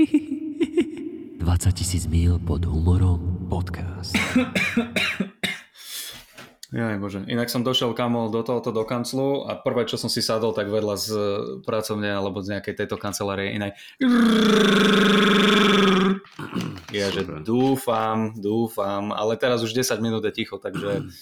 20 tisíc mil pod humorom podcast. Jaj, bože. Inak som došiel kamo do tohoto do kanclu a prvé, čo som si sadol, tak vedľa z pracovne alebo z nejakej tejto kancelárie inej. Ja, že dúfam, dúfam, ale teraz už 10 minút je ticho, takže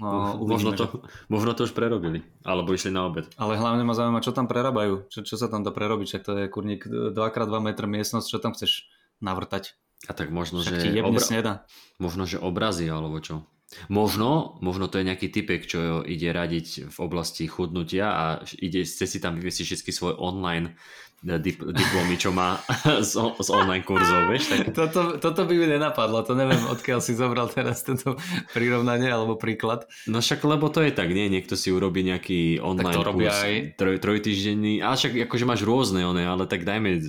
no, možno, to, možno to už prerobili, alebo išli na obed. Ale hlavne ma zaujíma, čo tam prerábajú, čo, čo sa tam dá prerobiť, čak to je kurník 2x2 metr miestnosť, čo tam chceš navrtať. A tak možno, Však že, obra... možno, že obrazy, alebo čo? Možno, možno to je nejaký typek, čo ide radiť v oblasti chudnutia a ide, chce si tam vyvesiť všetky svoj online eh, dip, diplomy, čo má z, z online kurzov, vieš? Tak... Toto, toto by mi nenapadlo, to neviem, odkiaľ si zobral teraz toto prirovnanie alebo príklad. No však, lebo to je tak, nie? Niekto si urobí nejaký online tak to kurz, aj. Troj, trojtýždenný, a však akože máš rôzne one, ale tak dajme,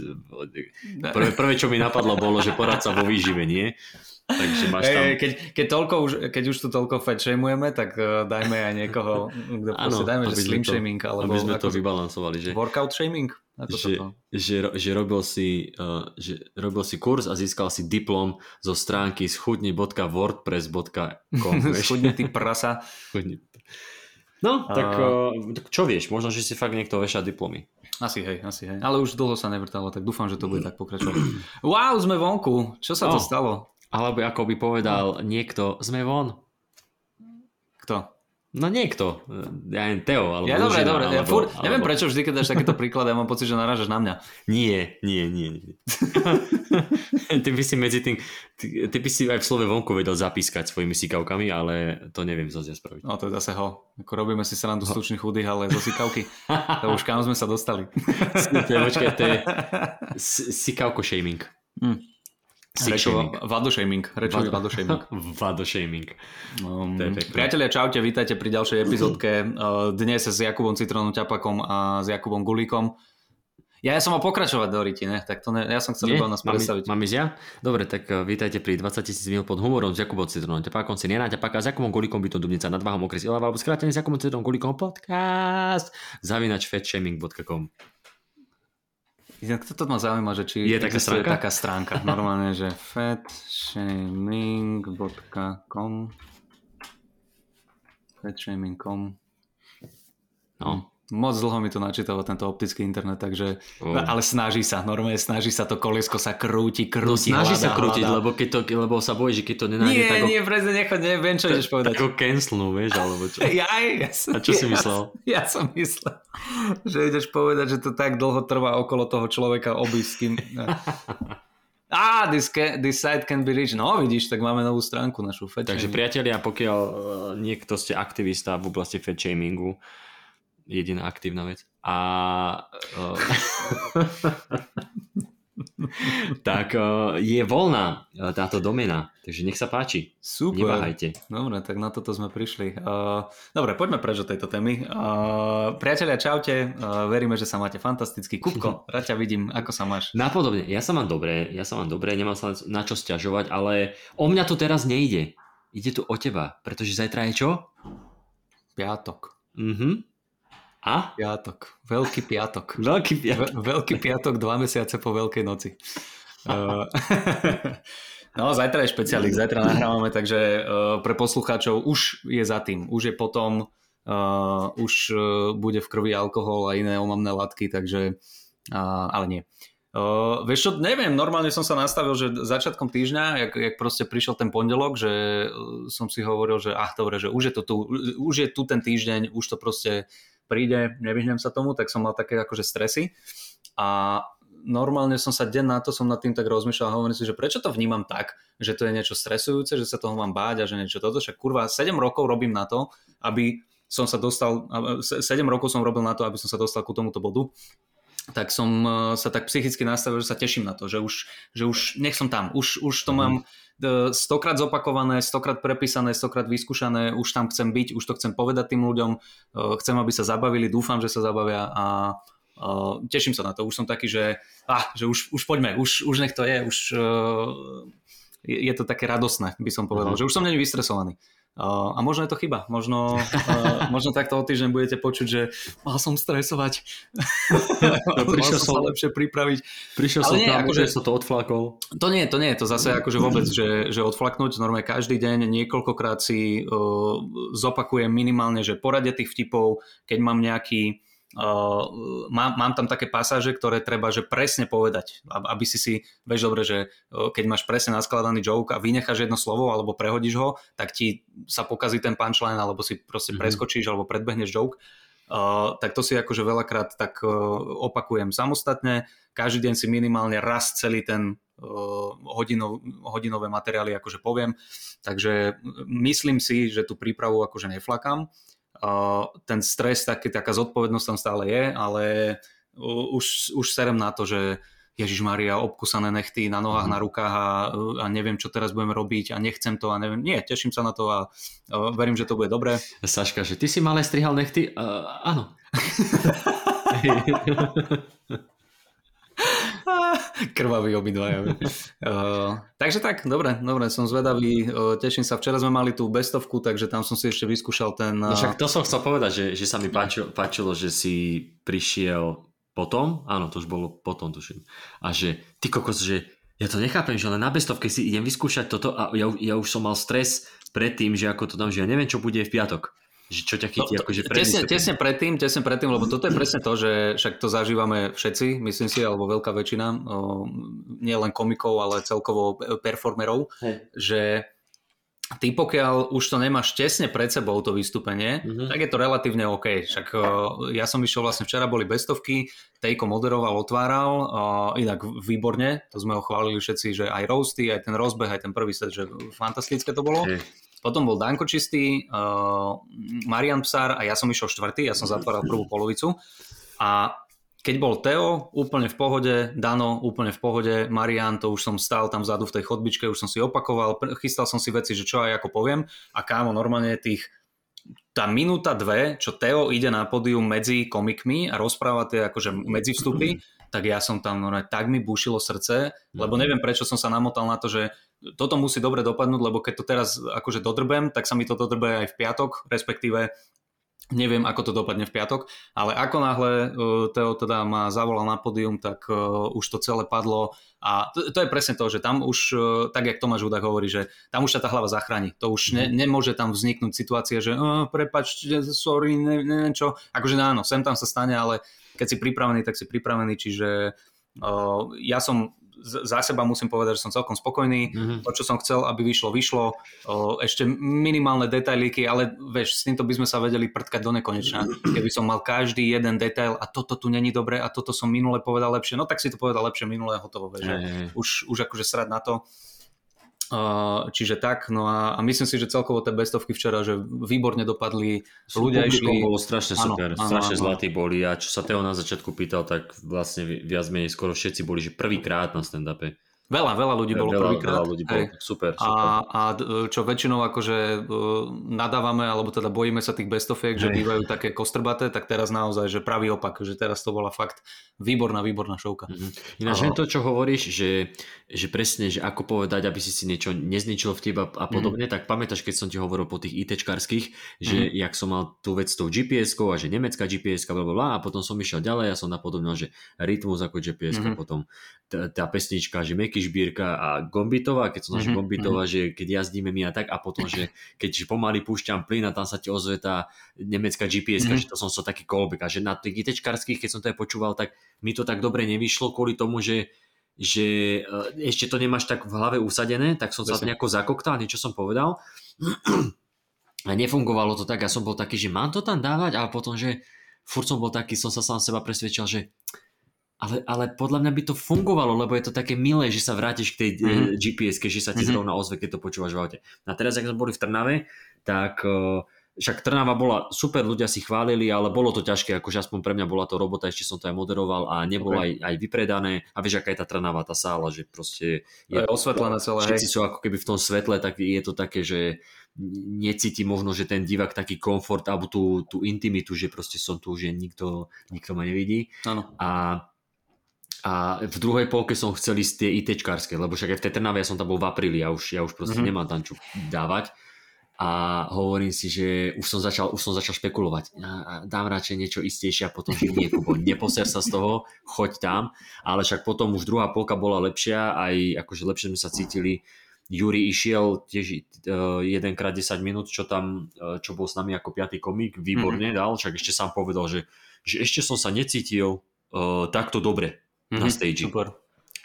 prvé, prvé čo mi napadlo bolo, že porad sa vo výžive, nie? Takže máš tam... keď, keď, toľko už, keď už tu toľko fat shameujeme, tak uh, dajme aj niekoho, kto ano, proste dajme, že slim to, shaming, alebo... Aby sme to vybalansovali, že... Workout shaming? že, že, že, robil si, uh, že robil si kurz a získal si diplom zo stránky schudni.wordpress.com Schudni ty prasa. No, tak uh, čo vieš, možno, že si fakt niekto veša diplomy. Asi hej, asi hej. Ale už dlho sa nevrtalo, tak dúfam, že to bude tak pokračovať. Wow, sme vonku. Čo sa oh. to stalo? Alebo ako by povedal niekto, sme von. Kto? No niekto, ja neviem, Teo, alebo Ja dobre, dobre, ja furt, alebo... neviem prečo vždy, keď dáš takéto príklady, ja mám pocit, že narážaš na mňa. Nie, nie, nie. nie. ty by si medzi tým, ty, ty by si aj v slove vonku vedel zapískať svojimi sikavkami, ale to neviem zase spraviť. No to je zase ho. Ako robíme si srandu slušných chudých, ale zo sikavky. to už kam sme sa dostali. Počkaj, to je sikavko shaming. Hm. Rečovo, vadoshaming. Rečový vadoshaming. vadoshaming. Um, priatelia, čaute, vítajte pri ďalšej epizódke. Uh, dnes s Jakubom Citrónom Ťapakom a s Jakubom Gulíkom. Ja, ja som mal pokračovať do Riti, ne? Tak to ne, ja som chcel iba nás predstaviť. Mám ísť ja? Dobre, tak uh, vítajte pri 20 tisíc mil pod humorom s Jakubom Citrónom Ťapákom, si Nena Ťapáka, s Jakubom Gulíkom, by to Dubnica nad Váhom okres Ilava, alebo skrátený s Jakubom Citrónom Gulíkom podcast zavinač fatshaming.com. Inak toto ma zaujíma, že či je taká stránka? taká stránka. Normálne, že fatshaming.com fatshaming.com No. Moc dlho mi to načítalo tento optický internet, takže, oh. ale snaží sa, normálne snaží sa, to koliesko sa krúti, krúti, no, snaží hľadá, sa krútiť, lebo, keď to, lebo sa bojí, že keď to nenájde, nie, tak ho... Nie, presne, nechod, neviem, čo ideš povedať. Tak ho cancelnú, vieš, alebo čo. Ja, ja som, A čo si myslel? Ja, ja som myslel, že ideš povedať, že to tak dlho trvá okolo toho človeka obísť kým... Ah, this, can, this site can be reached. No, vidíš, tak máme novú stránku našu fat Takže priatelia, pokiaľ uh, niekto ste aktivista v oblasti fat shamingu, jediná aktívna vec. A uh, tak uh, je voľná uh, táto domena, takže nech sa páči. Super. Neváhajte. Dobre, tak na toto sme prišli. Uh, dobre, poďme preč do tejto témy. Uh, priatelia, čaute. Uh, veríme, že sa máte fantasticky. Kupko, rád ťa vidím. Ako sa máš? Napodobne. Ja sa mám dobre, ja sa mám dobre, nemám sa na čo stiažovať, ale o mňa to teraz nejde. Ide tu o teba, pretože zajtra je čo? Piatok. Mhm. A? Piatok. Veľký piatok. Veľký piatok. Ve- veľký piatok, dva mesiace po Veľkej noci. Uh, no, zajtra je špeciálik, zajtra nahrávame, takže uh, pre poslucháčov už je za tým, už je potom, uh, už uh, bude v krvi alkohol a iné omamné látky, takže, uh, ale nie. Uh, vieš čo, neviem, normálne som sa nastavil, že začiatkom týždňa, jak, jak proste prišiel ten pondelok, že som si hovoril, že ach, dobre, že už je, to tu, už je tu ten týždeň, už to proste príde, nevyhnem sa tomu, tak som mal také akože stresy. A normálne som sa deň na to som nad tým tak rozmýšľal a hovorím si, že prečo to vnímam tak, že to je niečo stresujúce, že sa toho mám báť a že niečo toto, však kurva 7 rokov robím na to, aby som sa dostal, 7 rokov som robil na to, aby som sa dostal ku tomuto bodu, tak som e, sa tak psychicky nastavil, že sa teším na to, že už, že už nech som tam, už, už to mám e, stokrát zopakované, stokrát prepísané, stokrát vyskúšané, už tam chcem byť, už to chcem povedať tým ľuďom, e, chcem, aby sa zabavili, dúfam, že sa zabavia a uh, teším sa na to. Už som taký, že, ah, že už, už poďme, už, už nech to je, už je, je to také radosné, by som povedal, uh-huh. že už som není vystresovaný. Uh, a možno je to chyba. Možno, uh, možno takto o týždeň budete počuť, že mal som stresovať. prišiel som sa lepšie pripraviť. Prišiel Ale som nie, tam, akože, som to odflakol. To nie, to nie je to zase akože vôbec, že, že odflaknúť. Normálne každý deň niekoľkokrát si uh, zopakujem minimálne, že poradie tých vtipov, keď mám nejaký mám, mám tam také pasáže, ktoré treba že presne povedať, aby si si, vieš dobre, že uh, keď máš presne naskladaný joke a vynecháš jedno slovo alebo prehodíš ho, tak ti sa pokazí ten punchline alebo si proste mm-hmm. preskočíš alebo predbehneš joke. Uh, tak to si akože veľakrát tak uh, opakujem samostatne. Každý deň si minimálne raz celý ten uh, hodinov, hodinové materiály akože poviem. Takže myslím si, že tú prípravu akože neflakám ten stres, taký, taká zodpovednosť tam stále je, ale už, už serem na to, že Ježiš Maria, obkusané nechty na nohách, mm. na rukách a, a neviem, čo teraz budem robiť a nechcem to a neviem. Nie, teším sa na to a, a verím, že to bude dobré. Saška, že ty si malé strihal nechty? Uh, áno. Krvaví obidvaja. uh, takže tak, dobre, dobre, som zvedavý, uh, teším sa. Včera sme mali tú bestovku, takže tam som si ešte vyskúšal ten... Uh... No však to som chcel povedať, že, že sa mi páčilo, páčilo, že si prišiel potom, áno, to už bolo potom, tuším. A že ty kokos, že ja to nechápem, že len na bestovke si idem vyskúšať toto a ja, ja už som mal stres predtým, že ako to dám, že ja neviem, čo bude v piatok že čo ťa chytí? No, akože tesne, tesne, predtým, tesne predtým, lebo toto je presne to, že však to zažívame všetci, myslím si, alebo veľká väčšina, o, nie len komikov, ale celkovo performerov, hey. že ty pokiaľ už to nemáš tesne pred sebou to vystúpenie, mm-hmm. tak je to relatívne OK. Však o, ja som išiel vlastne včera, boli bestovky, Tejko moderoval, otváral, o, inak výborne, to sme ho chválili všetci, že aj roasty, aj ten rozbeh, aj ten prvý set, že fantastické to bolo. Hey. Potom bol Danko Čistý, uh, Marian Psár a ja som išiel štvrtý, ja som zatváral prvú polovicu. A keď bol Teo úplne v pohode, Dano úplne v pohode, Marian, to už som stál tam vzadu v tej chodbičke, už som si opakoval, chystal som si veci, že čo aj ako poviem a kámo, normálne tých tá minúta dve, čo Teo ide na pódium medzi komikmi a rozpráva tie akože medzi vstupy, tak ja som tam, no, tak mi bušilo srdce, lebo neviem prečo som sa namotal na to, že toto musí dobre dopadnúť, lebo keď to teraz akože dodrbem, tak sa mi to dodrbe aj v piatok, respektíve neviem, ako to dopadne v piatok, ale ako náhle uh, Teo teda ma zavolal na pódium, tak uh, už to celé padlo a to, to je presne to, že tam už, uh, tak jak Tomáš Hudák hovorí, že tam už sa tá hlava zachráni. To už ne, mhm. nemôže tam vzniknúť situácia, že uh, prepačte, sorry, ne, neviem čo. Akože áno, sem tam sa stane, ale keď si pripravený, tak si pripravený, čiže uh, ja som za seba musím povedať, že som celkom spokojný. Mm-hmm. To, čo som chcel, aby vyšlo, vyšlo. O, ešte minimálne detailíky, ale vieš, s týmto by sme sa vedeli prtkať do nekonečna. Keby som mal každý jeden detail a toto tu není dobre a toto som minule povedal lepšie, no tak si to povedal lepšie minule a hotovo. Vieš, už, už akože srať na to. Čiže tak, no a, a myslím si, že celkovo tie bestovky včera, že výborne dopadli. S ľudia išli... bolo strašne super, áno, strašne áno, zlatí boli a čo sa Teo na začiatku pýtal, tak vlastne viac menej skoro všetci boli, že prvýkrát na stand-upe. Veľa, veľa ľudí bolo veľa, prvýkrát. Veľa ľudí bolo, super, super. A, a čo väčšinou akože e, nadávame, alebo teda bojíme sa tých bestofiek, že bývajú také kostrbaté, tak teraz naozaj, že pravý opak, že teraz to bola fakt výborná, výborná šovka. Mm-hmm. Ináč len to, čo hovoríš, že, že presne, že ako povedať, aby si si niečo nezničil v teba a podobne, mm-hmm. tak pamätáš, keď som ti hovoril po tých ITčkarských, že mm-hmm. jak som mal tú vec s tou GPS-kou a že nemecká GPS-ka, bla, a potom som išiel ďalej a som napodobnil, že rytmus ako GPS-ka, mm-hmm. potom tá, tá pesnička, že Meky Šbírka a Gombitová, keď som mm-hmm. Gombitová, mm-hmm. že keď jazdíme my a tak a potom, že keď pomaly púšťam plyn a tam sa ti ozve tá nemecká GPS, mm-hmm. že to som sa taký callback a že na tých ITčkarských, keď som to aj počúval, tak mi to tak dobre nevyšlo kvôli tomu, že že e, ešte to nemáš tak v hlave usadené, tak som sa nejako zakoktal, niečo som povedal a nefungovalo to tak a som bol taký, že mám to tam dávať a potom, že furt som bol taký, som sa sám seba presvedčil, že ale, ale podľa mňa by to fungovalo, lebo je to také milé, že sa vrátiš k tej mm-hmm. GPS, že sa ti mm-hmm. zrovna ozve, keď to počúvaš v aute. A teraz, ak sme boli v Trnave, tak uh, však Trnava bola super, ľudia si chválili, ale bolo to ťažké, akože aspoň pre mňa bola to robota, ešte som to aj moderoval a nebolo okay. aj, aj vypredané. A vieš, aká je tá Trnava, tá sála, že proste je, je osvetlené celé. Všetci hej. sú ako keby v tom svetle, tak je to také, že necíti možno, že ten divák taký komfort alebo tú, tú intimitu, že proste som tu, že nikto, nikto ma nevidí. Ano. A a v druhej polke som chcel ísť tie ITčkárske, lebo však aj v tej Trnave ja som tam bol v apríli, ja už, ja už proste mm-hmm. nemám tam čo dávať. a hovorím si, že už som začal, už som začal špekulovať. A dám radšej niečo istejšie a potom, že nie, Kubo, neposer sa z toho, choď tam. Ale však potom už druhá polka bola lepšia, aj akože lepšie sme sa cítili. Juri išiel tiež uh, jedenkrát 10 minút, čo tam, uh, čo bol s nami ako piatý komik, výborne mm-hmm. dal, však ešte sám povedal, že, že ešte som sa necítil uh, takto dobre mm-hmm. na stage. Super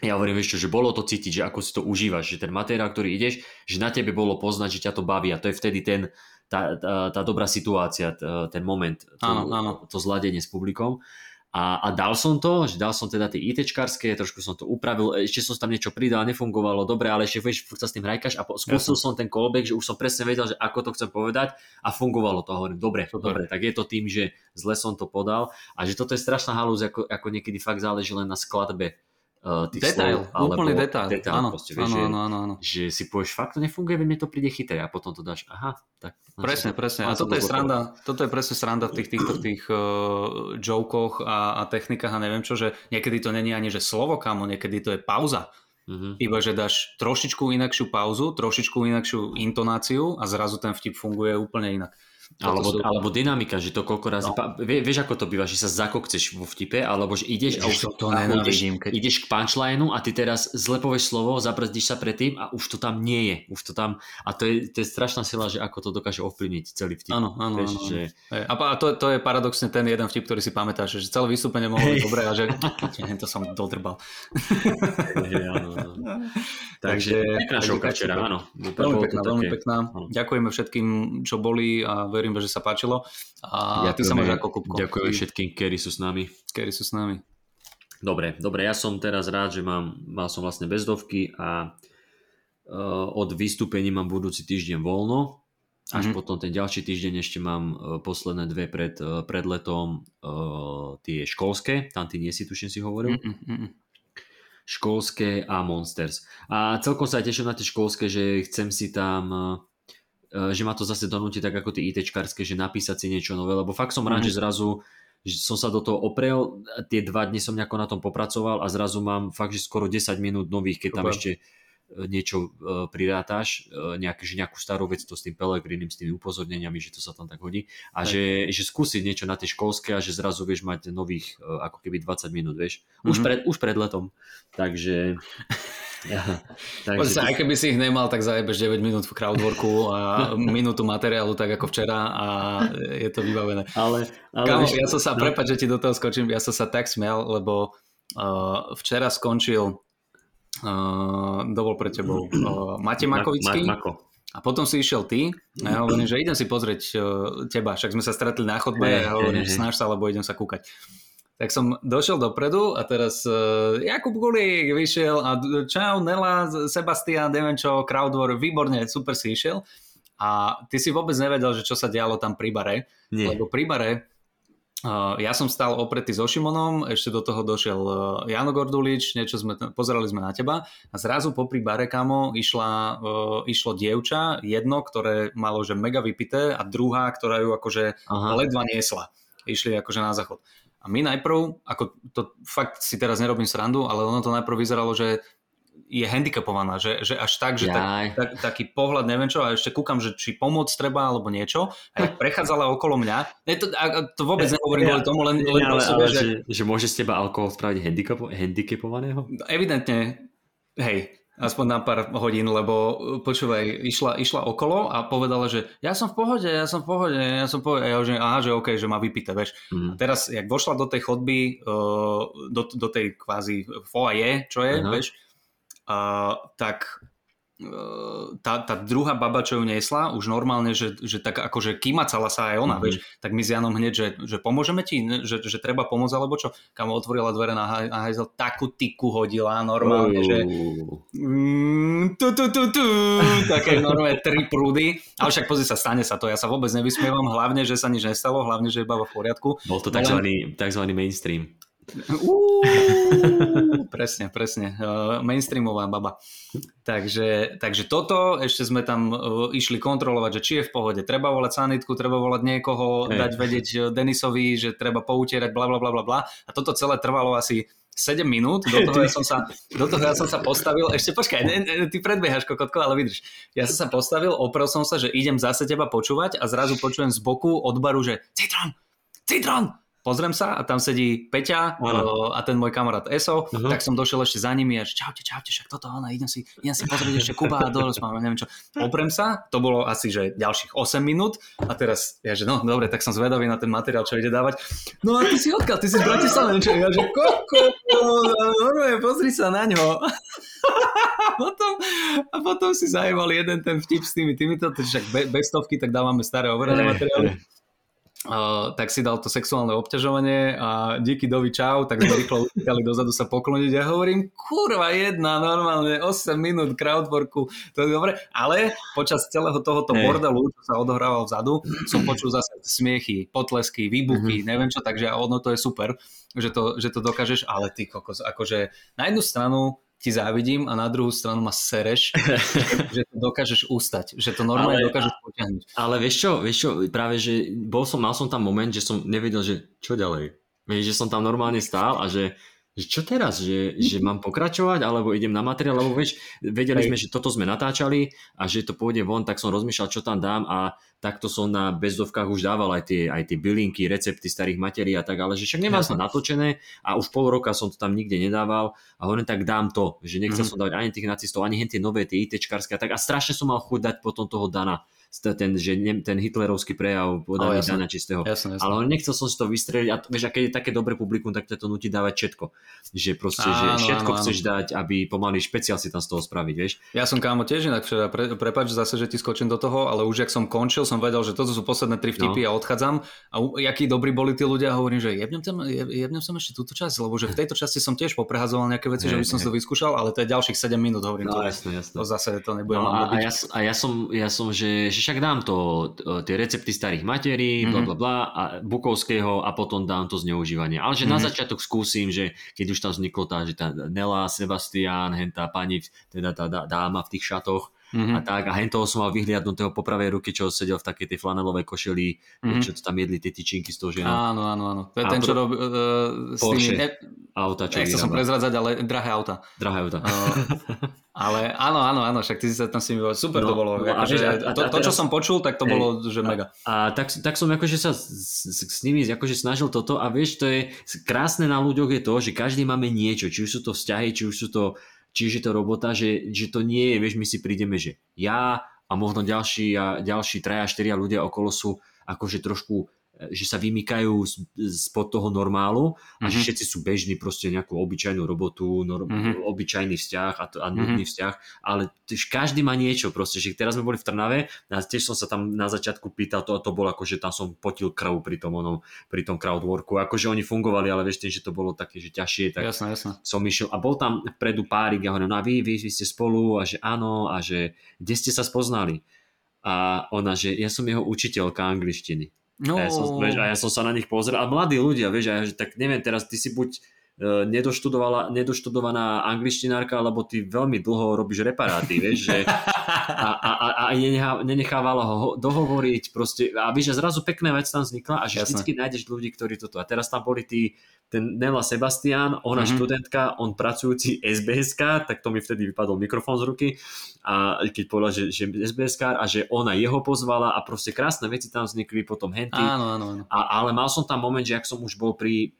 ja hovorím, čo, že bolo to cítiť, že ako si to užívaš, že ten materiál, ktorý ideš, že na tebe bolo poznať, že ťa to baví a to je vtedy ten, tá, tá, tá dobrá situácia, ten moment, to, áno, áno. to zladenie s publikom. A, a dal som to, že dal som teda tie ITčkarské, trošku som to upravil, ešte som tam niečo pridal, nefungovalo dobre, ale ešte vieš, furt sa s tým hrajkaš a po, skúsil ja som ten callback, že už som presne vedel, že ako to chcem povedať a fungovalo to. Hovorím, dobre, Super. dobre, tak je to tým, že zle som to podal a že toto je strašná halúz, ako, ako niekedy fakt záleží len na skladbe uh, tých detail, slov, úplný detail. detail áno, proste, vieš, áno, áno, áno, že si povieš, fakt to nefunguje, mne to príde chytré a potom to dáš, aha, tak. Presne, to, presne. A toto je, sranda, toto je presne sranda v tých týchto tých uh, jokoch a, a technikách a neviem čo, že niekedy to není ani, že slovo kamo, niekedy to je pauza. Mm-hmm. Iba, že dáš trošičku inakšiu pauzu, trošičku inakšiu intonáciu a zrazu ten vtip funguje úplne inak. Alebo, sú... alebo dynamika, že to koľko razy... No. Vie, vieš, ako to býva, že sa zakokceš vo vtipe, alebo že ideš a už to nenávidím, keď... ideš k punchlineu a ty teraz zle povieš slovo, zabrzdíš sa predtým a už to tam nie je. Už to tam... A to je, to je strašná sila, že ako to dokáže ovplyvniť celý vtip. Áno, áno, vieš, áno. Že... A to, to je paradoxne ten jeden vtip, ktorý si pamätáš, že celé vystúpenie mohlo byť dobré a že to som dodrbal. Takže pekná včera, áno. Veľmi pekná, veľmi pekná. Ďakujeme všetkým, čo boli a verím, že sa páčilo. A ja ty sa máš ako Kupko. Ďakujem všetkým, ktorí sú s nami. Ktorí sú s nami. Dobre, dobre, ja som teraz rád, že mám, mal som vlastne bezdovky a uh, od vystúpení mám budúci týždeň voľno. Až mm-hmm. potom ten ďalší týždeň ešte mám uh, posledné dve pred, uh, pred letom uh, tie školské, tam ty nie si, tuším si hovoril. Mm-hmm. Školské a Monsters. A celkom sa aj teším na tie školské, že chcem si tam že ma to zase donúti tak ako tie ITčkarské, že napísať si niečo nové, lebo fakt som rád, mm. že zrazu že som sa do toho oprel, tie dva dni som nejako na tom popracoval a zrazu mám fakt, že skoro 10 minút nových, keď Super. tam ešte eh, niečo uh, prirátaš, uh, nejaký, že nejakú starú vec to s tým Pelegrinim, s tými upozorneniami, že to sa tam tak hodí a že, že skúsiť niečo na tie školské a že zrazu vieš mať nových ako keby 20 minút, vieš, mm-hmm. už, pred, už pred letom, takže Ja, takže... Sa, aj keby si ich nemal, tak zajebeš 9 minút v crowdworku a minútu materiálu tak ako včera a je to vybavené. Ale, ale Kamo, ja som sa, no. prepáč, že ti do toho skočím, ja som sa tak smial, lebo uh, včera skončil uh, dovol pre tebou uh, Matej Makovický. Ma, Mako. A potom si išiel ty a ja hovorím, že idem si pozrieť uh, teba, však sme sa stretli na chodbe a ja hovorím, že snaž sa, lebo idem sa kúkať tak som došiel dopredu a teraz uh, Jakub Gulík vyšiel a čau Nela, Sebastian, neviem čo, Crowdwar, výborne, super si išiel. A ty si vôbec nevedel, že čo sa dialo tam pri bare, Nie. lebo pri bare ja som stal opretý so Šimonom, ešte do toho došiel uh, Jano Gordulič, niečo sme, pozerali sme na teba a zrazu popri bare, kamo, išla, uh, išlo dievča, jedno, ktoré malo že mega vypité a druhá, ktorá ju akože Aha. ledva niesla. Išli akože na záchod. A my najprv, ako to fakt si teraz nerobím srandu, ale ono to najprv vyzeralo, že je handicapovaná, že, že až tak, že tak, tak, taký pohľad, neviem čo, a ešte kúkam, že či pomôcť treba alebo niečo, a jak prechádzala okolo mňa, ne, to, a, to vôbec nehovorím kvôli tomu, len, len ale, ale, že, že, že môže z teba alkohol spraviť handicapovaného? Evidentne, hej, aspoň na pár hodín, lebo uh, počúvaj, išla, išla okolo a povedala, že ja som v pohode, ja som v pohode, ja som v pohode. A ja že aha, že OK, že má vypité, vieš. Mm. A teraz, jak vošla do tej chodby, uh, do, do tej kvázi foaje, čo je, uh-huh. vieš, uh, tak tá, tá druhá baba, čo ju niesla, už normálne, že, že tak akože kýmacala sa aj ona, mm-hmm. vieš, tak my s Janom hneď, že, že pomôžeme ti, že, že treba pomôcť, alebo čo? Kam otvorila dvere na, na hajzel, takú tyku hodila normálne, že mm, tu, tu, tu, tu, také normálne tri prúdy, ale však pozri sa, stane sa to, ja sa vôbec nevysmievam, hlavne, že sa nič nestalo, hlavne, že je baba v poriadku. Bol to tzv. len... mainstream. presne, presne. Uh, mainstreamová baba. Takže, takže toto, ešte sme tam uh, išli kontrolovať, že či je v pohode. Treba volať sanitku, treba volať niekoho, hey. dať vedieť Denisovi, že treba poutierať, bla bla bla bla bla. A toto celé trvalo asi 7 minút, do toho, ja som sa, do toho ja som sa postavil, ešte počkaj, ne, ne, ty predbiehaš kokotko, ale vydrž. Ja som sa postavil, oprel som sa, že idem zase teba počúvať a zrazu počujem z boku od baru, že Citron, Citron, pozriem sa a tam sedí Peťa uh, a ten môj kamarát Eso, uh-huh. tak som došiel ešte za nimi a že čaute, čaute, však toto, ona, idem si, idem si pozrieť ešte Kuba a dorozpávam, neviem čo. Oprem sa, to bolo asi, že ďalších 8 minút a teraz, ja že no, dobre, tak som zvedavý na ten materiál, čo ide dávať. No a ty si odkiaľ, ty si z Bratislavy, čo? Ja že koko, normálne, pozri sa na ňo. a, potom, a potom si zajeval jeden ten vtip s tými týmito, však bez stovky, tak dávame staré overené materiály. Uh, tak si dal to sexuálne obťažovanie a díky dovi čau, tak sme rýchlo utekali dozadu sa pokloniť a hovorím, kurva jedna, normálne 8 minút crowdworku, to je dobre, ale počas celého tohoto hey. bordelu, čo sa odohrával vzadu, som počul zase smiechy, potlesky, výbuchy, mm-hmm. neviem čo, takže ono to je super, že to, že to dokážeš, ale ty kokos, akože na jednu stranu ti závidím a na druhú stranu ma sereš, že to dokážeš ustať, že to normálne ale, dokážeš potiahnuť. Ale vieš čo, vieš čo, práve že bol som, mal som tam moment, že som nevedel, že čo ďalej. Vieš, že som tam normálne stál a že že čo teraz, že, že mám pokračovať, alebo idem na materiál, lebo vieš, vedeli Hej. sme, že toto sme natáčali a že to pôjde von, tak som rozmýšľal, čo tam dám a takto som na bezdovkách už dával aj tie, aj tie bylinky, recepty starých materií a tak, ale že však nemám sa natočené a už pol roka som to tam nikde nedával a hovorím, tak dám to, že nechcel mm-hmm. som dávať ani tých nacistov, ani tie nové, tie ITčkarské a tak. A strašne som mal chuť dať potom toho Dana ten, že ne, ten hitlerovský prejav podaný oh, Dana Čistého. Jasne, jasne. Ale nechcel som si to vystreliť a vieš, a keď je také dobré publikum, tak to nutí dávať všetko. Že proste, áno, že všetko áno, chceš áno. dať, aby pomaly špeciál si tam z toho spraviť, vieš. Ja som kámo tiež inak včera, pre, prepač zase, že ti skočím do toho, ale už ak som končil, som vedel, že toto sú posledné tri vtipy no. a odchádzam. A jakí dobrí boli tí ľudia, hovorím, že jebnem, tam, jebnem som ešte túto časť, lebo že v tejto časti som tiež poprehazoval nejaké veci, je, že by som si to vyskúšal, ale to je ďalších 7 minút, hovorím. No, to, jasne, jasne. To zase to nebudem no, a, a, ja, a ja, som, ja som, že však dám to tie recepty starých materí, mm-hmm. bla bla bla, a Bukovského a potom dám to zneužívanie. Ale že mm-hmm. na mhm. začiatok skúsim, že keď už tam vzniklo tá, že tá Nela, Sebastián, hentá pani, teda tá dáma v tých šatoch, mm-hmm. a tak. A hen toho som mal vyhliadnutého po pravej ruky, čo sedel v takej tej flanelovej košeli, mm-hmm. čo tam jedli tie tyčinky z toho žena. Áno, áno, áno. To je ten, čo robil uh, s Porsche. tými... Auta, čo Nechcel som prezradzať, ale drahé auta. Drahé auta. Uh, ale áno, áno, áno, však ty si sa tam s nimi Super no, to bolo. No, akože, a, a, to, to, čo som počul, tak to hej, bolo, že mega. A, a tak, tak som akože sa s, s, s nimi akože snažil toto a vieš, to je krásne na ľuďoch je to, že každý máme niečo, či už sú to vzťahy, či už sú to čiže je to robota, že, že to nie je, vieš, my si prídeme, že ja a možno ďalší a ďalší traja, štyria ľudia okolo sú akože trošku že sa vymykajú spod toho normálu a mm-hmm. že mhm. všetci sú bežní proste nejakú obyčajnú robotu, nor- mm-hmm. obyčajný vzťah a, a nudný mm-hmm. vzťah, ale tiež každý má niečo proste, že teraz sme boli v Trnave a tiež som sa tam na začiatku pýtal, to, to bolo ako, že tam som potil krv pri tom, onom, pri tom crowdworku, akože oni fungovali, ale vieš, tým, že to bolo také, že ťažšie, tak jasne, jasne. som išiel a bol tam vpredu párik, ja hovorím, no a vy, vy, vy ste spolu a že áno a že kde ste sa spoznali? A ona, že ja som jeho učiteľka angličtiny. No. A, ja som, vieš, a ja som sa na nich pozrel. A mladí ľudia, vieš, a ja, že tak neviem, teraz ty si buď E, nedoštudovaná angličtinárka, lebo ty veľmi dlho robíš reparáty, vieš, že a, a, a, a nenechávala ho dohovoriť proste, a vieš, že zrazu pekná vec tam vznikla a že Jasne. vždycky nájdeš ľudí, ktorí toto, a teraz tam boli tí, ten Nela Sebastian, ona mm-hmm. študentka, on pracujúci SBSK, tak to mi vtedy vypadol mikrofón z ruky a keď povedal, že, že SBSK a že ona jeho pozvala a proste krásne veci tam vznikli, potom henty. Áno, áno, áno. A, ale mal som tam moment, že ak som už bol pri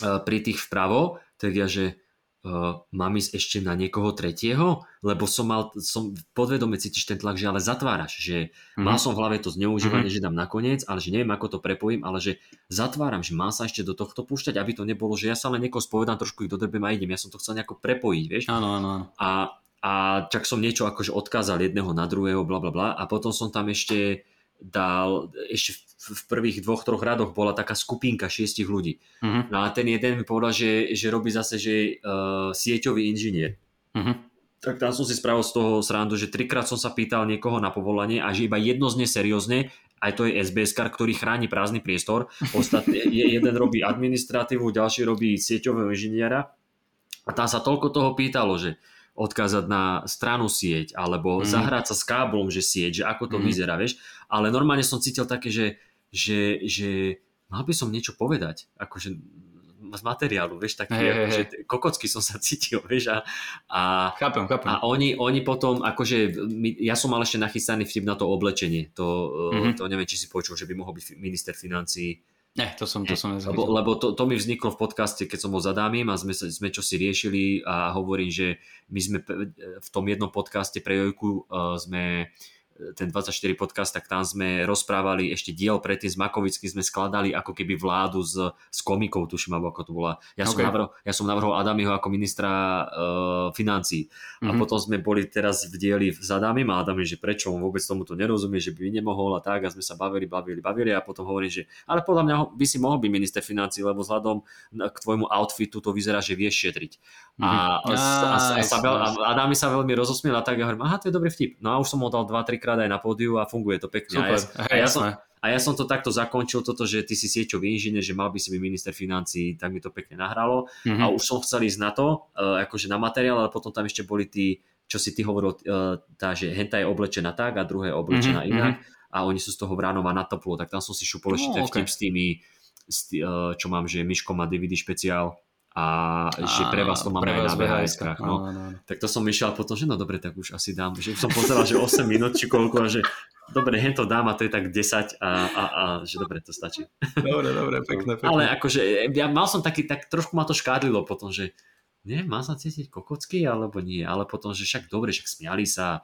pri tých vpravo, tak ja, že uh, mám ísť ešte na niekoho tretieho, lebo som mal, som podvedome cítiš ten tlak, že ale zatváraš, že mm-hmm. mal som v hlave to zneužívanie, mm-hmm. že dám nakoniec, ale že neviem, ako to prepojím, ale že zatváram, že mám sa ešte do tohto púšťať, aby to nebolo, že ja sa len niekoho spovedám, trošku ich dodrbem a idem, ja som to chcel nejako prepojiť, vieš? Áno, áno. A, a čak som niečo akože odkázal jedného na druhého, bla bla bla a potom som tam ešte dal, ešte v prvých dvoch, troch radoch bola taká skupinka šiestich ľudí. Uh-huh. No a ten jeden mi povedal, že, že robí zase, že uh, sieťový inžinier. Uh-huh. Tak tam som si spravil z toho srandu, že trikrát som sa pýtal niekoho na povolanie a že iba jedno zne seriózne, aj to je SBS kar, ktorý chráni prázdny priestor. Ostatný, jeden robí administratívu, ďalší robí sieťového inžiniera A tam sa toľko toho pýtalo, že odkázať na stranu sieť, alebo mm. zahrať sa s káblom, že sieť, že ako to mm. vyzerá, vieš. Ale normálne som cítil také, že, že, že mal by som niečo povedať, akože z materiálu, vieš, taký, hey, akože, hey. kokocky som sa cítil, vieš, a, a, chápem, chápem. a oni, oni potom, akože, ja som mal ešte nachystaný vtip na to oblečenie, to, mm-hmm. to neviem, či si počul, že by mohol byť minister financí Ne, to som, to som Lebo, lebo to, to mi vzniklo v podcaste, keď som bol za Dámim a sme, sme čo si riešili a hovorím, že my sme v tom jednom podcaste pre Jojku uh, sme uh, ten 24 podcast, tak tam sme rozprávali ešte diel predtým s Makovickým, sme skladali ako keby vládu s, s komikou, tuším, alebo ako to bola. Ja, okay. som, navrhol, ja som navrhol Adamiho ako ministra uh, financí. Mm-hmm. A mhm. potom sme boli teraz v dieli s Adamim a Adam že prečo on vôbec tomuto nerozumie, že by nemohol a tak a sme sa bavili, bavili, bavili a potom hovorím, že ale podľa mňa by si mohol byť minister financí, lebo vzhľadom k tvojmu outfitu to vyzerá, že vieš šetriť. Mm-hmm. A, a, a, a, sa veľ, a Adami sa veľmi rozosmiel a tak ja hovorím, aha, to je dobrý vtip. No a už som ho dal 2-3 krát aj na pódiu a funguje to pekne. Super, a, ja, a, ja som, a ja som to takto zakončil, toto, že ty si sieťový inžinier, že mal by si byť minister financí, tak mi to pekne nahralo. Mm-hmm. A už som chcel ísť na to, uh, akože na materiál, ale potom tam ešte boli tí, čo si ty hovoril, uh, tá, že henta je oblečená tak a druhá je oblečená mm-hmm. inak a oni sú z toho Vránova na toplo, tak tam som si šupol ešte no, okay. s tými, s tý, uh, čo mám, že Miško má DVD špeciál a že pre vás to máme aj na VHS. No. Tak to som myšiel potom, že no dobre, tak už asi dám. Že som pozeral, že 8 minút či koľko a že dobre, hen to dám a to je tak 10 a, a, a že dobre, to stačí. Dobre, dobre, pekné, pekné. Ale akože ja mal som taký, tak trošku ma to škádlilo potom, že nie, má sa cítiť kokocky alebo nie, ale potom, že však dobre, však smiali sa,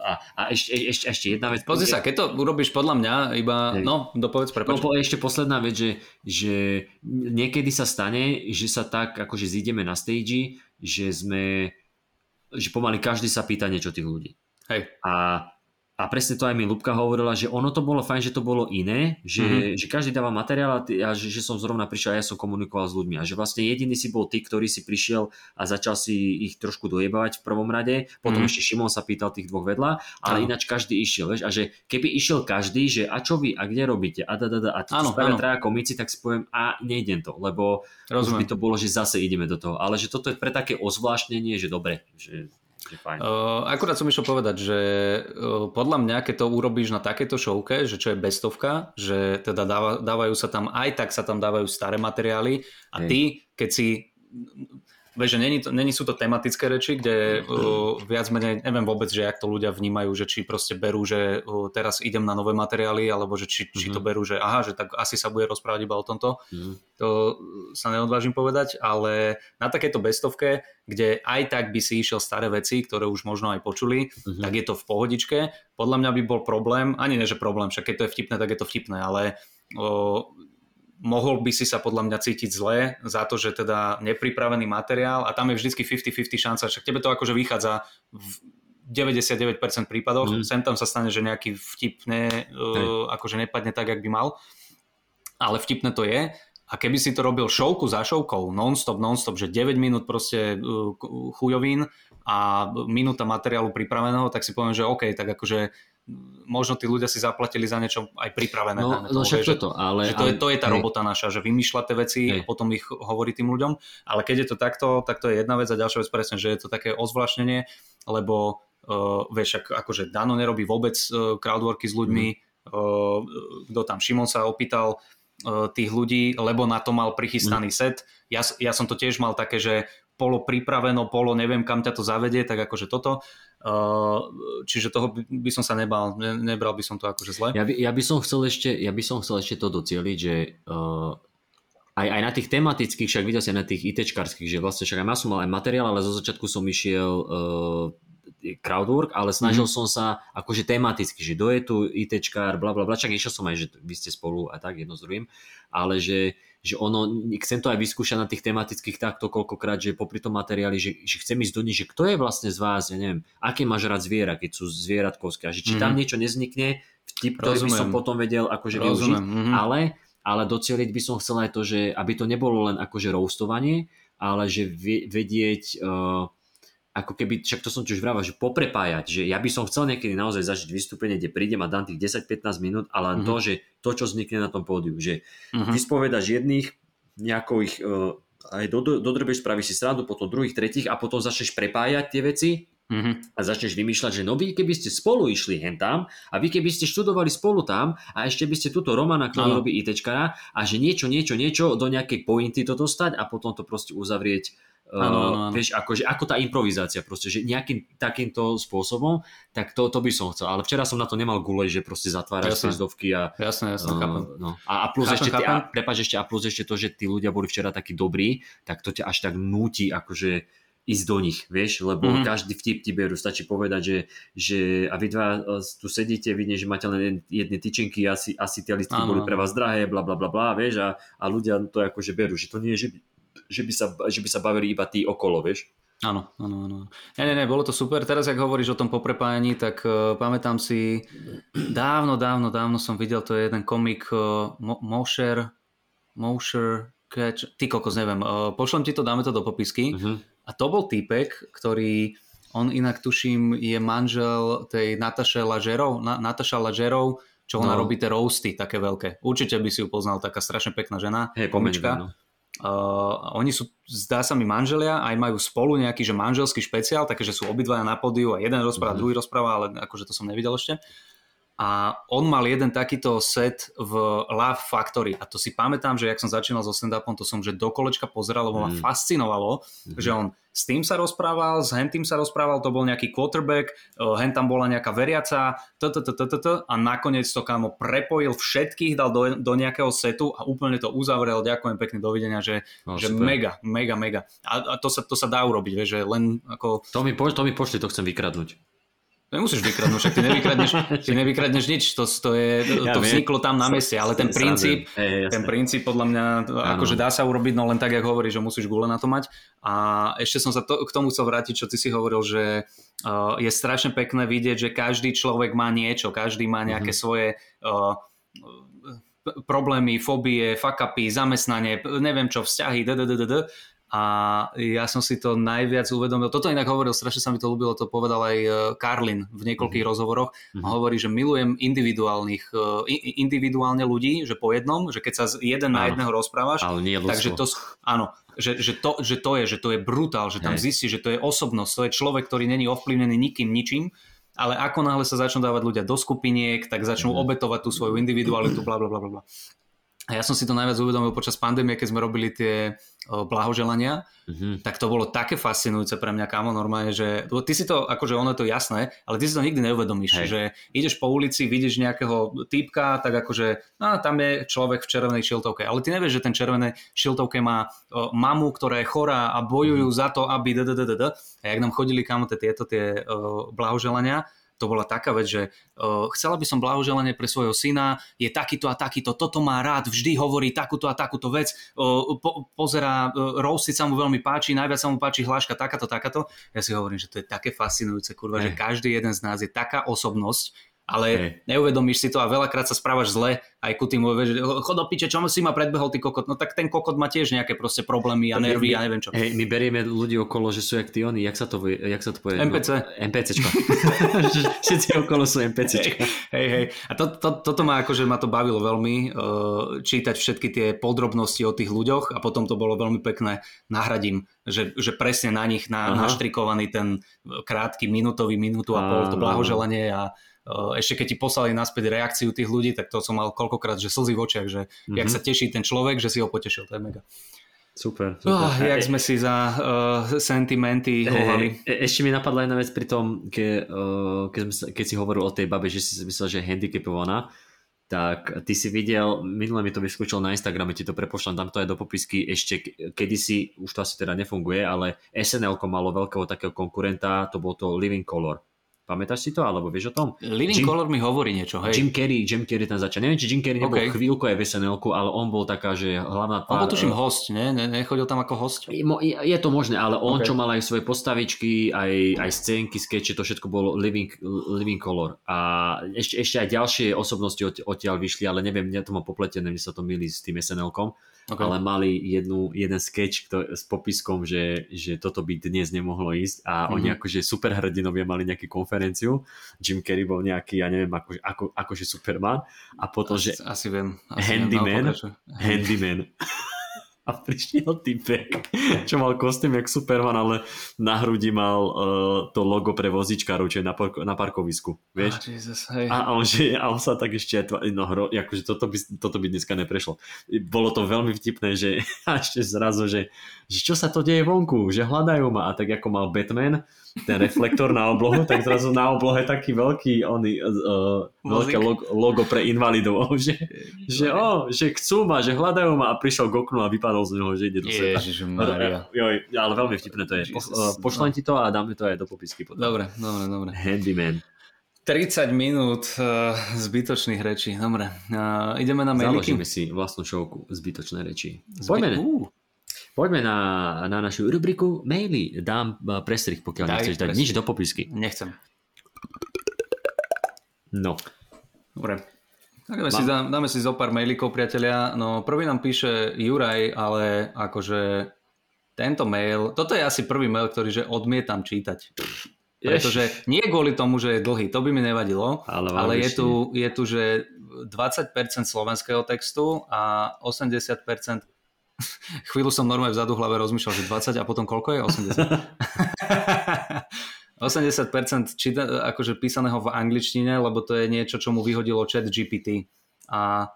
a, a ešte, ešte, ešte jedna vec. Pozri sa, keď to urobíš podľa mňa iba, Hej. no, dopovedz, prepáč. No, ešte posledná vec, že, že niekedy sa stane, že sa tak akože zídeme na stage, že sme, že pomaly každý sa pýta niečo tých ľudí. Hej. A a presne to aj mi Lubka hovorila, že ono to bolo fajn, že to bolo iné, že, mm-hmm. že každý dáva materiál a, ty, a že, že som zrovna prišiel a ja som komunikoval s ľuďmi a že vlastne jediný si bol ty, ktorý si prišiel a začal si ich trošku dojebať v prvom rade, potom mm-hmm. ešte Šimon sa pýtal tých dvoch vedľa, ale ano. ináč každý išiel, vieš, a že keby išiel každý, že a čo vy, a kde robíte, a da, da, da, a tu traja komici, tak si poviem, a nejdem to, lebo Rozumiem. už by to bolo, že zase ideme do toho, ale že toto je pre také ozvláštnenie, že dobre, že Uh, akurát som išiel povedať, že uh, podľa mňa, keď to urobíš na takéto showke, že čo je bestovka, že teda dáva, dávajú sa tam, aj tak sa tam dávajú staré materiály a ty, keď si Vieš, že není, to, není sú to tematické reči, kde uh, viac menej, neviem vôbec, že jak to ľudia vnímajú, že či proste berú, že uh, teraz idem na nové materiály, alebo že či, či to mhm. berú, že aha, že tak asi sa bude rozprávať iba o tomto. Mm. To sa neodvážim povedať, ale na takéto bestovke, kde aj tak by si išiel staré veci, ktoré už možno aj počuli, mm-hmm. tak je to v pohodičke. Podľa mňa by bol problém, ani ne, že problém, však keď to je vtipné, tak je to vtipné, ale uh, mohol by si sa podľa mňa cítiť zle za to, že teda nepripravený materiál a tam je vždycky 50-50 šanca, však tebe to akože vychádza v 99% prípadoch, mm. sem tam sa stane, že nejaký vtip ne, uh, akože nepadne tak, jak by mal, ale vtipné to je. A keby si to robil šovku za šovkou, non-stop, non-stop, že 9 minút proste uh, chujovín a minúta materiálu pripraveného, tak si poviem, že OK, tak akože možno tí ľudia si zaplatili za niečo aj pripravené. No, no však toto, ale... Že to, je, to je tá hej. robota naša, že vymýšľa tie veci hej. a potom ich hovorí tým ľuďom. Ale keď je to takto, tak to je jedna vec a ďalšia vec presne, že je to také ozvláštnenie, lebo uh, vieš, ak, akože Dano nerobí vôbec uh, crowdworky s ľuďmi, mm. uh, kto tam, Šimon sa opýtal uh, tých ľudí, lebo na to mal prichystaný mm. set. Ja, ja som to tiež mal také, že polo pripraveno, polo neviem kam ťa to zavedie, tak akože toto. Uh, čiže toho by som sa nebal, ne, nebral by som to akože zle. Ja by, ja by som chcel ešte, ja by som chcel ešte to docieliť, že uh, aj, aj na tých tematických, však videl si aj na tých ITčkarských, že vlastne však aj ja som mal aj materiál, ale zo začiatku som išiel uh, crowdwork, ale snažil mm-hmm. som sa akože tematicky, že do je tu ITčkár, bla bla bla, čak išiel som aj, že vy ste spolu a tak jedno s druhým, ale že že ono, chcem to aj vyskúšať na tých tematických takto koľkokrát, že popri tom materiáli, že, že chcem ísť do nich, že kto je vlastne z vás, ja neviem, aké máš rád zviera, keď sú zvieratkovské, a že či mm-hmm. tam mhm. niečo neznikne, vtip, ktorý by som potom vedel akože Rozumiem. využiť, mm-hmm. ale, ale docieliť by som chcel aj to, že aby to nebolo len akože roustovanie, ale že vedieť uh, ako keby, však to som ti už vravel, že poprepájať, že ja by som chcel niekedy naozaj zažiť vystúpenie, kde prídem a dám tých 10-15 minút, ale mm-hmm. to, že to, čo vznikne na tom pódiu, že mm-hmm. vyspovedaš jedných, nejako ich uh, aj dodrbeš, spravíš si srandu, potom druhých, tretích a potom začneš prepájať tie veci Mm-hmm. A začneš vymýšľať, že no vy keby ste spolu išli hen tam a vy keby ste študovali spolu tam a ešte by ste túto Romana, ktorý robí ITčkara a že niečo, niečo, niečo do nejakej pointy to dostať a potom to proste uzavrieť Ano, ano, ano. Vieš, akože, ako tá improvizácia proste, že nejakým takýmto spôsobom, tak to, to by som chcel. Ale včera som na to nemal gule, že proste zatváraš srdovky a... Jasné, jasné, uh, no. a, a plus chápem, ešte, chápem. a, prepáč, ešte, a plus ešte to, že tí ľudia boli včera takí dobrí, tak to ťa až tak núti, akože ísť do nich, vieš, lebo mm. každý vtip ti berú, stačí povedať, že, že a vy dva e, tu sedíte, vidíte, že máte len jedné tyčinky, asi, asi tie listky boli pre vás drahé, bla bla bla bla, vieš, a, a ľudia to akože berú, že to nie je, že že by, sa, že by sa bavili iba tí okolo, vieš. Áno, áno, áno. Nie, nie, nie, bolo to super. Teraz, ak hovoríš o tom poprepájaní, tak uh, pamätám si, dávno, dávno, dávno som videl, to je jeden komik uh, Mosher, Mosher, Catch, ty kokos, neviem, uh, pošlem ti to, dáme to do popisky. Uh-huh. A to bol týpek, ktorý, on inak tuším, je manžel tej Nataše Lažerov, Na, Nataša Lažerov, čo ona no. robí tie roasty také veľké. Určite by si ju poznal, taká strašne pekná žena, hey, komička. No. Uh, oni sú, zdá sa mi, manželia, aj majú spolu nejaký že manželský špeciál, takže sú obidvaja na podiu a jeden rozpráva, mm-hmm. druhý rozpráva, ale akože to som nevidel ešte a on mal jeden takýto set v Love Factory a to si pamätám, že jak som začínal so stand-upom, to som že do kolečka pozeral, lebo ma mm. fascinovalo, mm. že on s tým sa rozprával, s hen tým sa rozprával, to bol nejaký quarterback, hen tam bola nejaká veriaca, a nakoniec to kámo prepojil všetkých, dal do, do nejakého setu a úplne to uzavrel, ďakujem pekne, dovidenia, že, no, že mega, mega, mega. A, a to, sa, to sa dá urobiť, vieš, že len ako... To mi, po, to mi pošli, to chcem vykradnúť. Nemusíš vykradnúť, však ty nevykradneš, ty nevykradneš nič, to, to, je, to ja vzniklo tam na meste, ale ten princíp, hey, ten princíp podľa mňa, akože dá sa urobiť, no len tak, jak hovorí, že musíš gule na to mať. A ešte som sa to, k tomu chcel vrátiť, čo ty si hovoril, že uh, je strašne pekné vidieť, že každý človek má niečo, každý má nejaké mm-hmm. svoje uh, problémy, fóbie, fakapy, zamestnanie, neviem čo, vzťahy, d a ja som si to najviac uvedomil. Toto inak hovoril, strašne sa mi to ľúbilo, to povedal aj e, Karlin v niekoľkých mm-hmm. rozhovoroch. Mm-hmm. hovorí, že milujem individuálnych, e, individuálne ľudí, že po jednom, že keď sa jeden áno. na jedného rozprávaš, Ale nie takže to, áno, že, že, to, že to je, že to je brutál, že tam Hej. zistí, že to je osobnosť, to je človek, ktorý není ovplyvnený nikým, ničím, ale ako náhle sa začnú dávať ľudia do skupiniek, tak začnú mm-hmm. obetovať tú svoju individualitu, bla bla bla bla. A ja som si to najviac uvedomil počas pandémie, keď sme robili tie blahoželania, mm-hmm. tak to bolo také fascinujúce pre mňa, kámo, normálne, že ty si to, akože ono je to jasné, ale ty si to nikdy neuvedomíš, Hej. že ideš po ulici, vidíš nejakého týpka, tak akože, no tam je človek v červenej šiltovke, ale ty nevieš, že ten červenej šiltovke má o, mamu, ktorá je chorá a bojujú mm-hmm. za to, aby d, d, d, d, d. A jak nám chodili, kámo, tieto tie o, blahoželania, to bola taká vec, že uh, chcela by som blahoželanie pre svojho syna, je takýto a takýto, toto má rád, vždy hovorí takúto a takúto vec, uh, po, pozerá, uh, Rose sa mu veľmi páči, najviac sa mu páči hláška takáto, takáto. Ja si hovorím, že to je také fascinujúce, kurva, hey. že každý jeden z nás je taká osobnosť, ale hey. neuvedomíš si to a veľakrát sa správaš zle aj ku tým, že chod do piče, čo si ma predbehol ty kokot, no tak ten kokot má tiež nejaké proste problémy a nervy a neviem čo. Hej, my berieme ľudí okolo, že sú jak tí oni, jak sa to, jak sa to povie? MPC. No, MPCčka. Všetci okolo sú MPCčka. Hej, hej. A to, to, toto ma akože ma to bavilo veľmi, uh, čítať všetky tie podrobnosti o tých ľuďoch a potom to bolo veľmi pekné, nahradím, že, že presne na nich na, naštrikovaný ten krátky minútový, minútu a pol to blahoželanie a ešte keď ti poslali naspäť reakciu tých ľudí, tak to som mal koľkokrát, že slzy v očiach, že mm-hmm. jak sa teší ten človek, že si ho potešil, to je mega. Super. super. Oh, jak e, sme si za uh, sentimenty hovali. E, ešte mi napadla jedna vec pri tom, ke, uh, keď, sme, keď si hovoril o tej babe, že si myslel, že je handicapovaná, tak ty si videl, minule mi to vyskúčal na Instagrame, ti to prepošlám, tam to aj do popisky, ešte kedysi, už to asi teda nefunguje, ale SNL malo veľkého takého konkurenta, to bol to Living Color Pamätáš si to, alebo vieš o tom? Living Jim, Color mi hovorí niečo, hej. Jim Carrey, Jim Carrey tam začal. Neviem, či Jim Carrey nebol okay. chvíľku aj v snl ale on bol taká, že hlavná tvár... On bol tuším host, ne? ne? Nechodil tam ako host? Je, je to možné, ale on, okay. čo mal aj svoje postavičky, aj, aj scénky, skeče, to všetko bolo Living, Living Color. A ešte, ešte aj ďalšie osobnosti odtiaľ vyšli, ale neviem, mňa to má popletené, mne sa to milí s tým SNL-kom okay. ale mali jednu, jeden sketch kto, s popiskom, že, že toto by dnes nemohlo ísť a mm-hmm. oni akože superhrdinovia mali nejakú konferenciu, Jim Carrey bol nejaký, ja neviem, ako, ako, akože Superman a potom, asi, že asi viem, asi Handyman, viem, Handyman a prišiel typek, čo mal kostým jak Superman, ale na hrudi mal uh, to logo pre vozičkáru, čo je na, parko, na parkovisku, vieš? Oh, Jesus, hej. A, on, že, a on sa tak ešte, no hro, akože toto by, toto by dneska neprešlo. Bolo to veľmi vtipné, že a ešte zrazu, že, že čo sa to deje vonku, že hľadajú ma a tak ako mal Batman, ten reflektor na oblohu, tak zrazu na oblohe taký veľký oný, uh, veľké logo, logo pre invalidov, že, že, oh, že chcú ma, že hľadajú ma a prišiel k oknu a vypadol z neho, že ide do sveta. Joj, ale veľmi vtipné to je. Po, uh, pošlem ti to a dáme to aj do popisky. Potom. Dobre, dobre, dobre. Handyman. 30 minút uh, zbytočných rečí. Dobre, uh, ideme na mailiky. Založíme si vlastnú šovku zbytočné reči. Poďme. Uh. Poďme na, na našu rubriku maily. Dám eh, prestrih, pokiaľ Daj, nechceš dať nič do popisky. Nechcem. No. Dobre. Dáme si, dáme si zo pár mailikov, priatelia. No, prvý nám píše Juraj, ale akože tento mail, toto je asi prvý mail, ktorý že odmietam čítať. Pretože nie kvôli tomu, že je dlhý, to by mi nevadilo, ale, ale je, tu, je tu, že 20% slovenského textu a 80% Chvíľu som normálne vzadu hlave rozmýšľal, že 20 a potom koľko je? 80. 80% číta, akože písaného v angličtine, lebo to je niečo, čo mu vyhodilo chat GPT. A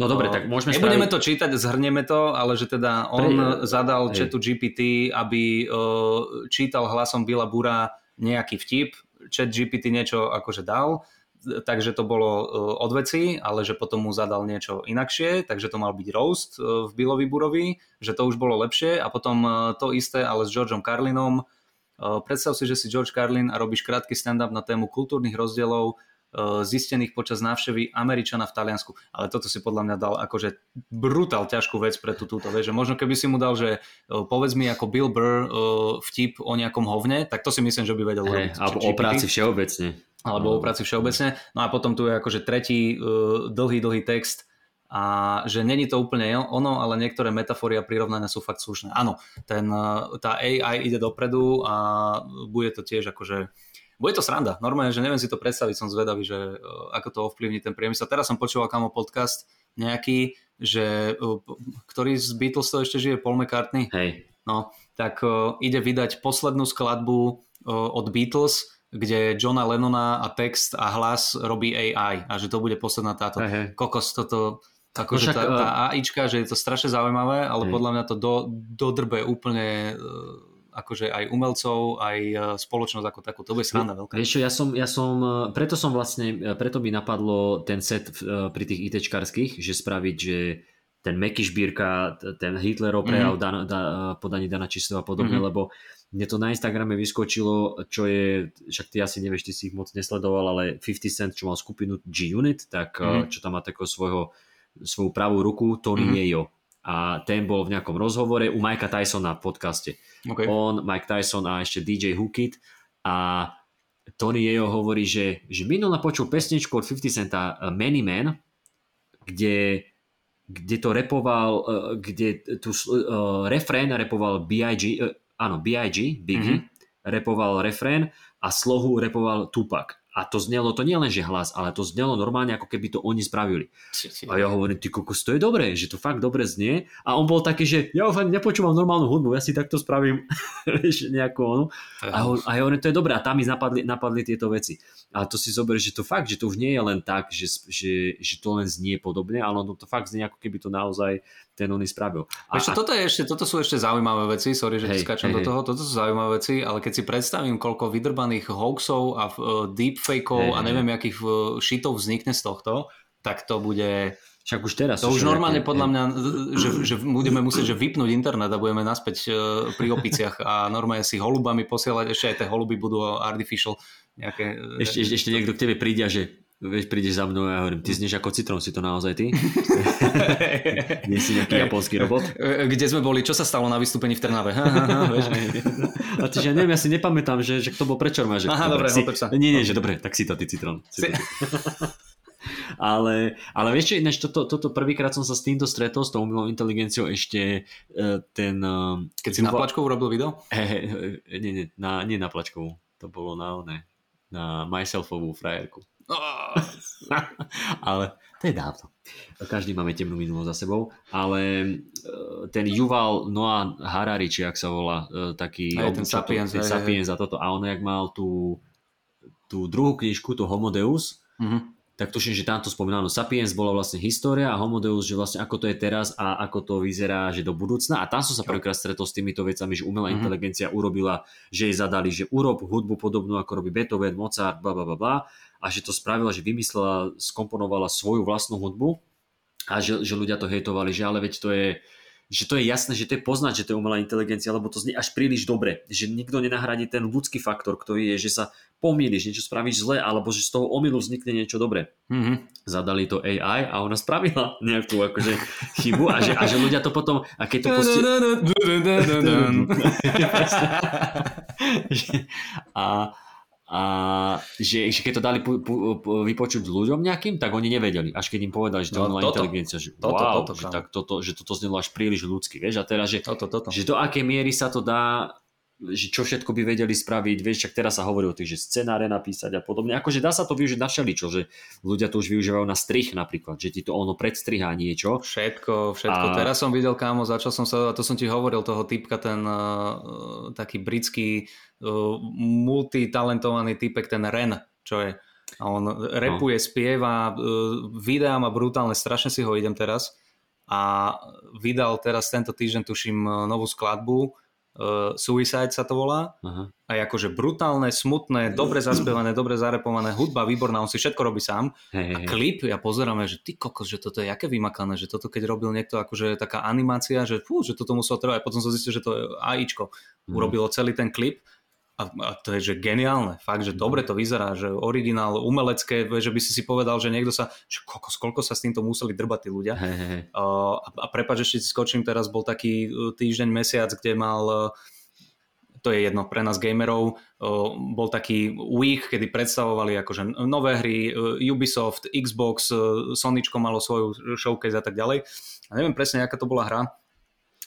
No dobre, tak môžeme Nebudeme spraviť... to čítať, zhrnieme to, ale že teda on Pre... zadal Hej. chatu GPT, aby uh, čítal hlasom Billa Bura nejaký vtip, chat GPT niečo akože dal takže to bolo e, od veci, ale že potom mu zadal niečo inakšie, takže to mal byť roast e, v Billovi Burovi, že to už bolo lepšie a potom e, to isté, ale s Georgeom Carlinom. Predstav si, že si George Carlin a robíš krátky stand-up na tému kultúrnych rozdielov zistených počas návštevy Američana v Taliansku. Ale toto si podľa mňa dal akože brutál ťažkú vec pre tú, túto vec. Že možno keby si mu dal, že povedz mi ako Bill Burr vtip o nejakom hovne, tak to si myslím, že by vedel hey, urobiť. Alebo o práci všeobecne alebo o práci všeobecne. No a potom tu je akože tretí dlhý, dlhý text a že není to úplne ono, ale niektoré metafory a prirovnania sú fakt slušné. Áno, ten, tá AI ide dopredu a bude to tiež akože bude to sranda. Normálne, že neviem si to predstaviť, som zvedavý, že uh, ako to ovplyvní ten priemysel. Teraz som počúval kamo podcast nejaký, že uh, ktorý z Beatles to ešte žije, Paul McCartney. Hej. No, tak uh, ide vydať poslednú skladbu uh, od Beatles, kde Johna Lennona a text a hlas robí AI a že to bude posledná táto. Hey, Kokos, toto akože tá, tá eh, AIčka, že je to strašne zaujímavé, ale hey. podľa mňa to do, dodrbe úplne eh, akože aj umelcov, aj eh, spoločnosť ako takú. To bude sranda veľká. Vieš ja som, ja som, preto som vlastne, preto by napadlo ten set pri tých ITčkarských, že spraviť, že ten Meky Šbírka, ten Hitlerov prejav mm-hmm. da, da, podaní Dana Čistého a podobne, mm-hmm. lebo mne to na Instagrame vyskočilo, čo je, však ty asi nevieš, ty si ich moc nesledoval, ale 50 Cent, čo mal skupinu G-Unit, tak mm-hmm. čo tam má takého svojho, svoju pravú ruku, Tony mm-hmm. A ten bol v nejakom rozhovore u Mikea Tysona v podcaste. Okay. On, Mike Tyson a ešte DJ Hookit a Tony Yeyo hovorí, že, že minul počul pesničku od 50 Centa uh, Many Men, kde kde to repoval, uh, kde tu uh, refrén repoval B.I.G., uh, áno, B.I.G., Biggie, mm-hmm. repoval refrén a slohu repoval Tupac. A to znelo, to nie len že hlas, ale to znelo normálne, ako keby to oni spravili. A ja hovorím, ty kokos, to je dobré, že to fakt dobre znie. A on bol taký, že ja fakt nepočúvam normálnu hudbu, ja si takto spravím nejakú onu. A, ho, a ja hovorím, to je dobré. A tam mi napadli, napadli tieto veci. A to si zober, že to fakt, že to už nie je len tak, že, že, že to len znie podobne, ale ono to fakt znie, ako keby to naozaj ten oný spravil. A, Ešte, toto, je ešte, toto sú ešte zaujímavé veci, sorry, že hej, skáčam hej, do toho, toto sú zaujímavé veci, ale keď si predstavím, koľko vydrbaných hoaxov a uh, deepfakeov hey, a neviem, akých uh, shitov vznikne z tohto, tak to bude... Však už teraz. To už normálne podľa mňa, že, že budeme musieť že vypnúť internet a budeme naspäť pri opiciach a normálne si holubami posielať, ešte aj tie holuby budú artificial nejaké... Ešte, ešte, ešte niekto k tebe príde že Vieš, prídeš za mnou a ja hovorím, ty znieš ako citrón, si to naozaj ty? Nie si nejaký japonský robot? Kde sme boli, čo sa stalo na vystúpení v Trnave? a ty, že ja neviem, ja si nepamätám, že, že kto bol prečo má, že... Aha, dobre, si, sa. Nie, nie, že dobre, tak si to, ty citrón. Si to, ale, ale vieš čo, ináč toto, toto prvýkrát som sa s týmto stretol, s tou umelou inteligenciou ešte uh, ten... Uh, Keď si na plačkovú robil video? He, he, nie, nie, na, nie na plačkovú, to bolo na oné, na myselfovú frajerku. ale to je dávno. Každý máme temnú minulosť za sebou, ale e, ten Yuval Noah Harari, či ak sa volá, e, taký... Aj ten Sapiens. Ten Sapiens a toto. A on, jak mal tú, tú druhú knižku, to Homo Deus, mm-hmm tak tuším, že tamto spomínal, no Sapiens bola vlastne história a Homo Deus, že vlastne ako to je teraz a ako to vyzerá, že do budúcna. A tam som sa prvýkrát stretol s týmito vecami, že umelá mm-hmm. inteligencia urobila, že jej zadali, že urob hudbu podobnú ako robí Beethoven, Mozart, bla bla bla bla a že to spravila, že vymyslela, skomponovala svoju vlastnú hudbu a že, že ľudia to hejtovali, že ale veď to je, že to je jasné, že to je poznať, že to je umelá inteligencia, lebo to znie až príliš dobre, že nikto nenahradí ten ľudský faktor, ktorý je, že sa pomýliš, niečo spravíš zle, alebo že z toho omylu vznikne niečo dobré. Mm-hmm. Zadali to AI a ona spravila nejakú akože chybu a že, a že ľudia to potom, a keď to proste... a, a že, že keď to dali pu, pu, pu, vypočuť ľuďom nejakým, tak oni nevedeli, až keď im povedali, že to no, umelá inteligencia, že toto, wow, toto, že, tak toto, že toto znelo až príliš ľudsky, vieš, a teraz, že, toto, toto. že do akej miery sa to dá že čo všetko by vedeli spraviť, vieš, čak teraz sa hovorí o tých, že scenáre napísať a podobne. Akože dá sa to využiť na všeličo, že ľudia to už využívajú na strich napríklad, že ti to ono predstrihá niečo. Všetko, všetko. A... Teraz som videl, kámo, začal som sa, a to som ti hovoril, toho typka, ten uh, taký britský uh, multitalentovaný typek, ten Ren, čo je. A on repuje, no. spieva, uh, videá má brutálne, strašne si ho idem teraz. A vydal teraz tento týždeň, tuším, novú skladbu, uh, Suicide sa to volá. Aha. A je akože brutálne, smutné, dobre zaspievané, dobre zarepované, hudba výborná, on si všetko robí sám. Hey, a klip, ja pozeráme, že ty kokos, že toto je aké vymakané, že toto keď robil niekto akože taká animácia, že fú, že toto muselo trvať. Potom som zistil, že to je AIčko. Mhm. Urobilo celý ten klip a, a to je že geniálne, fakt, že dobre to vyzerá, že originál, umelecké, že by si si povedal, že niekto sa, že koľko, koľko sa s týmto museli drbať tí ľudia. Hey, hey. Uh, a, a prepáč, ešte si skočím, teraz bol taký uh, týždeň, mesiac, kde mal uh, to je jedno pre nás gamerov, uh, bol taký week, kedy predstavovali akože nové hry, Ubisoft, Xbox, Sonyčko malo svoju showcase a tak ďalej. A neviem presne, aká to bola hra,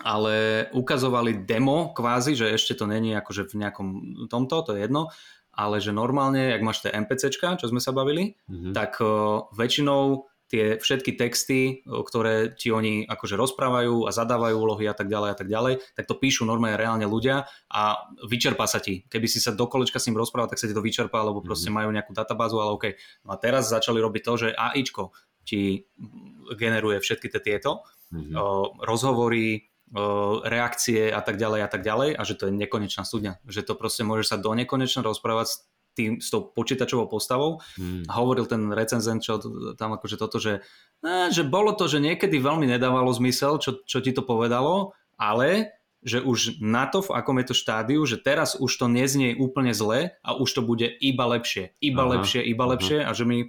ale ukazovali demo kvázi, že ešte to není akože v nejakom tomto, to je jedno, ale že normálne, ak máš tie NPCčka, čo sme sa bavili, mm-hmm. tak uh, väčšinou tie všetky texty, ktoré ti oni akože rozprávajú a zadávajú úlohy a tak ďalej a tak ďalej, tak to píšu normálne reálne ľudia a vyčerpá sa ti. Keby si sa do kolečka s ním rozprával, tak sa ti to vyčerpá, lebo proste mm-hmm. majú nejakú databázu, ale OK. No a teraz začali robiť to, že AIčko ti generuje všetky tieto mm-hmm. rozhovory, reakcie a tak ďalej a tak ďalej a že to je nekonečná studňa. Že to proste môžeš sa do nekonečna rozprávať s, tým, s tou počítačovou postavou. Hmm. Hovoril ten recenzent, čo tam akože toto, že, ne, že bolo to, že niekedy veľmi nedávalo zmysel, čo, čo ti to povedalo, ale že už na to, v akom je to štádiu, že teraz už to neznie úplne zle a už to bude iba lepšie, iba aha, lepšie, iba aha. lepšie a že my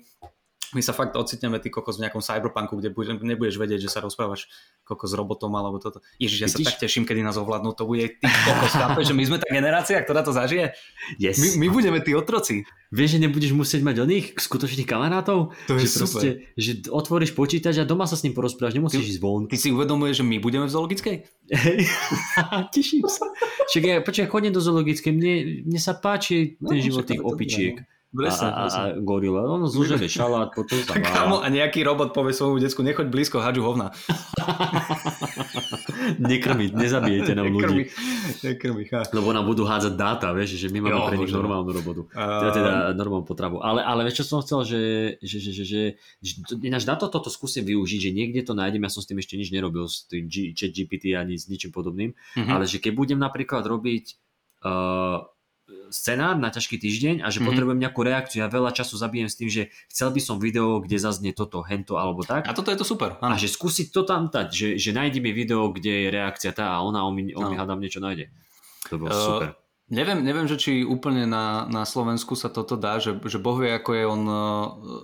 my sa fakt ocitneme ty kokos v nejakom cyberpunku, kde budem, nebudeš vedieť, že sa rozprávaš kokos s robotom alebo toto. Ježiš, ja sa tak teším, kedy nás ovládnu, to bude ty chápeš, že my sme tá generácia, ktorá to zažije. Yes. My, my budeme tí otroci. Vieš, že nebudeš musieť mať oných skutočných kamarátov? To je že super. Proste, že otvoríš počítač a doma sa s ním porozprávaš, nemusíš ty, ísť von. Ty si uvedomuješ, že my budeme v zoologickej? Teším sa. Však ja, počkaj, chodím do zoologickej, mne, mne sa páči ten no, život tých opičiek. No. Presne, a, a, a gorila. On zúžene šalát, potom sa má. Kamo, a nejaký robot povie svojmu decku, nechoď blízko, hadžu hovna. Nekrmiť, nezabijete nám ľudí. Nekrmi, Lebo nám budú hádzať dáta, vieš, že my máme jo, pre nich normálnu robotu. Teda, teda normálnu potravu. Ale, ale vieš, čo som chcel, že, že, že, že, že, že ináč na to toto skúsim využiť, že niekde to nájdem, ja som s tým ešte nič nerobil, s tým G, chat GPT ani s ničím podobným, mm-hmm. ale že keď budem napríklad robiť uh, scenár na ťažký týždeň a že mm-hmm. potrebujem nejakú reakciu. Ja veľa času zabijem s tým, že chcel by som video, kde zaznie toto, hento alebo tak. A toto je to super. Áno. A že skúsiť to tam dať, že, že nájdi mi video, kde je reakcia tá a ona, on mi, on mi hádam niečo nájde. To bolo uh, super. Neviem, neviem, že či úplne na, na Slovensku sa toto dá, že, že Boh vie, ako je on,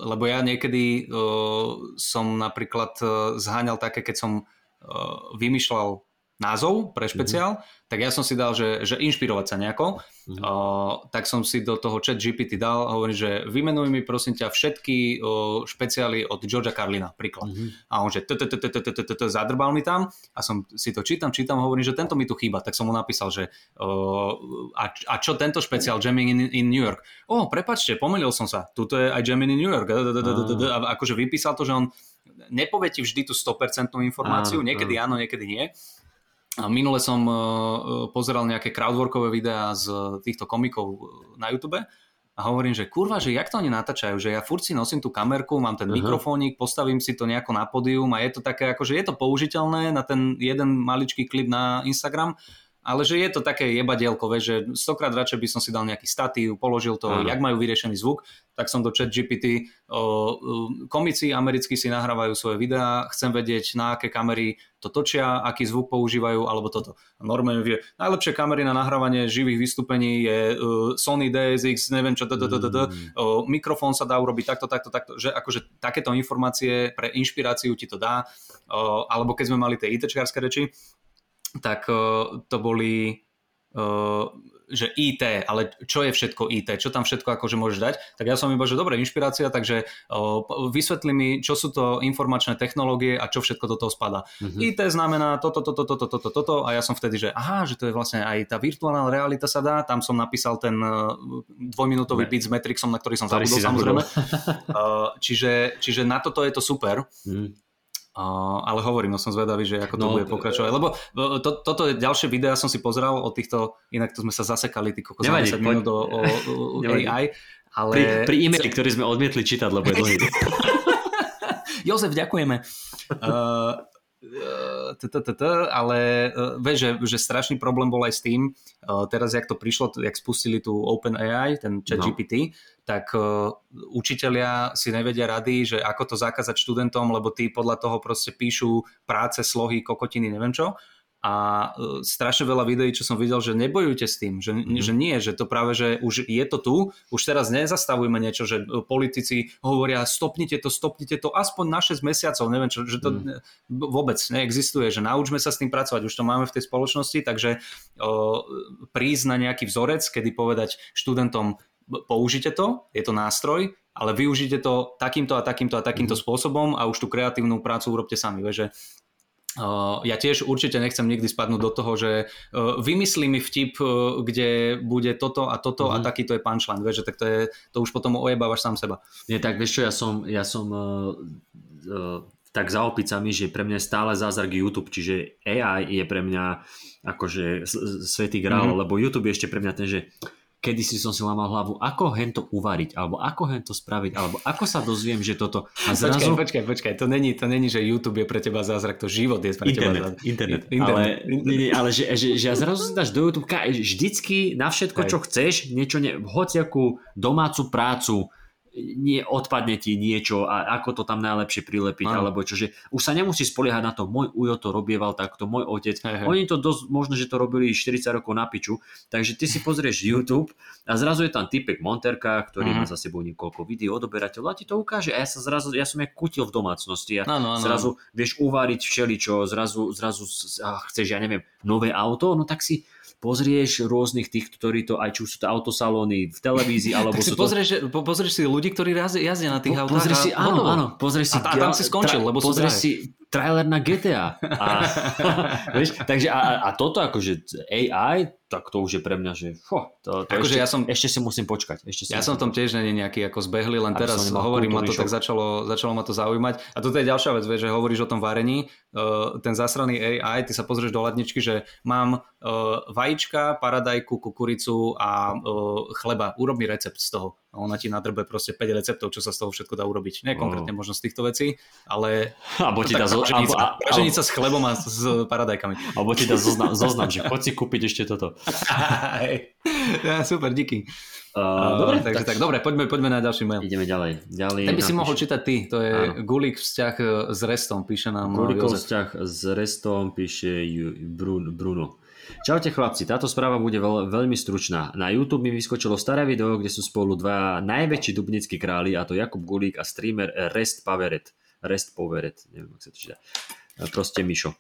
lebo ja niekedy uh, som napríklad uh, zháňal také, keď som uh, vymýšľal názov pre špeciál, mm-hmm. tak ja som si dal, že, že inšpirovať sa nejako, mm-hmm. uh, tak som si do toho chat GPT dal hovorím, že vymenuj mi prosím ťa všetky uh, špeciály od Georgia Carlina, príklad. Mm-hmm. A on že zadrbal mi tam a som si to čítam, čítam, hovorím, že tento mi tu chýba, tak som mu napísal, že a, a čo tento špeciál Jamming in, in New York? O, prepačte, pomýlil som sa, tuto je aj Jamming in New York. A akože vypísal to, že on nepovie ti vždy tú 100% informáciu, niekedy áno, niekedy nie. Minule som uh, pozeral nejaké crowdworkové videá z týchto komikov na YouTube a hovorím, že kurva, že jak to oni natáčajú, že ja furt si nosím tú kamerku, mám ten uh-huh. mikrofónik, postavím si to nejako na pódium a je to také, akože je to použiteľné na ten jeden maličký klip na Instagram, ale že je to také jebadielko, že stokrát radšej by som si dal nejaký statív, položil to, uh-huh. jak majú vyriešený zvuk, tak som do chat GPT, komici americkí si nahrávajú svoje videá, chcem vedieť, na aké kamery to točia, aký zvuk používajú, alebo toto. Normálne vie, najlepšie kamery na nahrávanie živých vystúpení je uh, Sony DSX, neviem čo, mm. mikrofón sa dá urobiť takto, takto, takto, že akože takéto informácie pre inšpiráciu ti to dá, alebo keď sme mali tie ITčkárske reči, tak to boli že IT, ale čo je všetko IT, čo tam všetko akože môžeš dať, tak ja som iba, že dobre, inšpirácia, takže vysvetli mi, čo sú to informačné technológie a čo všetko do toho spada. Mm-hmm. IT znamená toto, toto, toto, toto, toto a ja som vtedy, že aha, že to je vlastne aj tá virtuálna realita sa dá, tam som napísal ten dvojminútový bit s Matrixom, na ktorý som zabudol samozrejme. čiže, čiže na toto je to super. Mm. Uh, ale hovorím, no som zvedavý, že ako to no, bude pokračovať. Lebo e, to, toto je ďalšie videá, som si pozeral o týchto, inak to sme sa zasekali, ty kokos, 10 minút o, o, o AI. Ale... Pri, pri e-maili, ktorý sme odmietli čítať, lebo je dlhý. Jozef, ďakujeme. Uh, ale vieš, že, že strašný problém bol aj s tým, teraz jak to prišlo, jak spustili tú OpenAI, ten chat no. GPT, tak učitelia si nevedia rady, že ako to zakázať študentom, lebo tí podľa toho proste píšu práce, slohy, kokotiny, neviem čo a uh, strašne veľa videí, čo som videl, že nebojujte s tým, že, mm. že nie, že to práve, že už je to tu, už teraz nezastavujme niečo, že e, politici hovoria stopnite to, stopnite to aspoň na 6 mesiacov, neviem čo, že to mm. vôbec neexistuje, že naučme sa s tým pracovať, už to máme v tej spoločnosti, takže uh, prísť na nejaký vzorec, kedy povedať študentom použite to, je to nástroj, ale využite to takýmto a takýmto a takýmto mm. spôsobom a už tú kreatívnu prácu urobte sami. Že ja tiež určite nechcem nikdy spadnúť do toho, že vymyslí mi vtip, kde bude toto a toto mm-hmm. a mhm. takýto je punchline, vieš, že tak to, je, to už potom ojebávaš sám seba. Nie, tak vieš čo, ja som, ja som uh, uh, tak za opicami, že pre mňa je stále zázrak YouTube, čiže AI je pre mňa akože svetý grál, mm-hmm. lebo YouTube je ešte pre mňa ten, že kedy si som si lámal hlavu, ako hento uvariť, alebo ako hento spraviť, alebo ako sa dozviem, že toto... A zrazu... Počkaj, počkaj, počkaj, to není, to není, že YouTube je pre teba zázrak, to život je pre internet, teba zázrak. Internet, internet. Ale, nie, ale že, že, že ja zrazu si dáš do YouTube vždycky na všetko, čo chceš, niečo, ne, hociakú domácu prácu, nie odpadne ti niečo a ako to tam najlepšie prilepiť, ano. alebo čo, že už sa nemusí spoliehať na to, môj ujo to robieval takto, môj otec, hej, hej. oni to dosť, možno, že to robili 40 rokov na piču, takže ty si pozrieš YouTube a zrazu je tam typek Monterka, ktorý uh-huh. má za sebou niekoľko videí, odoberateľov a ti to ukáže a ja sa zrazu, ja som jak kutil v domácnosti a ano, ano. zrazu vieš uvariť všeličo, zrazu, zrazu ach, chceš, ja neviem, nové auto, no tak si pozrieš rôznych tých, ktorí to, aj či už sú to autosalóny v televízii, alebo tak sú si pozrieš, to... pozrieš si ľudí, ktorí jazdia na tých po, autách. Pozrieš si, áno, áno, pozrieš si... A, a tam si skončil, lebo pozrieš si trailer na GTA. A, vieš, takže a, a toto akože AI, tak to už je pre mňa, že fo, to, to akože ešte, ja som, ešte si musím počkať. Ešte si ja som v tom tiež není nejaký ako zbehli, len teraz hovorím, ma to tak začalo, začalo ma to zaujímať. A toto je ďalšia vec, vieš, že hovoríš o tom varení, uh, ten zasraný AI, ty sa pozrieš do ladničky, že mám uh, vajíčka, paradajku, kukuricu a uh, chleba, urob mi recept z toho a ona ti nadrbe proste 5 receptov, čo sa z toho všetko dá urobiť. Nie konkrétne možno z týchto vecí, ale... Abo ti dá zo... praženica, praženica s chlebom a s paradajkami. Alebo ti dá zoznam, zoznam že poď si kúpiť ešte toto. ja, super, díky. Uh, dobre, takže tak, tak dobre, poďme, poďme na ďalší mail. Ideme ďalej. ďalej Ten by si mohol čítať ty, to je Áno. Gulík vzťah e, s Restom, píše nám Gulíkov vzťah s Restom, píše Bruno. Čaute chlapci, táto správa bude veľ, veľmi stručná. Na YouTube mi vyskočilo staré video, kde sú spolu dva najväčší dubnickí králi, a to Jakub Gulík a streamer Rest Paveret. Rest Poveret, neviem, ako sa to číta. Proste Mišo.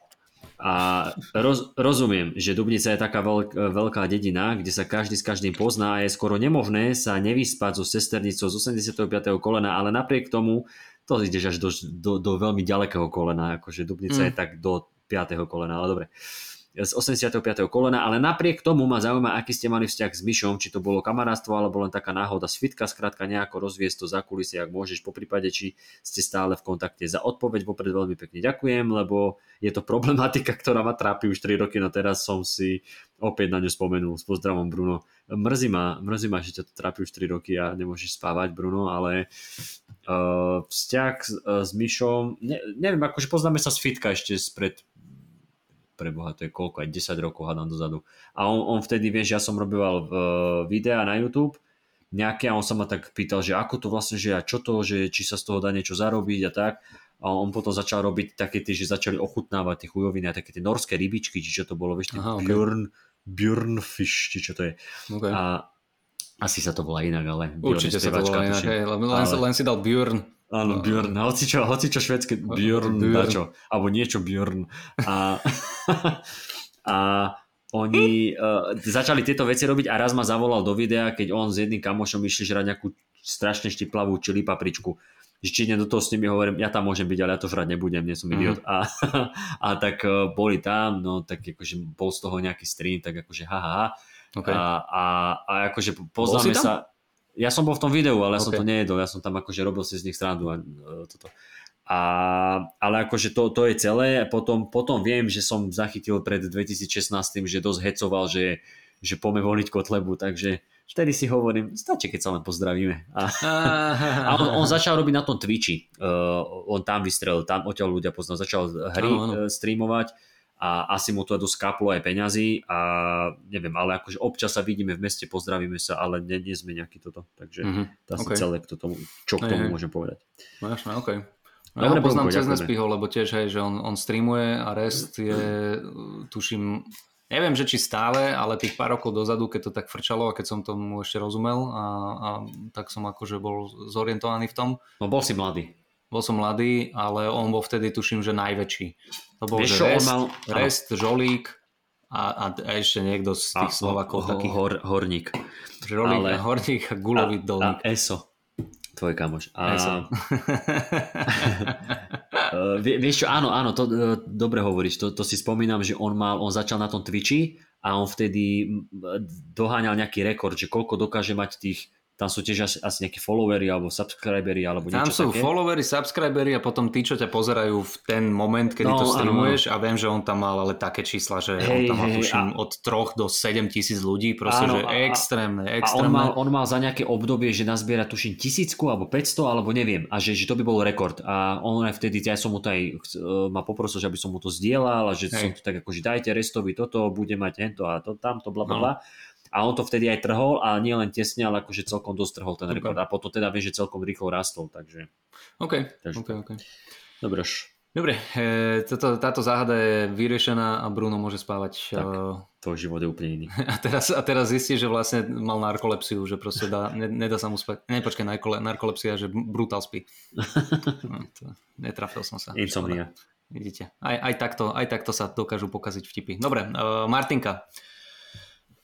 A roz, rozumiem, že Dubnica je taká veľk, veľká dedina, kde sa každý s každým pozná a je skoro nemožné sa nevyspať so sesternicou z 85. kolena, ale napriek tomu to ideš až do, do, do veľmi ďalekého kolena, akože Dubnica mm. je tak do 5. kolena, ale dobre. Uh, z 85. kolena, ale napriek tomu ma zaujíma, aký ste mali vzťah s Myšom, či to bolo kamarátstvo, alebo len taká náhoda svitka, skrátka nejako rozviesť to za kulisy, ak môžeš, po prípade, či ste stále v kontakte. Za odpoveď vopred veľmi pekne ďakujem, lebo je to problematika, ktorá ma trápi už 3 roky, no teraz som si opäť na ňu spomenul. S pozdravom, Bruno. Mrzí ma, mrzí ma, že ťa to trápi už 3 roky a nemôžeš spávať, Bruno, ale uh, vzťah s, uh, s Myšom, ne, neviem, akože poznáme sa z fitka ešte spred preboha, to je koľko, aj 10 rokov hádam dozadu. A on, on vtedy, vieš, ja som robil uh, videa na YouTube, nejaké a on sa ma tak pýtal, že ako to vlastne, že a čo to, že či sa z toho dá niečo zarobiť a tak. A on potom začal robiť také tie, že začali ochutnávať tie chujoviny a také tie norské rybičky, či čo to bolo, vieš, Aha, okay. Björn, Björnfish, či čo to je. Okay. A asi sa to volá inak, ale... Určite sa to volá inak, hej, len, ale... len si dal Björn. Áno, Björn, hoci čo, hoci čo švedské, Björn, Björn. Dačo, alebo niečo Björn. A, a oni uh, začali tieto veci robiť a raz ma zavolal do videa, keď on s jedným kamošom išli žrať nejakú strašne štiplavú čili papričku. Že či do toho s nimi hovorím, ja tam môžem byť, ale ja to žrať nebudem, nie som mhm. idiot. Mm. A, a tak uh, boli tam, no tak akože bol z toho nejaký stream, tak akože haha. Okay. A, a, a akože poznáme sa ja som bol v tom videu, ale ja okay. som to nejedol, ja som tam akože robil si z nich srandu a uh, toto. A, ale akože to, to je celé. Potom, potom viem, že som zachytil pred 2016, že dosť hecoval, že, že pome voliť Kotlebu, takže vtedy si hovorím, stačí, keď sa len pozdravíme. A, a on, on začal robiť na tom Twitchi. Uh, on tam vystrelil, tam odtiaľ ľudia poznal, začal hry uh, streamovať a asi mu to dosť kaplo aj peňazí a neviem, ale akože občas sa vidíme v meste, pozdravíme sa, ale nie, nie sme nejaký toto, takže mm-hmm. to asi okay. celé k tomu, čo k tomu hey, môžem povedať. No jasné, okej. Okay. No, ja ho poznám cez Nespiho, lebo tiež hej, že on, on streamuje a rest je, tuším, neviem, že či stále, ale tých pár rokov dozadu, keď to tak frčalo a keď som tomu ešte rozumel a, a tak som akože bol zorientovaný v tom. No bol si mladý. Bol som mladý, ale on bol vtedy, tuším, že najväčší. To bol, Vieš, že rest, mal... rest, žolík a, a, ešte niekto z tých a, Slovakov. Ho, taký hor, horník. Žolík ale... a horník a gulový dolník. A Eso, tvoj kamoš. A... Eso. vieš čo, áno, áno, to uh, dobre hovoríš. To, to si spomínam, že on mal, on začal na tom Twitchi a on vtedy doháňal nejaký rekord, že koľko dokáže mať tých tam sú tiež asi, asi nejakí followery alebo subscribery alebo niečo Tam sú také. followery, subscribery a potom tí, čo ťa pozerajú v ten moment, kedy no, to streamuješ ano. a viem, že on tam mal ale také čísla, že hey, on tam mal tuším a... od 3 do 7 tisíc ľudí, proste, ano, že a, extrémne, extrémne. A on mal, on mal za nejaké obdobie, že nazbiera tuším tisícku alebo 500 alebo neviem a že, že to by bol rekord a on aj vtedy, ja som mu to aj e, ma poprosil, že aby som mu to zdieľal a že hey. som to tak ako, že dajte restovi toto, bude mať hento a to tamto, bla bla no. bla. A on to vtedy aj trhol a nie len tesne, ale akože celkom dosť trhol ten rekord. Okay. A potom teda vie, že celkom rýchlo rastol, takže... OK, takže... OK, OK. Dobre. Dobre, e, toto, táto záhada je vyriešená a Bruno môže spávať. Tak, uh... tvoj život je úplne iný. A teraz, a teraz zistí, že vlastne mal narkolepsiu, že proste dá, ne, nedá sa mu spať. Ne, počkaj, narkolepsia, že brutál spí. No, to, netrafil som sa. Insomnia. Vidíte, aj, aj, takto, aj takto sa dokážu pokaziť vtipy. Dobre, uh, Martinka,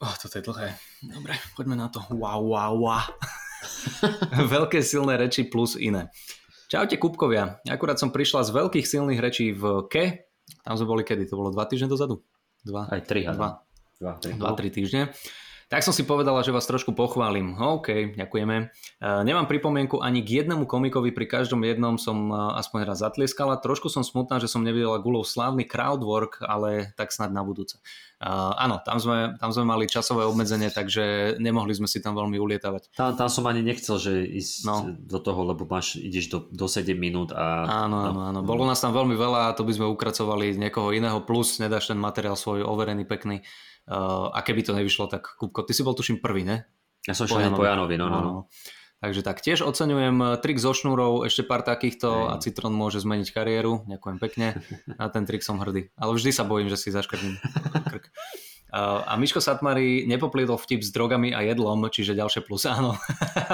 Oh, toto je dlhé. Dobre, poďme na to. Wow, wow, wow. Veľké silné reči plus iné. Čaute Kupkovia. Akurát som prišla z veľkých silných rečí v Ke. Tam sme boli kedy? To bolo dva týždne dozadu? Dva. Aj tri. Dva. Dva, tri. Dva, tri týždne. Tak som si povedala, že vás trošku pochválim. OK, ďakujeme. Uh, nemám pripomienku ani k jednému komikovi, pri každom jednom som uh, aspoň raz zatlieskala. Trošku som smutná, že som nevidela Gulov slávny crowdwork, ale tak snad na budúce. Uh, áno, tam sme, tam sme mali časové obmedzenie, takže nemohli sme si tam veľmi ulietavať. Tam, tam som ani nechcel, že ísť no. do toho, lebo máš, ideš do, do 7 minút a... Áno, áno, áno. Bolo nás tam veľmi veľa a to by sme ukracovali niekoho iného, plus nedáš ten materiál svoj overený, pekný. Uh, a keby to nevyšlo, tak Kupko, ty si bol tuším prvý, ne? Ja som šiel po Janovi, no, no, no. Takže tak, tiež oceňujem eh, trik so šnúrou, ešte pár takýchto Ej. a Citron môže zmeniť kariéru, ďakujem pekne, na ten trik som hrdý. Ale vždy sa bojím, že si zaškrtím krk. Uh, a Miško Satmari nepopliedol vtip s drogami a jedlom, čiže ďalšie plus. Áno,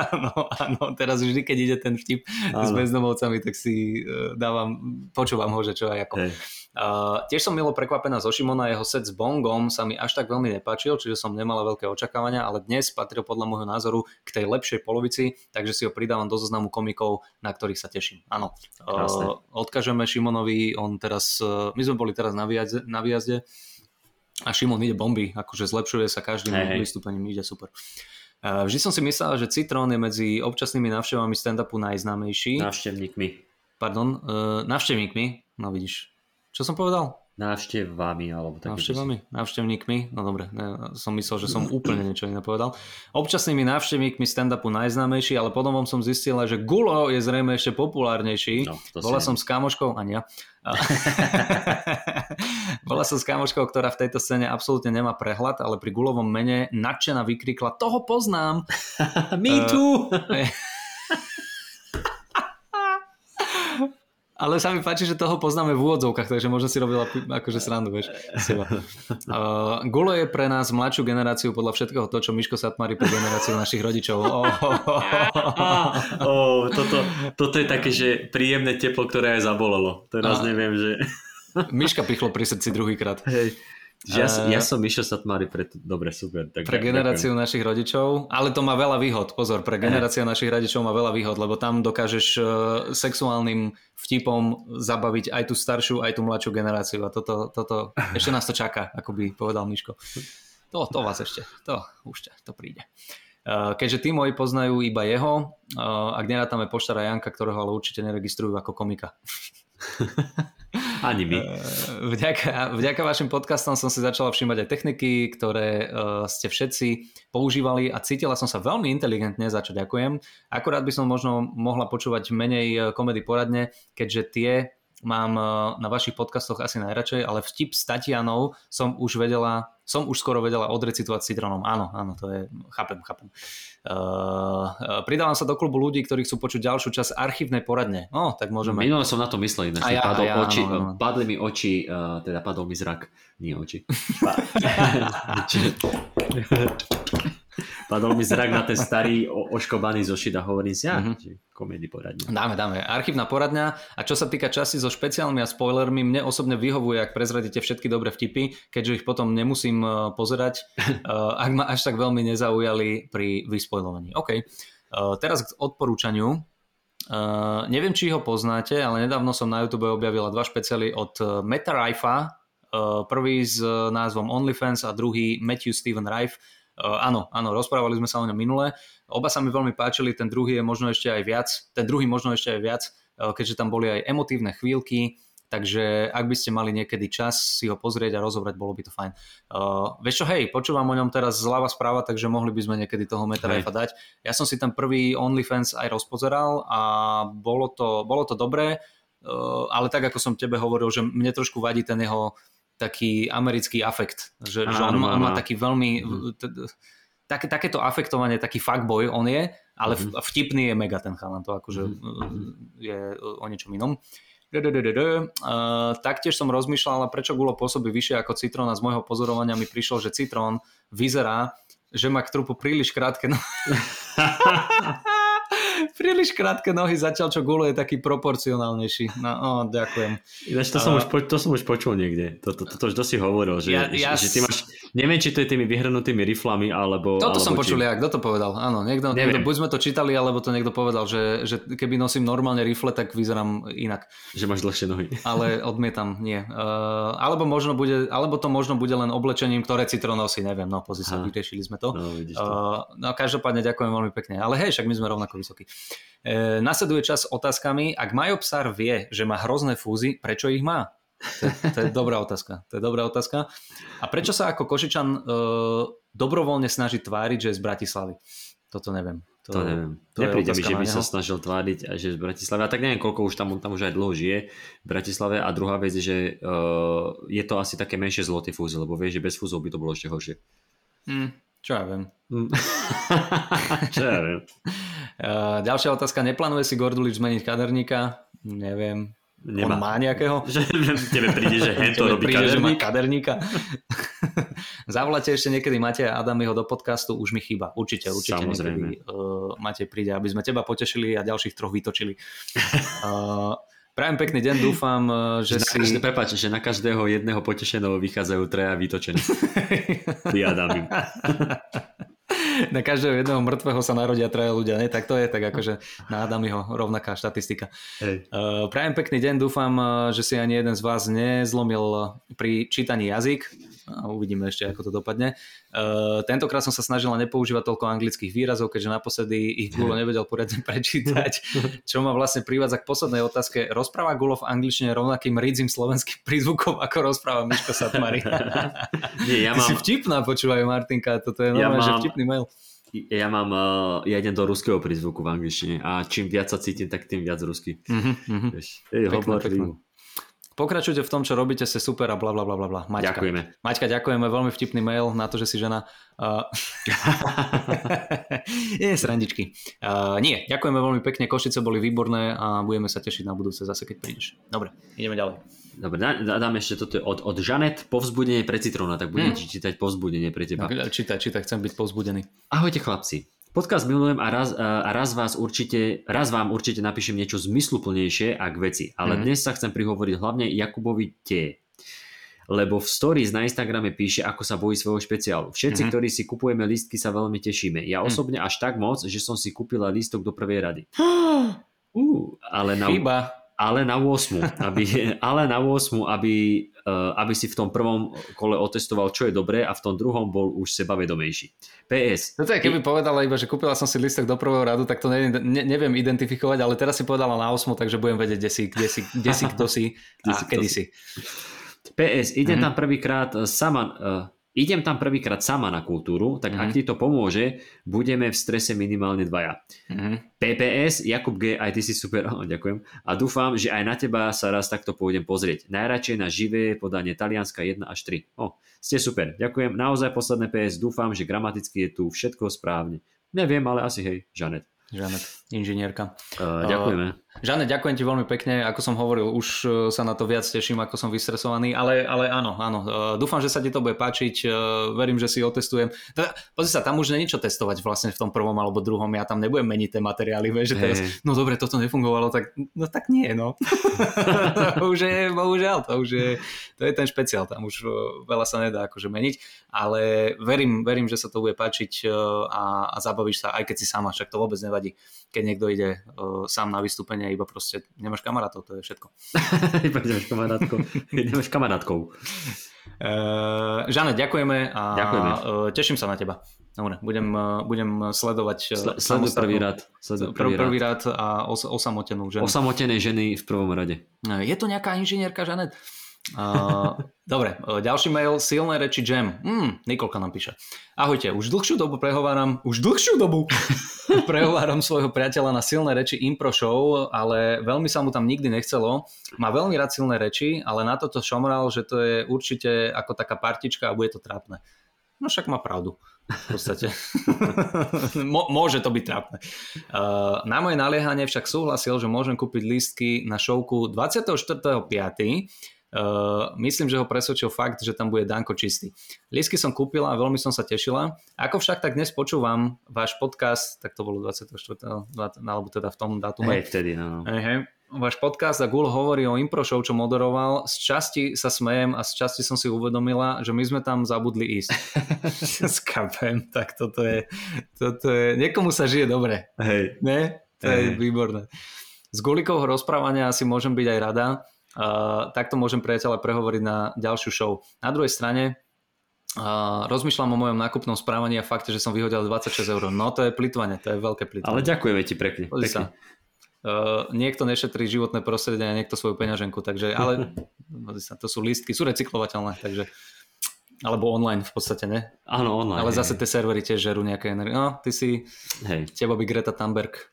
áno, áno. Teraz vždy, keď ide ten vtip áno. s bezdomovcami, tak si dávam, počúvam ho, že čo aj ako. Hej. Uh, tiež som milo prekvapená zo Šimona, jeho set s Bongom sa mi až tak veľmi nepáčil, čiže som nemala veľké očakávania, ale dnes patril podľa môjho názoru k tej lepšej polovici, takže si ho pridávam do zoznamu komikov, na ktorých sa teším. Áno, uh, odkážeme Šimonovi, on teraz, uh, my sme boli teraz na výjazde, na výjazde a Šimon ide bomby, akože zlepšuje sa každým hey, vystúpením, ide super. Vždy som si myslel, že Citrón je medzi občasnými návštevami stand-upu najznámejší. Návštevníkmi. Pardon, návštevníkmi, no vidíš. Čo som povedal? Návštevami alebo tak. Návštevami, návštevníkmi, no dobre, ne, som myslel, že som úplne niečo iné povedal. Občasnými návštevníkmi stand-upu najznámejší, ale potom som zistila, že Gulo je zrejme ešte populárnejší. No, Bola som s kamoškou, a nie. Bola som s kamoškou, ktorá v tejto scéne absolútne nemá prehľad, ale pri Gulovom mene nadšená vykrikla, toho poznám. Me too! Ale sa mi páči, že toho poznáme v úvodzovkách, takže možno si robila akože srandu, vieš, seba. Uh, Gulo je pre nás mladšiu generáciu podľa všetkého to, čo Miško Satmari pre generáciu našich rodičov. Oh, oh, toto, toto je také, že príjemné teplo, ktoré aj zabolelo. Teraz neviem, že... Miška pichlo pri srdci druhýkrát. Hej. Ja, uh, ja som Mišo Satmári pre... Dobre, super. Tak pre generáciu ďakujem. našich rodičov, ale to má veľa výhod. Pozor, pre generáciu našich rodičov má veľa výhod, lebo tam dokážeš uh, sexuálnym vtipom zabaviť aj tú staršiu, aj tú mladšiu generáciu. A toto, toto ešte nás to čaká, ako by povedal Miško. To, to vás ešte, to už ťa, to príde. Uh, keďže tí moji poznajú iba jeho, uh, ak nerátame poštara Janka, ktorého ale určite neregistrujú ako komika. Ani my. Eh, vďaka, vďaka vašim podcastom som si začala všímať aj techniky, ktoré uh, ste všetci používali a cítila som sa veľmi inteligentne, za čo ďakujem. Akurát by som možno mohla počúvať menej eh, komedy poradne, keďže tie mám na vašich podcastoch asi najradšej, ale vtip s Tatianou som už vedela, som už skoro vedela odrecitovať s citrónom. Áno, áno, to je, chápem, chápem. Uh, pridávam sa do klubu ľudí, ktorí chcú počuť ďalšiu časť archívnej poradne. No, tak môžeme. Minule som na to myslel, ináč ja, padol ja, oči, no, no. padli mi oči, uh, teda padol mi zrak, nie oči. Padol mi zrak na ten starý oškobaný zošit a hovorím si, ja, mm-hmm. komédy poradňa. Dáme, dáme. Archívna poradňa. A čo sa týka časy so špeciálnymi a spoilermi, mne osobne vyhovuje, ak prezradíte všetky dobré vtipy, keďže ich potom nemusím uh, pozerať, uh, ak ma až tak veľmi nezaujali pri vyspoilovaní. OK. Uh, teraz k odporúčaniu. Uh, neviem, či ho poznáte, ale nedávno som na YouTube objavila dva špeciály od Meta Raifa. Uh, prvý s názvom OnlyFans a druhý Matthew Steven Rife áno, áno, rozprávali sme sa o ňom minule. Oba sa mi veľmi páčili, ten druhý je možno ešte aj viac, ten druhý možno ešte aj viac, uh, keďže tam boli aj emotívne chvíľky, takže ak by ste mali niekedy čas si ho pozrieť a rozobrať, bolo by to fajn. Uh, vieš čo, hej, počúvam o ňom teraz zľava správa, takže mohli by sme niekedy toho Metarifa dať. Ja som si ten prvý OnlyFans aj rozpozeral a bolo to, bolo to dobré, uh, ale tak ako som tebe hovoril, že mne trošku vadí ten jeho taký americký afekt, že, áno, že on, on má taký veľmi, mm. také, takéto afektovanie, taký fuckboy on je, ale mm. vtipný je mega ten chalan, to akože mm. je o niečom inom. Uh, taktiež som rozmýšľal, prečo gulo pôsobí vyššie ako citrón a z môjho pozorovania mi prišlo, že citrón vyzerá, že má k trupu príliš krátke no... príliš krátke nohy, zatiaľ čo Gulo je taký proporcionálnejší. No, oh, ďakujem. Ináč to, som už to som už počul niekde. To, to, to, to už dosť si hovoril, že, ja, ja že, ty máš, neviem, či to je tými vyhrnutými riflami, alebo... Toto alebo som počul či... ja, kto to povedal? Áno, niekto, niekto, buď sme to čítali, alebo to niekto povedal, že, že keby nosím normálne rifle, tak vyzerám inak. Že máš dlhšie nohy. Ale odmietam, nie. Uh, alebo, možno bude, alebo to možno bude len oblečením, ktoré Citro nosí, neviem, no pozri sa, vyriešili sme to. No, to. Uh, no každopádne ďakujem veľmi pekne. Ale hej, však my sme rovnako vysokí. E, nasleduje čas otázkami. Ak Majopsar vie, že má hrozné fúzy, prečo ich má? To, to je dobrá otázka. To je dobrá otázka. A prečo sa ako Košičan e, dobrovoľne snaží tváriť, že je z Bratislavy? Toto neviem. To, to neviem. To Nepríde mi, že by sa snažil tváriť, že je z Bratislavy. A tak neviem, koľko už tam, on tam už aj dlho žije v Bratislave. A druhá vec je, že uh, je to asi také menšie zlo tie fúzy, lebo vieš, že bez fúzov by to bolo ešte horšie. Hmm, čo ja viem. čo ja viem. Uh, ďalšia otázka. Neplánuje si Gordulič zmeniť kaderníka? Neviem. Nemá. On má nejakého? Že tebe príde, že hento robí príde, kaderník? že má kaderníka. Zavolajte ešte niekedy Mateja Adamiho do podcastu, už mi chýba. Určite, určite Samozrejme. niekedy uh, Matej príde, aby sme teba potešili a ďalších troch vytočili. Uh, Prajem pekný deň, dúfam, že, že si... Na, prepáč, že na každého jedného potešeného vychádzajú treja vytočení. Vyjadám im. Na každého jedného mŕtvého sa narodia traja ľudia, ne? Tak to je tak akože na Adamiho rovnaká štatistika. Hej. Uh, prajem pekný deň, dúfam, eh, že si ani jeden z vás nezlomil pri čítaní jazyk. A uvidíme ešte, ako to dopadne. Uh, tentokrát som sa snažila nepoužívať toľko anglických výrazov, keďže naposledy ich Gulo nevedel poriadne prečítať, čo ma vlastne privádza k poslednej otázke. Rozpráva Gulo v angličtine rovnakým ridzim slovenským prízvukom, ako rozpráva Miško Satmari. Nie, ja mám... Ty si vtipná, počúvaj Martinka, toto je normálne, ja mám... že vtipný mail ja mám, uh, ja idem do ruského prízvuku v angličtine a čím viac sa cítim, tak tým viac rusky. Mm-hmm. Vieš, je pekné, pekné. Pokračujte v tom, čo robíte, ste super a bla bla bla bla. Maťka. Ďakujeme. Maťka, ďakujeme, veľmi vtipný mail na to, že si žena. Uh... nie, srandičky. Uh, nie, ďakujeme veľmi pekne, Košice boli výborné a budeme sa tešiť na budúce zase, keď prídeš. Dobre, ideme ďalej. Dobre, dám ešte toto od, od Žanet, povzbudenie pre Citrona, tak budem hmm. čítať povzbudenie pre teba. Čítaj, čítaj, chcem byť povzbudený. Ahojte chlapci. Podcast milujem a raz, a raz, vás určite, raz vám určite napíšem niečo zmysluplnejšie a k veci, ale mm. dnes sa chcem prihovoriť hlavne Jakubovi T. Lebo v stories na Instagrame píše, ako sa bojí svojho špeciálu. Všetci, mm ktorí si kupujeme lístky, sa veľmi tešíme. Ja mm. osobne až tak moc, že som si kúpila lístok do prvej rady. uh, ale na... Chyba ale na 8, aby, ale na 8, aby, aby si v tom prvom kole otestoval, čo je dobré a v tom druhom bol už sebavedomejší. PS. No to je, keby I... povedala iba, že kúpila som si listok do prvého radu, tak to ne, ne, neviem identifikovať, ale teraz si povedala na 8, takže budem vedieť, kde si, kde si, kde si kto si a kedy si. PS, idem mm-hmm. tam prvýkrát sama, uh, idem tam prvýkrát sama na kultúru, tak mm-hmm. ak ti to pomôže, budeme v strese minimálne dvaja. Mm-hmm. PPS, Jakub G, aj ty si super, oh, ďakujem. A dúfam, že aj na teba sa raz takto pôjdem pozrieť. Najradšej na živé podanie Talianska 1 až 3. Oh, ste super, ďakujem. Naozaj posledné PS, dúfam, že gramaticky je tu všetko správne. Neviem, ale asi hej, Žanet. Žanet, inžinierka. Uh, ďakujeme. Uh, Žanet, ďakujem ti veľmi pekne. Ako som hovoril, už e, sa na to viac teším, ako som vystresovaný, ale, ale áno, áno. Uh, dúfam, že sa ti to bude páčiť. Uh, verím, že si otestujem. Teda, pozri sa, tam už není čo testovať vlastne v tom prvom alebo druhom. Ja tam nebudem meniť tie materiály, vieš, že teraz, hey. no dobre, toto nefungovalo, tak no tak nie, no. už je, bohužiaľ, to už je, to je ten špeciál, tam už veľa sa nedá akože meniť, ale verím, verím, že sa to bude páčiť a, a zabavíš sa, aj keď si sama, však to vôbec nevadí keď niekto ide uh, sám na vystúpenie, iba proste nemáš kamarátov, to je všetko. iba nemáš kamarátov. nemáš kamarátkou. Uh, Žane, ďakujeme a ďakujeme. Uh, teším sa na teba. Dobre, budem, uh, budem sledovať Sle, sleduj prvý rád. Sleduj prvý, prvý rád a os, osamotenú ženu. Osamotené ženy v prvom rade. Je to nejaká inžinierka, Žanet? Uh, dobre, ďalší mail, silné reči Jam. Mm, Nikolka nám píše. Ahojte, už dlhšiu dobu prehováram, už dlhšiu dobu prehováram svojho priateľa na silné reči impro show, ale veľmi sa mu tam nikdy nechcelo. Má veľmi rád silné reči, ale na toto šomral, že to je určite ako taká partička a bude to trápne. No však má pravdu. V podstate. Môže to byť trápne. Uh, na moje naliehanie však súhlasil, že môžem kúpiť lístky na šovku 24.5 Uh, myslím, že ho presvedčil fakt, že tam bude Danko čistý. Lísky som kúpila a veľmi som sa tešila. Ako však tak dnes počúvam váš podcast, tak to bolo 24. 20, alebo teda v tom datume. Hej, vtedy, no. Hej, hej. Váš podcast a Gul hovorí o impro show, čo moderoval. Z časti sa smejem a z časti som si uvedomila, že my sme tam zabudli ísť. Skapem, tak toto je, toto je, niekomu sa žije dobre. Hej. Ne? To hej. je výborné. Z Gulikovho rozprávania asi môžem byť aj rada, Uh, takto môžem priateľa prehovoriť na ďalšiu show. Na druhej strane uh, rozmýšľam o mojom nákupnom správaní a fakte, že som vyhodil 26 eur. No to je plitvanie, to je veľké plitvanie. Ale ďakujeme ti pekne. pekne. Sa. Uh, niekto nešetrí životné prostredie a niekto svoju peňaženku, takže, ale sa, to sú lístky, sú recyklovateľné, takže alebo online v podstate, ne? Áno, online. Ale zase tie servery tiež žerú nejaké energie. No, ty si, hej. teba by Greta Thunberg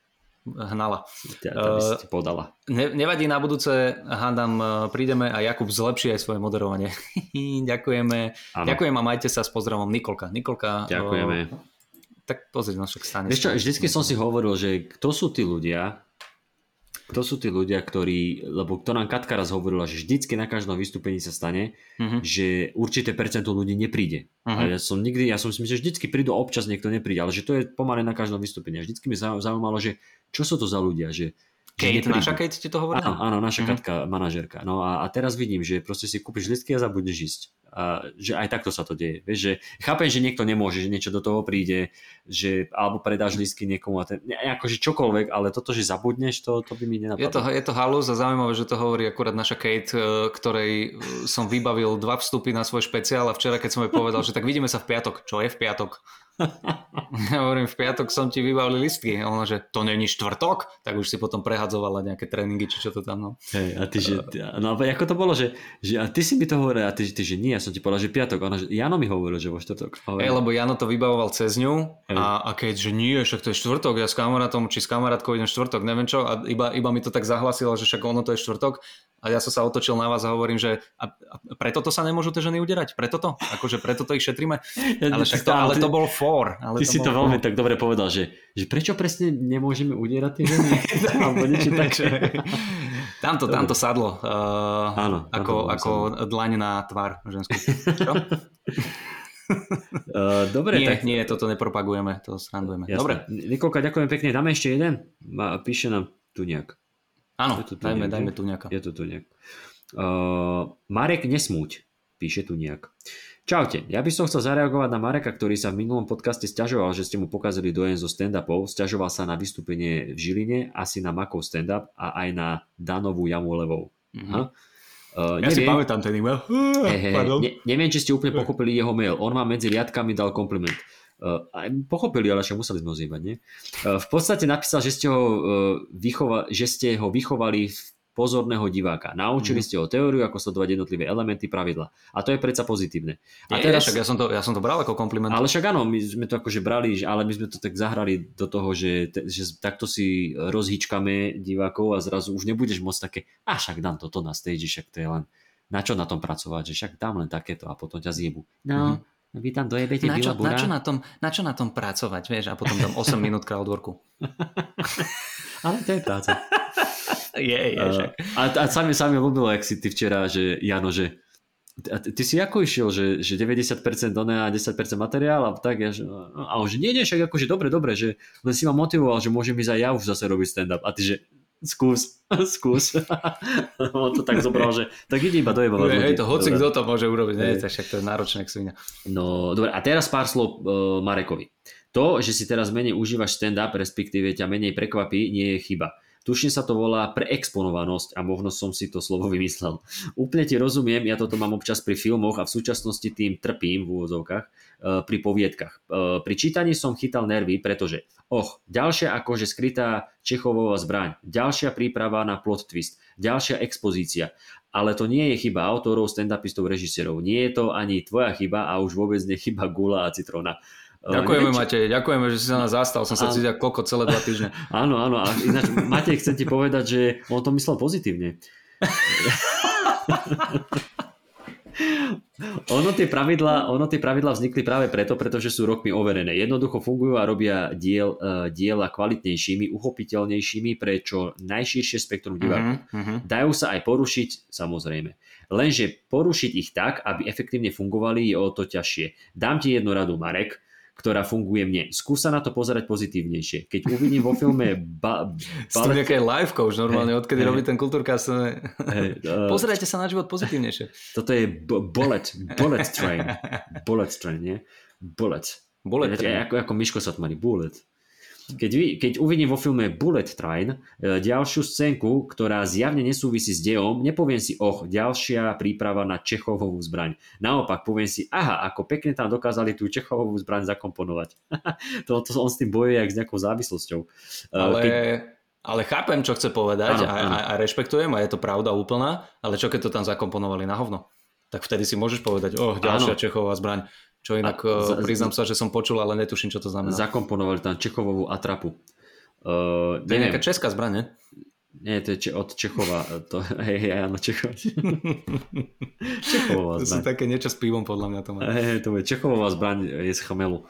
hnala. Ja, to by si ti podala. Ne, nevadí, na budúce, hádam, e, prídeme a Jakub zlepší aj svoje moderovanie. Ďakujeme. Ano. Ďakujem a majte sa s pozdravom Nikolka. Nikolka. Ďakujeme. O, tak pozri, no však stane. Vieš čo, vždycky som si hovoril, že kto sú tí ľudia, kto sú tí ľudia, ktorí, lebo to nám Katka raz hovorila, že vždycky na každom vystúpení sa stane, uh-huh. že určité percento ľudí nepríde. Uh-huh. A ja som nikdy, ja som si myslel, že vždycky prídu, občas niekto nepríde, ale že to je pomaly na každom vystúpení. A vždycky mi zaujímalo, že čo sú to za ľudia, že, Kate, naša Kate ti to hovorí? Áno, áno, naša mm-hmm. Katka, manažerka. No a, a teraz vidím, že proste si kúpiš listky a zabudneš ísť že aj takto sa to deje. Vieš, že chápem, že niekto nemôže, že niečo do toho príde, že alebo predáš lístky niekomu a ten, akože čokoľvek, ale toto, že zabudneš, to, to by mi nenapadlo. Je to, je to halus a zaujímavé, že to hovorí akurát naša Kate, e, ktorej e, som vybavil dva vstupy na svoj špeciál a včera, keď som jej povedal, že tak vidíme sa v piatok. Čo je v piatok? Ja hovorím, v piatok som ti vybavil listky. A ona, že to není štvrtok? Tak už si potom prehadzovala nejaké tréningy, či čo to tam. No. Hej, a ty, že, no a ako to bolo, že, že a ty si mi to hovoril, a ty, ty že nie, ja som ti povedal, že piatok. Ona, že Jano mi hovoril, že vo štvrtok. Hej, lebo Jano to vybavoval cez ňu a, a keď, že nie, však to je štvrtok, ja s kamarátom či s kamarátkou idem štvrtok, neviem čo, a iba, iba mi to tak zahlasilo, že však ono to je štvrtok a ja som sa otočil na vás a hovorím, že a, a preto to sa nemôžu tie ženy uderať, preto to, akože preto to ich šetríme. Ale, však to, ale to bol for. Ale ty to si to veľmi tak dobre povedal, že, že prečo presne nemôžeme udierať tie ženy? Alebo niečo také. Tam to, tam to sadlo. Uh, Áno, ako, ako dlaň na tvár ženskú. Čo? Uh, dobre, nie, tak... nie, toto nepropagujeme, to srandujeme. Jasne. Dobre. Nikolka, ďakujem pekne. Dáme ešte jeden? Píše nám tu nejak. Áno, tu dajme, nejak, dajme tu nejaká. Je to tu nejak. Uh, Marek Nesmúť, píše tu nejak. Čaute, ja by som chcel zareagovať na Mareka, ktorý sa v minulom podcaste stiažoval, že ste mu pokazili dojem zo stand-upov. Stiažoval sa na vystúpenie v Žiline, asi na Makov stand-up a aj na Danovú Jamulevou. Mm-hmm. Uh, ja neviem, si pamätám ten e-mail. Hey, hey, ne, neviem, či ste úplne pochopili jeho mail. On vám medzi riadkami dal kompliment. Uh, pochopili, ale však museli sme ho zjebať, nie? Uh, v podstate napísal, že ste ho, uh, vychova, že ste ho vychovali v pozorného diváka. Naučili mm. ste ho teóriu, ako sledovať jednotlivé elementy, pravidla. A to je predsa pozitívne. A teraz, však ja, som to, ja som to bral ako kompliment. Ale však áno, my sme to akože brali, ale my sme to tak zahrali do toho, že, že takto si rozhýčkame divákov a zrazu už nebudeš môcť také, a však dám toto na stage, však to je len na čo na tom pracovať, že však dám len takéto a potom ťa zjebu. No, mm. Vy tam dojebete na čo, na, čo na, tom, na čo na tom pracovať, vieš, a potom dám 8 minút crowdworku. ale to je práca. je, je, však. A, a sami, sami ľúbilo, jak si ty včera, že Jano, že a ty, ty si ako išiel, že, že 90% doné a 10% materiál a tak, ja, že, a on že nie, nie, však akože dobre, dobre, že len si ma motivoval, že môžem ísť aj ja už zase robiť stand-up a ty, že skús, skús. on to tak zobral, že tak ide iba dojebovať ľudí. Hej, to hoci kto to môže urobiť, nie, to však to je náročné, jak svinia. No, dobre, a teraz pár slov uh, Marekovi. To, že si teraz menej užívaš stand-up, respektíve ťa menej prekvapí, nie je chyba. Tušne sa to volá preexponovanosť a možno som si to slovo vymyslel. Úplne ti rozumiem, ja toto mám občas pri filmoch a v súčasnosti tým trpím v úvodzovkách e, pri poviedkach. E, pri čítaní som chytal nervy, pretože och, ďalšia akože skrytá Čechovová zbraň, ďalšia príprava na plot twist, ďalšia expozícia. Ale to nie je chyba autorov, stand-upistov, režisérov. Nie je to ani tvoja chyba a už vôbec nie chyba gula a citróna. Ďakujeme, neviem, Matej, ďakujeme, že si sa nás zastal. Som sa cítil koľko celé dva týždne. Áno, áno. A ináč, Matej, chcem ti povedať, že on to myslel pozitívne. ono, tie pravidla, ono tie pravidla vznikli práve preto, pretože sú rokmi overené. Jednoducho fungujú a robia diel, uh, diela kvalitnejšími, uchopiteľnejšími pre čo najširšie spektrum divákov. Uh-huh, uh-huh. Dajú sa aj porušiť, samozrejme. Lenže porušiť ich tak, aby efektívne fungovali, je o to ťažšie. Dám ti jednu radu, Marek ktorá funguje mne. Skús sa na to pozerať pozitívnejšie. Keď uvidím vo filme... Ba, ba, ba, nejaké live coach normálne, hey, odkedy hey, robí ten kultúrkast. Hey, uh, Pozerajte sa na život pozitívnejšie. Toto je b- bullet, bullet train. Bullet train, nie? Bullet. Bullet train. Ako, ako Miško Satmari, bullet. Keď, vy, keď uvidím vo filme Bullet Train e, ďalšiu scénku, ktorá zjavne nesúvisí s dejom, nepoviem si, oh, ďalšia príprava na Čechovovú zbraň. Naopak, poviem si, aha, ako pekne tam dokázali tú Čechovovú zbraň zakomponovať. to, to on s tým bojuje jak s nejakou závislosťou. E, ale... Keď... Ale chápem, čo chce povedať ano, a, ano. A, rešpektujem a je to pravda úplná, ale čo keď to tam zakomponovali na hovno? Tak vtedy si môžeš povedať, oh, ďalšia ano. Čechová zbraň. Čo inak, a, eh, priznám sa, že som počul, ale netuším, čo to znamená. Zakomponovali tam Čechovovú atrapu. Uh, to je nejaká česká zbraň? Nie, to je od Čechova. To, hej, hej, áno, Čechova. Čechová zbraň. To sú také niečo s pivom, podľa mňa to má. Hej, hej, to je Čechová zbraň je z chamelu.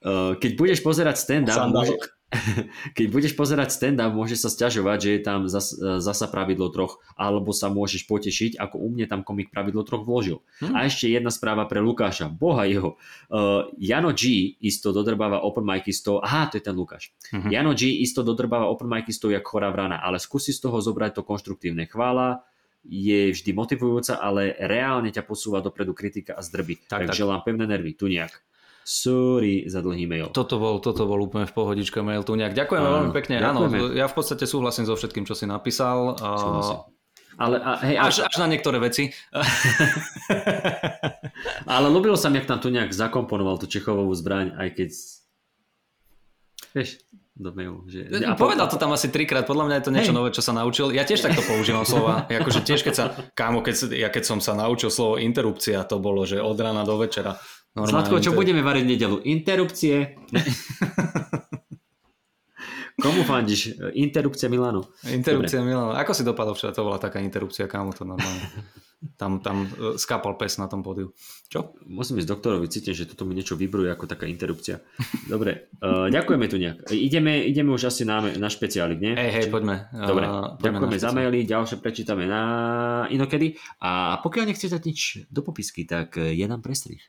Uh, keď budeš pozerať stand-up, môže, keď budeš pozerať stand-up, môžeš sa stiažovať, že je tam zas, zasa pravidlo troch, alebo sa môžeš potešiť, ako u mne tam komik pravidlo troch vložil. Hmm. A ešte jedna správa pre Lukáša, boha jeho. Uh, Jano G isto dodrbáva open micistov, aha, to je ten Lukáš. Hmm. Jano G isto dodrbáva open micistov jak chorá vrana, ale skúsi z toho zobrať to konštruktívne. Chvála, je vždy motivujúca, ale reálne ťa posúva dopredu kritika a zdrby. Tak, tak, tak. želám pevné nervy, tu nejak. Sorry za dlhý mail. Toto bol, toto bol úplne v pohodičke mail tu nejak. Ďakujem veľmi pekne. Áno, ja v podstate súhlasím so všetkým, čo si napísal. Súhlasím. Ale, a, hej, až, až na niektoré veci. ale ľúbilo sa mi, jak tam tu nejak zakomponoval tú Čechovovú zbraň, aj keď vieš, do mailu. Že... Ja, povedal to tam asi trikrát, podľa mňa je to niečo hey. nové, čo sa naučil. Ja tiež takto používam slova. Akože tiež, keď sa, kámo, keď, ja keď som sa naučil slovo interrupcia, to bolo, že od rána do večera. Zlatko, čo inter... budeme variť nedelu? Interrupcie. Komu fandíš? Interrupcia Milano. Interrupcia Dobre. Milano. Ako si dopadol včera? To bola taká interrupcia, kámo to normálne. Tam, tam e, skápal pes na tom pódiu. Čo? Musím ísť doktorovi, cítim, že toto mi niečo vybruje ako taká interrupcia. Dobre, uh, ďakujeme tu nejak. Ideme, ideme už asi na, na špeciálik, nie? Hej, hej, poďme. Dobre, uh, ďakujeme za maily, ďalšie prečítame na inokedy. A pokiaľ nechcete dať nič do popisky, tak je nám prestrih.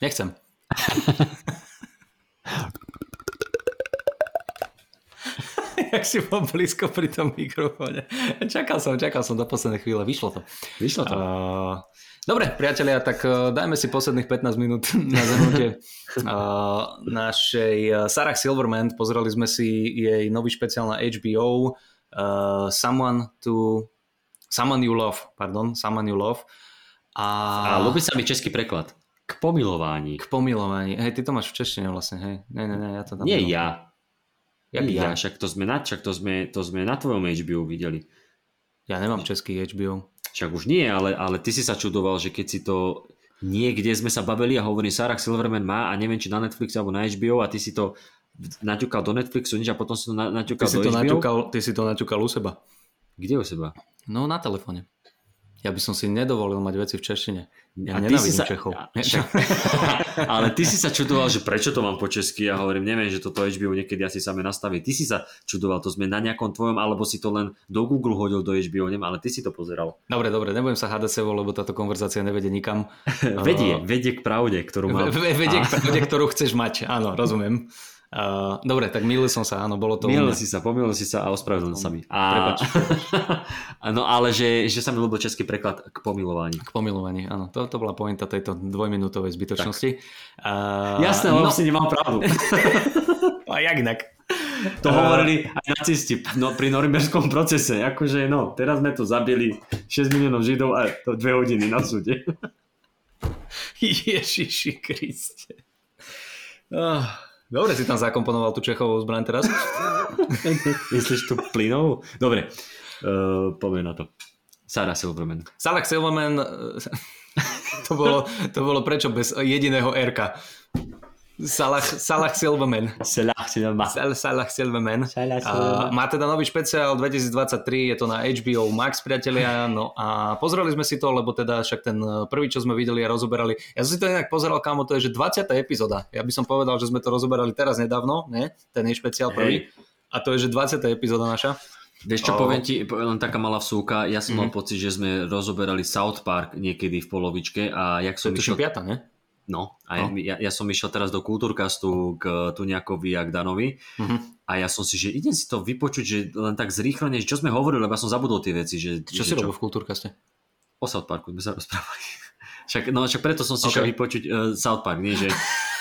Nechcem. jak si bol blízko pri tom mikrofóne. Čakal som, čakal som do poslednej chvíle. Vyšlo to. Vyšlo to. Uh, dobre, priatelia, tak uh, dajme si posledných 15 minút na zhrnutie uh, našej uh, Sarah Silverman. Pozreli sme si jej nový špeciál na HBO uh, Someone to Someone You Love, pardon, Someone You Love. A, a ľubí sa mi český preklad. K pomilování. K pomilování. Hej, ty to máš v češtine vlastne, hej. Ne, ne, ne, ja to tam... Nie ja. Jak ja, však to sme na, však to sme, to sme na tvojom HBO videli. Ja nemám český HBO. Však už nie, ale, ale ty si sa čudoval, že keď si to niekde sme sa bavili a hovorí Sarah Silverman má a neviem, či na Netflix alebo na HBO a ty si to naťukal do Netflixu nič a potom si to naťukal ty do si to HBO? Naťukal, ty si to naťukal u seba. Kde u seba? No na telefóne. Ja by som si nedovolil mať veci v češtine. Ja a nenávidím sa, Čechov. A, ale ty si sa čudoval, že prečo to mám po česky. Ja hovorím, neviem, že toto HBO niekedy asi same nastaví. Ty si sa čudoval, to sme na nejakom tvojom, alebo si to len do Google hodil do HBO, neviem, ale ty si to pozeral. Dobre, dobre, nebudem sa hádať sebou, lebo táto konverzácia nevedie nikam. vedie, vedie k pravde, ktorú mám. Vedie k pravde, ktorú chceš mať, áno, rozumiem. Uh, dobre, tak milil som sa, áno, bolo to Milil si sa, pomýlil si sa a ospravedlnil sa mi. A... no ale že, že sa mi ľúbil český preklad k pomilovaniu. K pomilovaniu, áno. To, to bola pointa tejto dvojminútovej zbytočnosti. Uh, Jasné, lebo no... si nemal pravdu. a jak inak? To hovorili aj nacisti no, pri norimberskom procese. Akože no, teraz sme tu zabili 6 miliónov Židov a to dve hodiny na súde. Ježiši Kriste. Oh. Dobre si tam zakomponoval tú Čechovú zbraň teraz. Myslíš tú plynovú? Dobre, uh, poviem na to. Sarah Silverman. Sarah Silverman, to bolo, to bolo prečo bez jediného R-ka. Salah, Salah Silverman. Salah Silverman. Salah, Silverman. Salah Silverman. Uh, má teda nový špeciál 2023, je to na HBO Max, priatelia. No a pozreli sme si to, lebo teda však ten prvý, čo sme videli a rozoberali. Ja som si to inak pozeral, kámo, to je, že 20. epizóda. Ja by som povedal, že sme to rozoberali teraz nedávno, ne? Ten je špeciál prvý. Hey. A to je, že 20. epizóda naša. Vieš čo, oh. poviem ti, len taká malá vsúka, ja som mm-hmm. mal mhm. pocit, že sme rozoberali South Park niekedy v polovičke a jak som to išiel... piata, ne? No, a no. Ja, ja som išiel teraz do Kultúrkastu k Tuniakovi a k Danovi mm-hmm. a ja som si, že idem si to vypočuť, že len tak zrýchlene, čo sme hovorili, lebo ja som zabudol tie veci. Že, čo že si robil v Kultúrkaste? O South Parku sme sa rozprávali. Však, no, však preto som si okay. šiel vypočuť uh, South Park, nie, že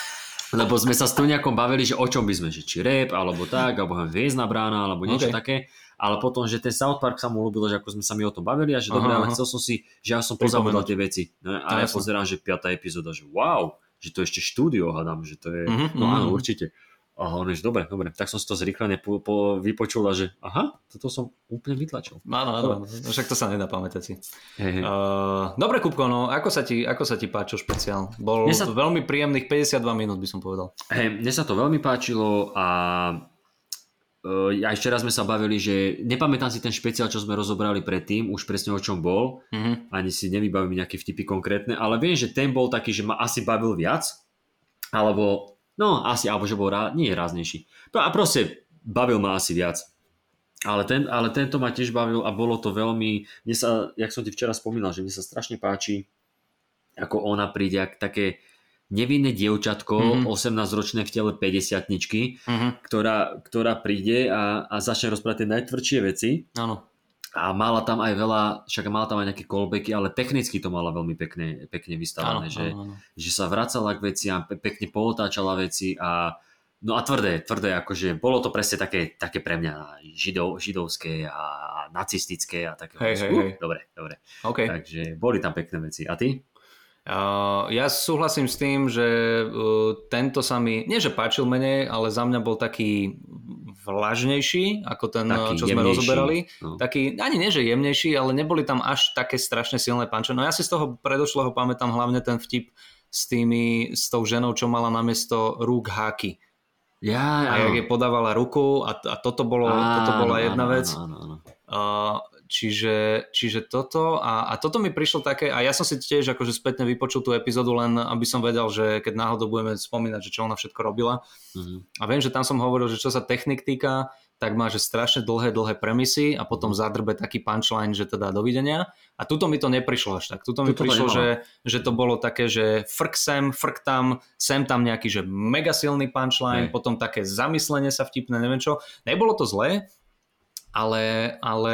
lebo sme sa s Tuniakom bavili, že o čom by sme, že či rap, alebo tak, alebo hviezdna brána, alebo niečo okay. také ale potom, že ten South Park sa mu ľúbilo, že ako sme sa mi o tom bavili a že dobre, ale chcel som si, že ja som pozabudol tie veci. No, a ja pozerám, že piatá epizóda, že wow, že to ešte štúdio, hádam, že to je, mm-hmm. no áno, mhm. určite. A hovorím, že dobre, dobre, tak som si to zrýchlene po, po, vypočul a že aha, toto som úplne vytlačil. Áno, áno, však to sa nedá pamätať si. Hey, hey. Uh, dobre, Kupko, no ako sa ti, ako sa ti páčil špeciál? Bol sa... veľmi príjemných 52 minút, by som povedal. Hej, mne sa to veľmi páčilo a uh, aj včera sme sa bavili, že nepamätám si ten špeciál, čo sme rozobrali predtým, už presne o čom bol, mm-hmm. ani si nevybavím nejaké vtipy konkrétne, ale viem, že ten bol taký, že ma asi bavil viac, alebo No, asi, alebo že bol rá, nie ráznejší. No a proste bavil ma asi viac. Ale, ten, ale tento ma tiež bavil a bolo to veľmi, mne sa, jak som ti včera spomínal, že mne sa strašne páči, ako ona príde, ak také nevinné dievčatko, mm-hmm. 18-ročné v tele 50 mm-hmm. ktorá, ktorá príde a, a začne rozprávať tie najtvrdšie veci. Áno. A mala tam aj veľa, však mala tam aj nejaké callbacky, ale technicky to mala veľmi pekne, pekne vystavené, že, áno, áno. že sa vracala k veciam, pekne pootáčala veci a No a tvrdé, tvrdé, akože bolo to presne také, také pre mňa židov, židovské a nacistické a také. Hej, hej, hej. Dobre, dobre. Okay. Takže boli tam pekné veci. A ty? Uh, ja súhlasím s tým, že uh, tento sa mi, nie že páčil menej, ale za mňa bol taký vlažnejší, ako ten, taký čo jemnejší. sme rozoberali. No. Taký, ani nie že jemnejší, ale neboli tam až také strašne silné panče. No ja si z toho predošlého pamätám hlavne ten vtip s tými, s tou ženou, čo mala namiesto rúk háky ja, a jak je podávala ruku a, a toto, bolo, á, toto bola jedna áno, vec. Áno, áno, Uh, čiže, čiže toto a, a toto mi prišlo také a ja som si tiež akože spätne vypočul tú epizódu len aby som vedel, že keď náhodou budeme spomínať, že čo ona všetko robila. Uh-huh. A viem, že tam som hovoril, že čo sa technik týka, tak má že strašne dlhé, dlhé premisy a potom zadrbe taký punchline, že teda dovidenia. A tuto mi to neprišlo až tak. Tuto mi tuto prišlo, že, že to bolo také, že frk sem, frk tam, sem tam nejaký, že mega silný punchline, Nej. potom také zamyslenie sa vtipné, neviem čo. Nebolo to zlé, ale, ale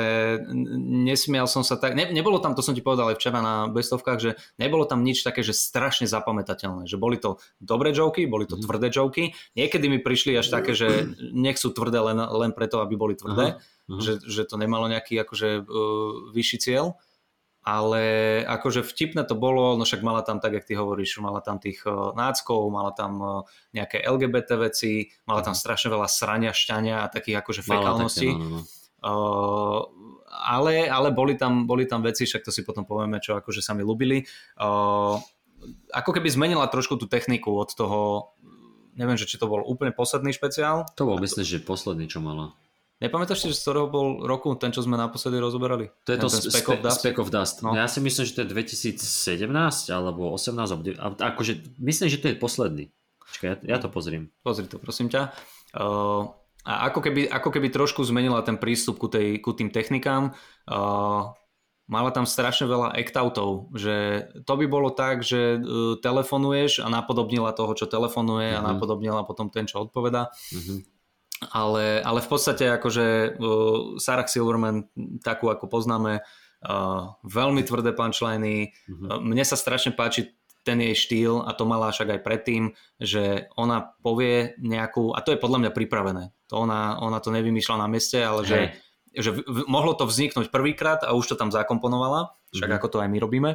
nesmial som sa tak, ne, nebolo tam, to som ti povedal aj včera na bestovkách, že nebolo tam nič také, že strašne zapamätateľné, že boli to dobré joky, boli to mhm. tvrdé joky, niekedy mi prišli až také, že nech sú tvrdé len, len preto, aby boli tvrdé, že, že to nemalo nejaký akože uh, vyšší cieľ, ale akože vtipné to bolo, no však mala tam, tak jak ty hovoríš, mala tam tých uh, náckov, mala tam uh, nejaké LGBT veci, mala tam strašne veľa srania, šťania a takých akože fekálností. Také, no, no, no. Uh, ale, ale boli, tam, boli tam veci, však to si potom povieme, čo akože sa mi ľúbili. Uh, ako keby zmenila trošku tú techniku od toho, neviem, že či to bol úplne posledný špeciál. To bol, myslím, že posledný, čo mala. Nepamätáš si, že z ktorého bol roku ten, čo sme naposledy rozoberali? To je to Speck of Dust. Speck of Dust. No. Ja si myslím, že to je 2017 alebo 18. Akože, myslím, že to je posledný. Čakaj, ja, ja to pozriem. Pozri to, prosím ťa. Uh, a ako keby, ako keby trošku zmenila ten prístup ku, tej, ku tým technikám. Uh, mala tam strašne veľa act-outov, že to by bolo tak, že uh, telefonuješ a napodobnila toho, čo telefonuje uh-huh. a mhm. napodobnila potom ten, čo odpoveda. Uh-huh. Ale, ale v podstate akože uh, Sarah Silverman, takú ako poznáme, uh, veľmi tvrdé punchliny. Uh-huh. Uh, mne sa strašne páči ten jej štýl a to mala však aj predtým, že ona povie nejakú, a to je podľa mňa pripravené, to ona, ona to nevymýšľa na mieste, ale že, že v, mohlo to vzniknúť prvýkrát a už to tam zakomponovala, však mm-hmm. ako to aj my robíme,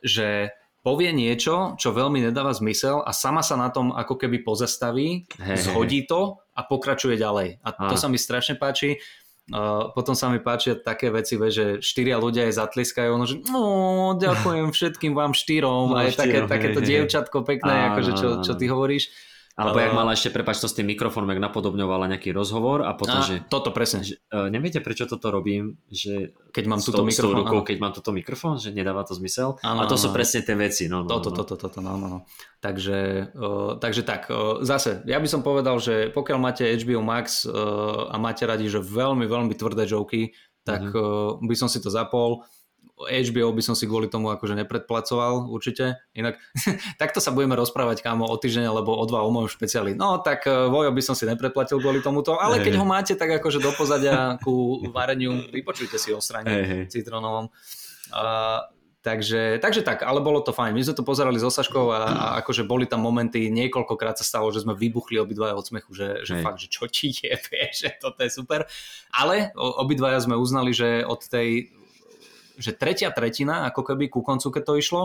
že povie niečo, čo veľmi nedáva zmysel a sama sa na tom ako keby pozastaví, hey, zhodí to a pokračuje ďalej. A to sa mi strašne páči Uh, potom sa mi páčia také veci, že štyria ľudia aj zatliskajú, ono, že no, ďakujem všetkým vám štyrom no, a je štyrom, také, hej, takéto hej. dievčatko pekné, akože čo, čo ty hovoríš. Alebo jak mala ešte, prepač to s tým mikrofónom, jak napodobňovala nejaký rozhovor a potom, a, že... Toto presne. Že, uh, neviete, prečo toto robím, že... Keď mám túto mikrofón. rukou, keď mám túto mikrofón, že nedáva to zmysel. Ano, a to ano, sú presne tie veci. No, no, toto, no. toto, toto, no, no, no. Takže, uh, takže tak, uh, zase, ja by som povedal, že pokiaľ máte HBO Max uh, a máte radi, že veľmi, veľmi tvrdé joky, tak uh-huh. uh, by som si to zapol HBO by som si kvôli tomu akože nepredplacoval určite. Inak takto sa budeme rozprávať kámo o týždeň alebo o dva o mojom špeciáli. No tak uh, Vojo by som si nepredplatil kvôli tomuto, ale keď ho máte tak akože do pozadia ku vareniu, vypočujte si o strane citronovom. Uh, Takže, takže tak, ale bolo to fajn. My sme to pozerali so Saškou a, a akože boli tam momenty, niekoľkokrát sa stalo, že sme vybuchli obidvaja od smechu, že, že fakt, že čo ti je, že toto je super. Ale obidvaja sme uznali, že od tej že tretia tretina, ako keby ku koncu, keď to išlo,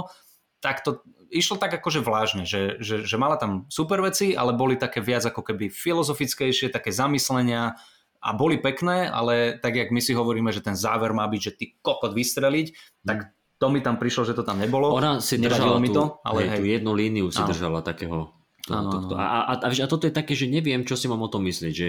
tak to išlo tak akože vlážne, že, že, že mala tam super veci, ale boli také viac ako keby filozofickejšie, také zamyslenia a boli pekné, ale tak jak my si hovoríme, že ten záver má byť, že ty kokot vystreliť, tak to mi tam prišlo, že to tam nebolo. Ona si držala mi to, ale hej, hej. tú jednu líniu si áno. držala takého. To, áno, to, to, a, a, a, a toto je také, že neviem, čo si mám o tom myslieť, že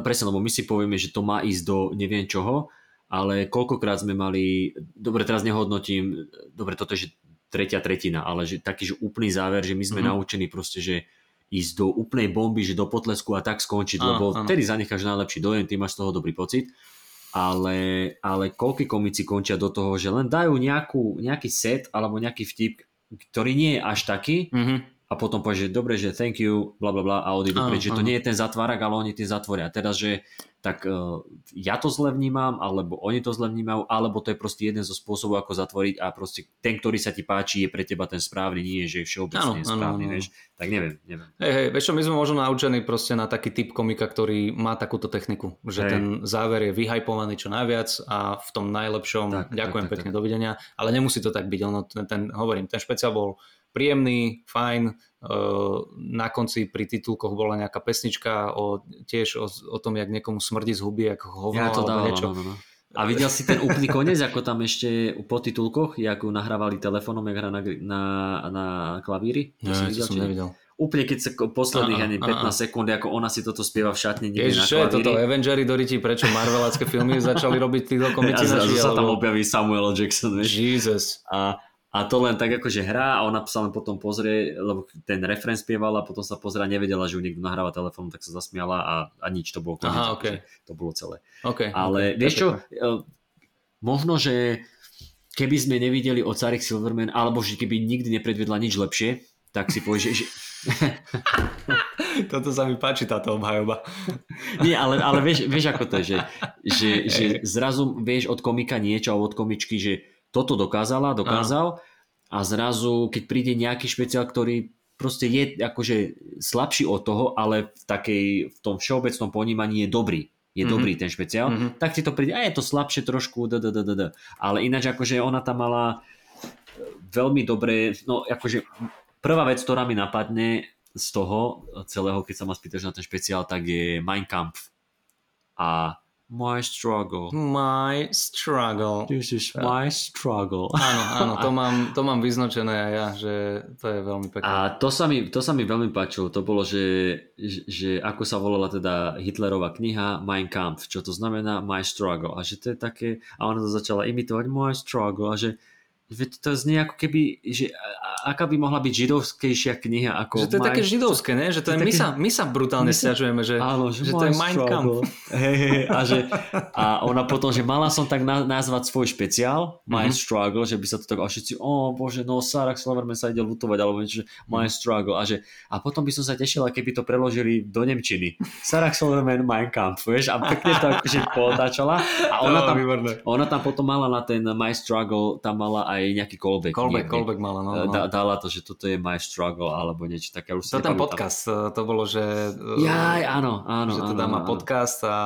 presne, lebo my si povieme, že to má ísť do neviem čoho, ale koľkokrát sme mali, dobre teraz nehodnotím, dobre toto je že tretia tretina, ale že taký že úplný záver, že my sme mm-hmm. naučení proste, že ísť do úplnej bomby, že do potlesku a tak skončiť, áno, lebo áno. vtedy zanecháš najlepší dojem, ty máš z toho dobrý pocit. Ale, ale koľky komici končia do toho, že len dajú nejakú, nejaký set alebo nejaký vtip, ktorý nie je až taký, mm-hmm a potom povie, že dobre, že thank you, bla bla bla a odídu preč. Že to nie je ten zatvárak, ale oni tým zatvoria. Teraz, že tak uh, ja to zle vnímam, alebo oni to zle vnímajú, alebo to je proste jeden zo spôsobov, ako zatvoriť a proste ten, ktorý sa ti páči, je pre teba ten správny, nie je, že je všeobecne ano, správny, ano, vieš. Tak neviem, neviem. Hej, hej, vieš čo, my sme možno naučení proste na taký typ komika, ktorý má takúto techniku, že hej. ten záver je vyhypovaný čo najviac a v tom najlepšom, tak, ďakujem tak, tak, pekne, tak. dovidenia, ale nemusí to tak byť, ono, ten, ten, hovorím, ten špeciál bol príjemný, fajn. Na konci pri titulkoch bola nejaká pesnička o, tiež o, o tom, jak niekomu smrdí z huby, ako hovno ja to alebo niečo. No, no, no. A videl si ten úplný koniec, ako tam ešte po titulkoch, ju nahrávali telefónom, jak hra na, na, na klavíri? To ja, videl, som nevidel. Úplne keď sa posledných ani 15 sekúnd, ako ona si toto spieva v šatni niekde Ježiš, na klavíri. toto Avengery do ryti, prečo Marvelácké filmy začali robiť týchto komici? A zrazu sa tam objaví Samuel Jackson, vieš? Jesus. A a to len tak akože hrá a ona sa len potom pozrie, lebo ten refren spievala a potom sa pozera, nevedela, že ju niekto nahráva telefón, tak sa zasmiala a, a nič, to bolo koniec. Aha, okay. To bolo celé. Okay, Ale okay, vieš čo, e, možno, že keby sme nevideli od Sarek Silverman, alebo že keby nikdy nepredvedla nič lepšie, tak si povieš, že... Toto sa mi páči, táto obhajoba. Nie, ale, ale vieš, vieš, ako to je, že, že, že zrazu vieš od komika niečo, od komičky, že toto dokázala, dokázal a zrazu, keď príde nejaký špeciál, ktorý proste je akože slabší od toho, ale v, takej, v tom všeobecnom ponímaní je dobrý je mm-hmm. dobrý ten špeciál, mm-hmm. tak ti to príde, a je to slabšie trošku, d, d, d, d. ale ináč akože ona tam mala veľmi dobré, no akože prvá vec, ktorá mi napadne z toho celého, keď sa ma spýtaš na ten špeciál, tak je Mein Kampf. A My struggle. My struggle. This is my struggle. Áno, áno, to mám, to mám vyznačené aj ja, že to je veľmi pekné. A to sa mi, to sa mi veľmi páčilo. To bolo, že, že ako sa volala teda Hitlerová kniha Mein Kampf, čo to znamená My struggle. A že to je také, a ona to začala imitovať My struggle a že Veď to znie ako keby, že aká by mohla byť židovskejšia kniha ako... Že to je také židovské, ne? Že to je, my, sa, my sa brutálne my stiažujeme, že, áno, že, že to je Mein Kampf. Hey, hey, a, že, a ona potom, že mala som tak na, nazvať svoj špeciál, My mm-hmm. Struggle, že by sa to tak, a všetci, o oh, bože, no Sarah Silverman sa ide lutovať, alebo niečo, že My mm-hmm. Struggle. A, že, a potom by som sa tešila, keby to preložili do Nemčiny. Sarah Silverman, Mein Kampf, vieš? A pekne to akože potáčala. A ona tam, ona tam potom mala na ten My Struggle, tam mala aj nejaký callback. Callback, callback mala, no, no. Da, dala to, že toto je my struggle, alebo niečo také. Už to ten podcast, eh, to bolo, že... Eh, Jaj, áno, áno. Že teda má podcast a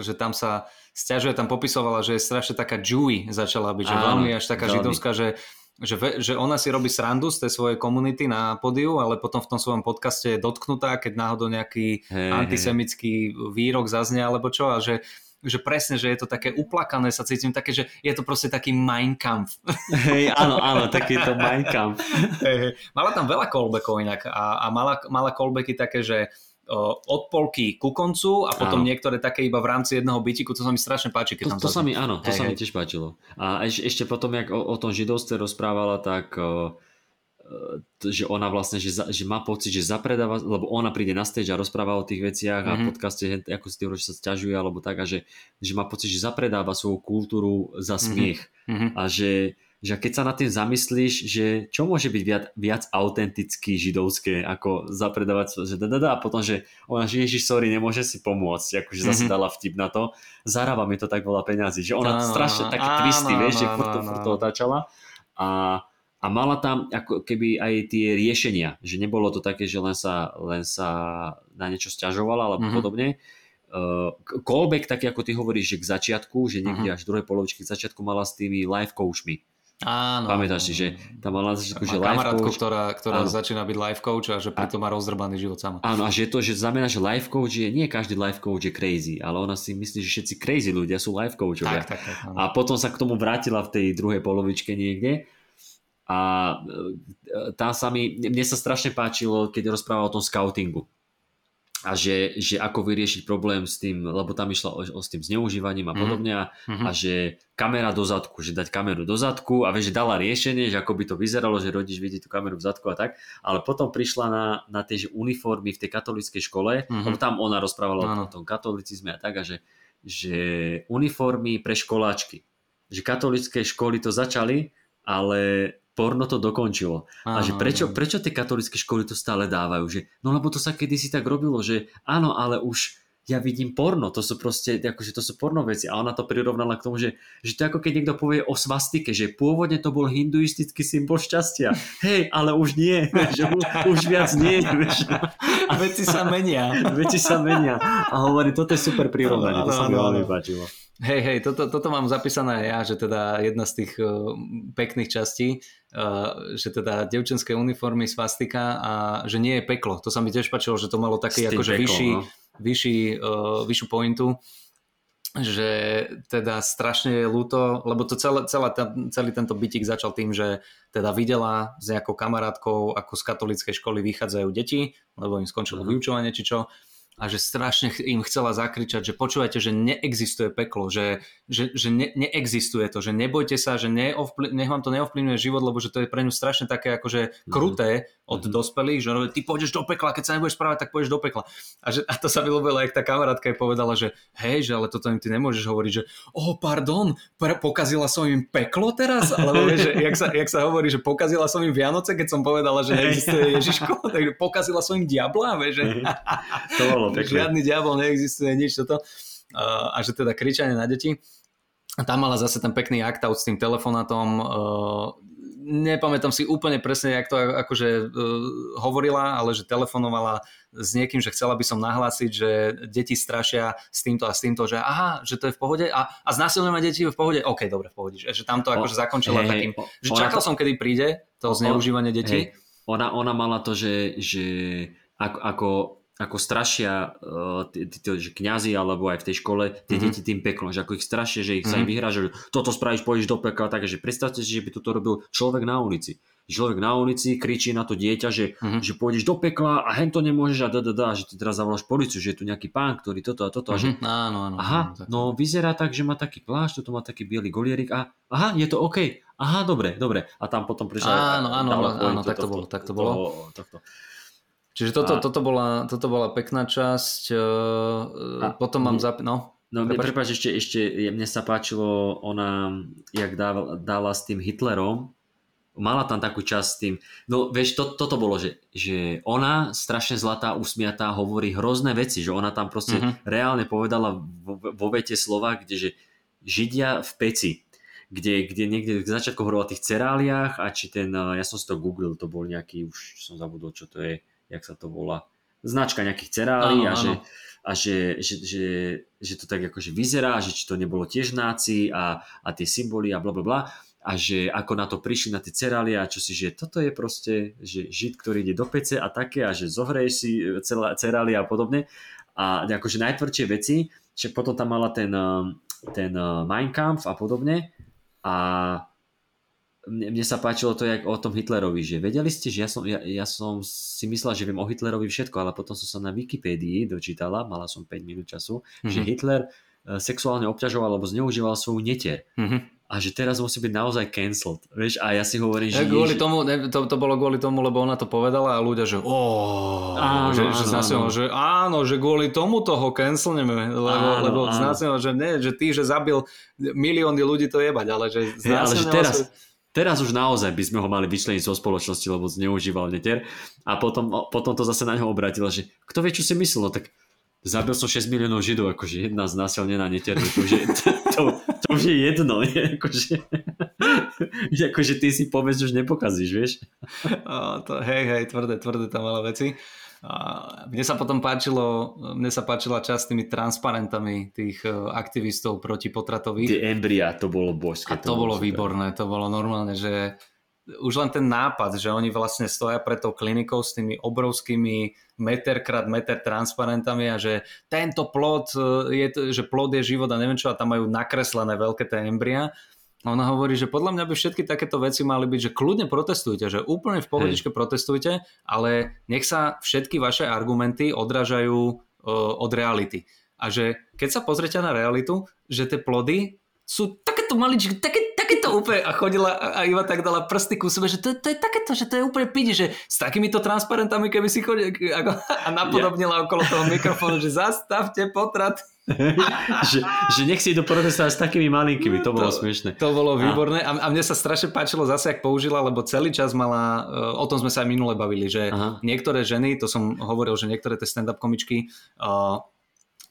že tam sa stiažuje, tam popisovala, že je strašne taká Jewy začala byť, že áno, veľmi až taká veľmi. židovská, že že, že ona si robí srandu z tej svojej komunity na podiu, ale potom v tom svojom podcaste je dotknutá, keď náhodou nejaký hey, antisemický hey. výrok zaznie alebo čo a že že presne, že je to také uplakané, sa cítim také, že je to proste taký Mein Kampf. Hej, áno, áno, taký to Mein Kampf. Hej, hej. Mala tam veľa callbackov inak a, a mala, mala callbacky také, že od polky ku koncu a potom áno. niektoré také iba v rámci jedného bytiku, to sa mi strašne páči. Keď to, tam to sa mi, áno, to hej, sa mi tiež páčilo. A eš, ešte potom, jak o, o tom židovstve rozprávala, tak uh, že ona vlastne, že, za, že má pocit, že zapredáva, lebo ona príde na stage a rozpráva o tých veciach mm-hmm. a mhm. podcaste, ako si hovorí, že sa stiažuje alebo tak a že, že má pocit, že zapredáva svoju kultúru za mhm. smiech mm-hmm. a že, že keď sa nad tým zamyslíš, že čo môže byť viac, viac autenticky židovské, ako zapredávať, že da, da, da, a potom, že ona, že ježiš, sorry, nemôže si pomôcť, akože zase mm-hmm. dala vtip na to, zarába mi to tak veľa peňazí, že ona no, strašne také twisty, vieš, že furt to otáčala a a mala tam ako keby aj tie riešenia, že nebolo to také, že len sa, len sa na niečo stiažovala alebo mm-hmm. podobne. Uh, callback, taký ako ty hovoríš, že k začiatku, že niekde uh-huh. až druhej polovičky k začiatku mala s tými life coachmi. Áno. Pamätáš si, že tam mala začiatku, že life coach. ktorá, ktorá áno. začína byť life coach a že preto má rozdrbaný život sama. Áno, a že to, že znamená, že life coach je, nie každý life coach je crazy, ale ona si myslí, že všetci crazy ľudia sú life coachovia. Tak, tak, tak, a potom sa k tomu vrátila v tej druhej polovičke niekde a e, tá sa mi, mne sa strašne páčilo, keď rozprával o tom scoutingu. a že, že ako vyriešiť problém s tým, lebo tam išlo o, o s tým zneužívaním a mhm. podobne mm-hmm. a že kamera do zadku, že dať kameru do zadku a vieš, že dala riešenie, že ako by to vyzeralo, že rodič vidí tú kameru v zadku a tak, ale potom prišla na, na tie uniformy v tej katolíckej škole, mm-hmm. lebo tam ona rozprávala no. o tom katolicizme a tak a že, že uniformy pre školáčky, že katolické školy to začali, ale porno to dokončilo. Aha, a že prečo, prečo tie katolické školy to stále dávajú? Že, no lebo to sa kedysi tak robilo, že áno, ale už ja vidím porno, to sú proste, akože to sú porno veci a ona to prirovnala k tomu, že, že to ako keď niekto povie o svastike, že pôvodne to bol hinduistický symbol šťastia. Hej, ale už nie, že už, už viac nie. Vieš. Veci sa menia. Veci sa menia. A hovorí, toto je super prirovnanie, to sa mi veľmi páčilo. Hej, hej, toto, toto mám zapísané ja, že teda jedna z tých uh, pekných častí, uh, že teda devčenské uniformy, svastika a že nie je peklo. To sa mi tiež páčilo, že to malo taký akože vyšší, no? vyšší, uh, vyššiu pointu že teda strašne je ľúto, lebo to celé, celé, celý tento bytik začal tým, že teda videla s nejakou kamarátkou, ako z katolíckej školy vychádzajú deti, lebo im skončilo uh-huh. vyučovanie či čo a že strašne im chcela zakričať, že počúvajte, že neexistuje peklo, že, že, že ne, neexistuje to, že nebojte sa, že neovpl- nech vám to neovplyvňuje život, lebo že to je pre ňu strašne také akože mhm. kruté od mm-hmm. dospelých, že ty pôjdeš do pekla, keď sa nebudeš správať, tak pôjdeš do pekla. A, že, a to sa mi ľúbilo, jak tá kamarátka jej povedala, že hej, že ale toto im ty nemôžeš hovoriť, že oh, pardon, pre, pokazila som im peklo teraz? Alebo vieš, že, jak, sa, jak sa hovorí, že pokazila som im Vianoce, keď som povedala, že neexistuje Ježiško, takže pokazila som im diabla, vieš, že to bolo žiadny diabol neexistuje, nič toto. A, a že teda kričanie na deti. A tam mala zase ten pekný act s tým telefonátom, nepamätám si úplne presne, jak to akože uh, hovorila, ale že telefonovala s niekým, že chcela by som nahlásiť, že deti strašia s týmto a s týmto, že aha, že to je v pohode a, a znásilňujeme deti v pohode, OK, dobre, v pohode, že, že tam to akože zakončila hey, takým, že čakal to, som, kedy príde to zneužívanie detí. Hey, ona, ona mala to, že, že ako, ako ako strašia uh, tí, tí, tí, kňazi alebo aj v tej škole tie mm-hmm. deti tým peklom, že ako ich strašia, že ich mm-hmm. sa im mhm. vyhrá, že toto spravíš, pôjdeš do pekla, takže predstavte si, že by toto robil človek na ulici. Človek na ulici kričí na to dieťa, že, mm-hmm. že pôjdeš do pekla a hen to nemôžeš a da, da, da, že ty teraz zavoláš policiu, že je tu nejaký pán, ktorý toto a toto. Mm-hmm. A že, mhm. áno, áno, aha, áno, no vyzerá tak, že má taký plášť, toto má taký biely golierik a aha, je to OK. Aha, dobre, dobre. A tam potom prišla... Áno, áno, áno, áno tak to bolo, tak to bolo. Tohto. Čiže toto, a... toto, bola, toto bola pekná časť. A... Potom mám zap... No, No mne, prepáč, ešte, ešte mne sa páčilo ona, jak dala, dala s tým Hitlerom, mala tam takú časť s tým, no vieš, to, toto bolo, že, že ona strašne zlatá, usmiatá, hovorí hrozné veci, že ona tam proste uh-huh. reálne povedala vo, vo vete slova, kde že Židia v peci, kde, kde niekde v začiatku hovorila o tých ceráliách a či ten, ja som si to googlil, to bol nejaký, už som zabudol, čo to je, jak sa to volá, značka nejakých cerálí a, že, a že, že, že, že to tak akože vyzerá, že či to nebolo tiež náci a, a tie symboly a bla bla bla. A že ako na to prišli na tie cerálie a čo si, že toto je proste, že žid, ktorý ide do pece a také a že zohreješ si celá cerálie a podobne. A akože najtvrdšie veci, že potom tam mala ten, ten Mein Kampf a podobne. A mne, sa páčilo to, jak o tom Hitlerovi, že vedeli ste, že ja som, ja, ja som si myslel, že viem o Hitlerovi všetko, ale potom som sa na Wikipédii dočítala, mala som 5 minút času, mm-hmm. že Hitler e, sexuálne obťažoval alebo zneužíval svoju netier. Mm-hmm a že teraz musí byť naozaj cancelled. Vieš, a ja si hovorím, že... Ja, kvôli tomu, ne, to, to bolo kvôli tomu, lebo ona to povedala a ľudia, že oh, áno, že, áno, že, áno. že áno, že kvôli tomu toho cancelneme, lebo, áno, lebo áno. že ne, že ty, že zabil milióny ľudí to jebať, ale že hey, ale že teraz, Teraz už naozaj by sme ho mali vyčleniť zo spoločnosti, lebo zneužíval netier. A potom, potom to zase na neho obratilo, že kto vie, čo si myslel, no tak zabil som 6 miliónov židov, akože jedna znásilnená netier, to už to, to, to už je jedno, nie? Akože, akože ty si povedz, už nepokazíš, vieš? O, to, hej, hej, tvrdé, tvrdé tam malé veci. A mne sa potom páčilo, mne sa páčila časť tými transparentami tých e, aktivistov proti potratovi. Tie embria, to bolo božské. A to, to bolo výborné, to bolo normálne, že už len ten nápad, že oni vlastne stoja pred tou klinikou s tými obrovskými meter krát meter transparentami a že tento plod e, je, že plod je život a neviem čo a tam majú nakreslené veľké tie embria Ona hovorí, že podľa mňa by všetky takéto veci mali byť, že kľudne protestujte, že úplne v pohodičke Hej. protestujte, ale nech sa všetky vaše argumenty odrážajú uh, od reality. A že keď sa pozrete na realitu, že tie plody sú takéto maličké, také, takéto úplne a chodila a iba tak dala prsty ku sebe, že to, to je takéto, že to je úplne pidi, že s takýmito transparentami, keby si chodil a napodobnila okolo toho mikrofónu, že zastavte potrat. že, že nech si idú protestovať s takými malinkými, to bolo to, smiešne. To bolo výborné a, a mne sa strašne páčilo zase, ak použila, lebo celý čas mala, e, o tom sme sa aj minule bavili, že Aha. niektoré ženy, to som hovoril, že niektoré tie stand-up komičky uh,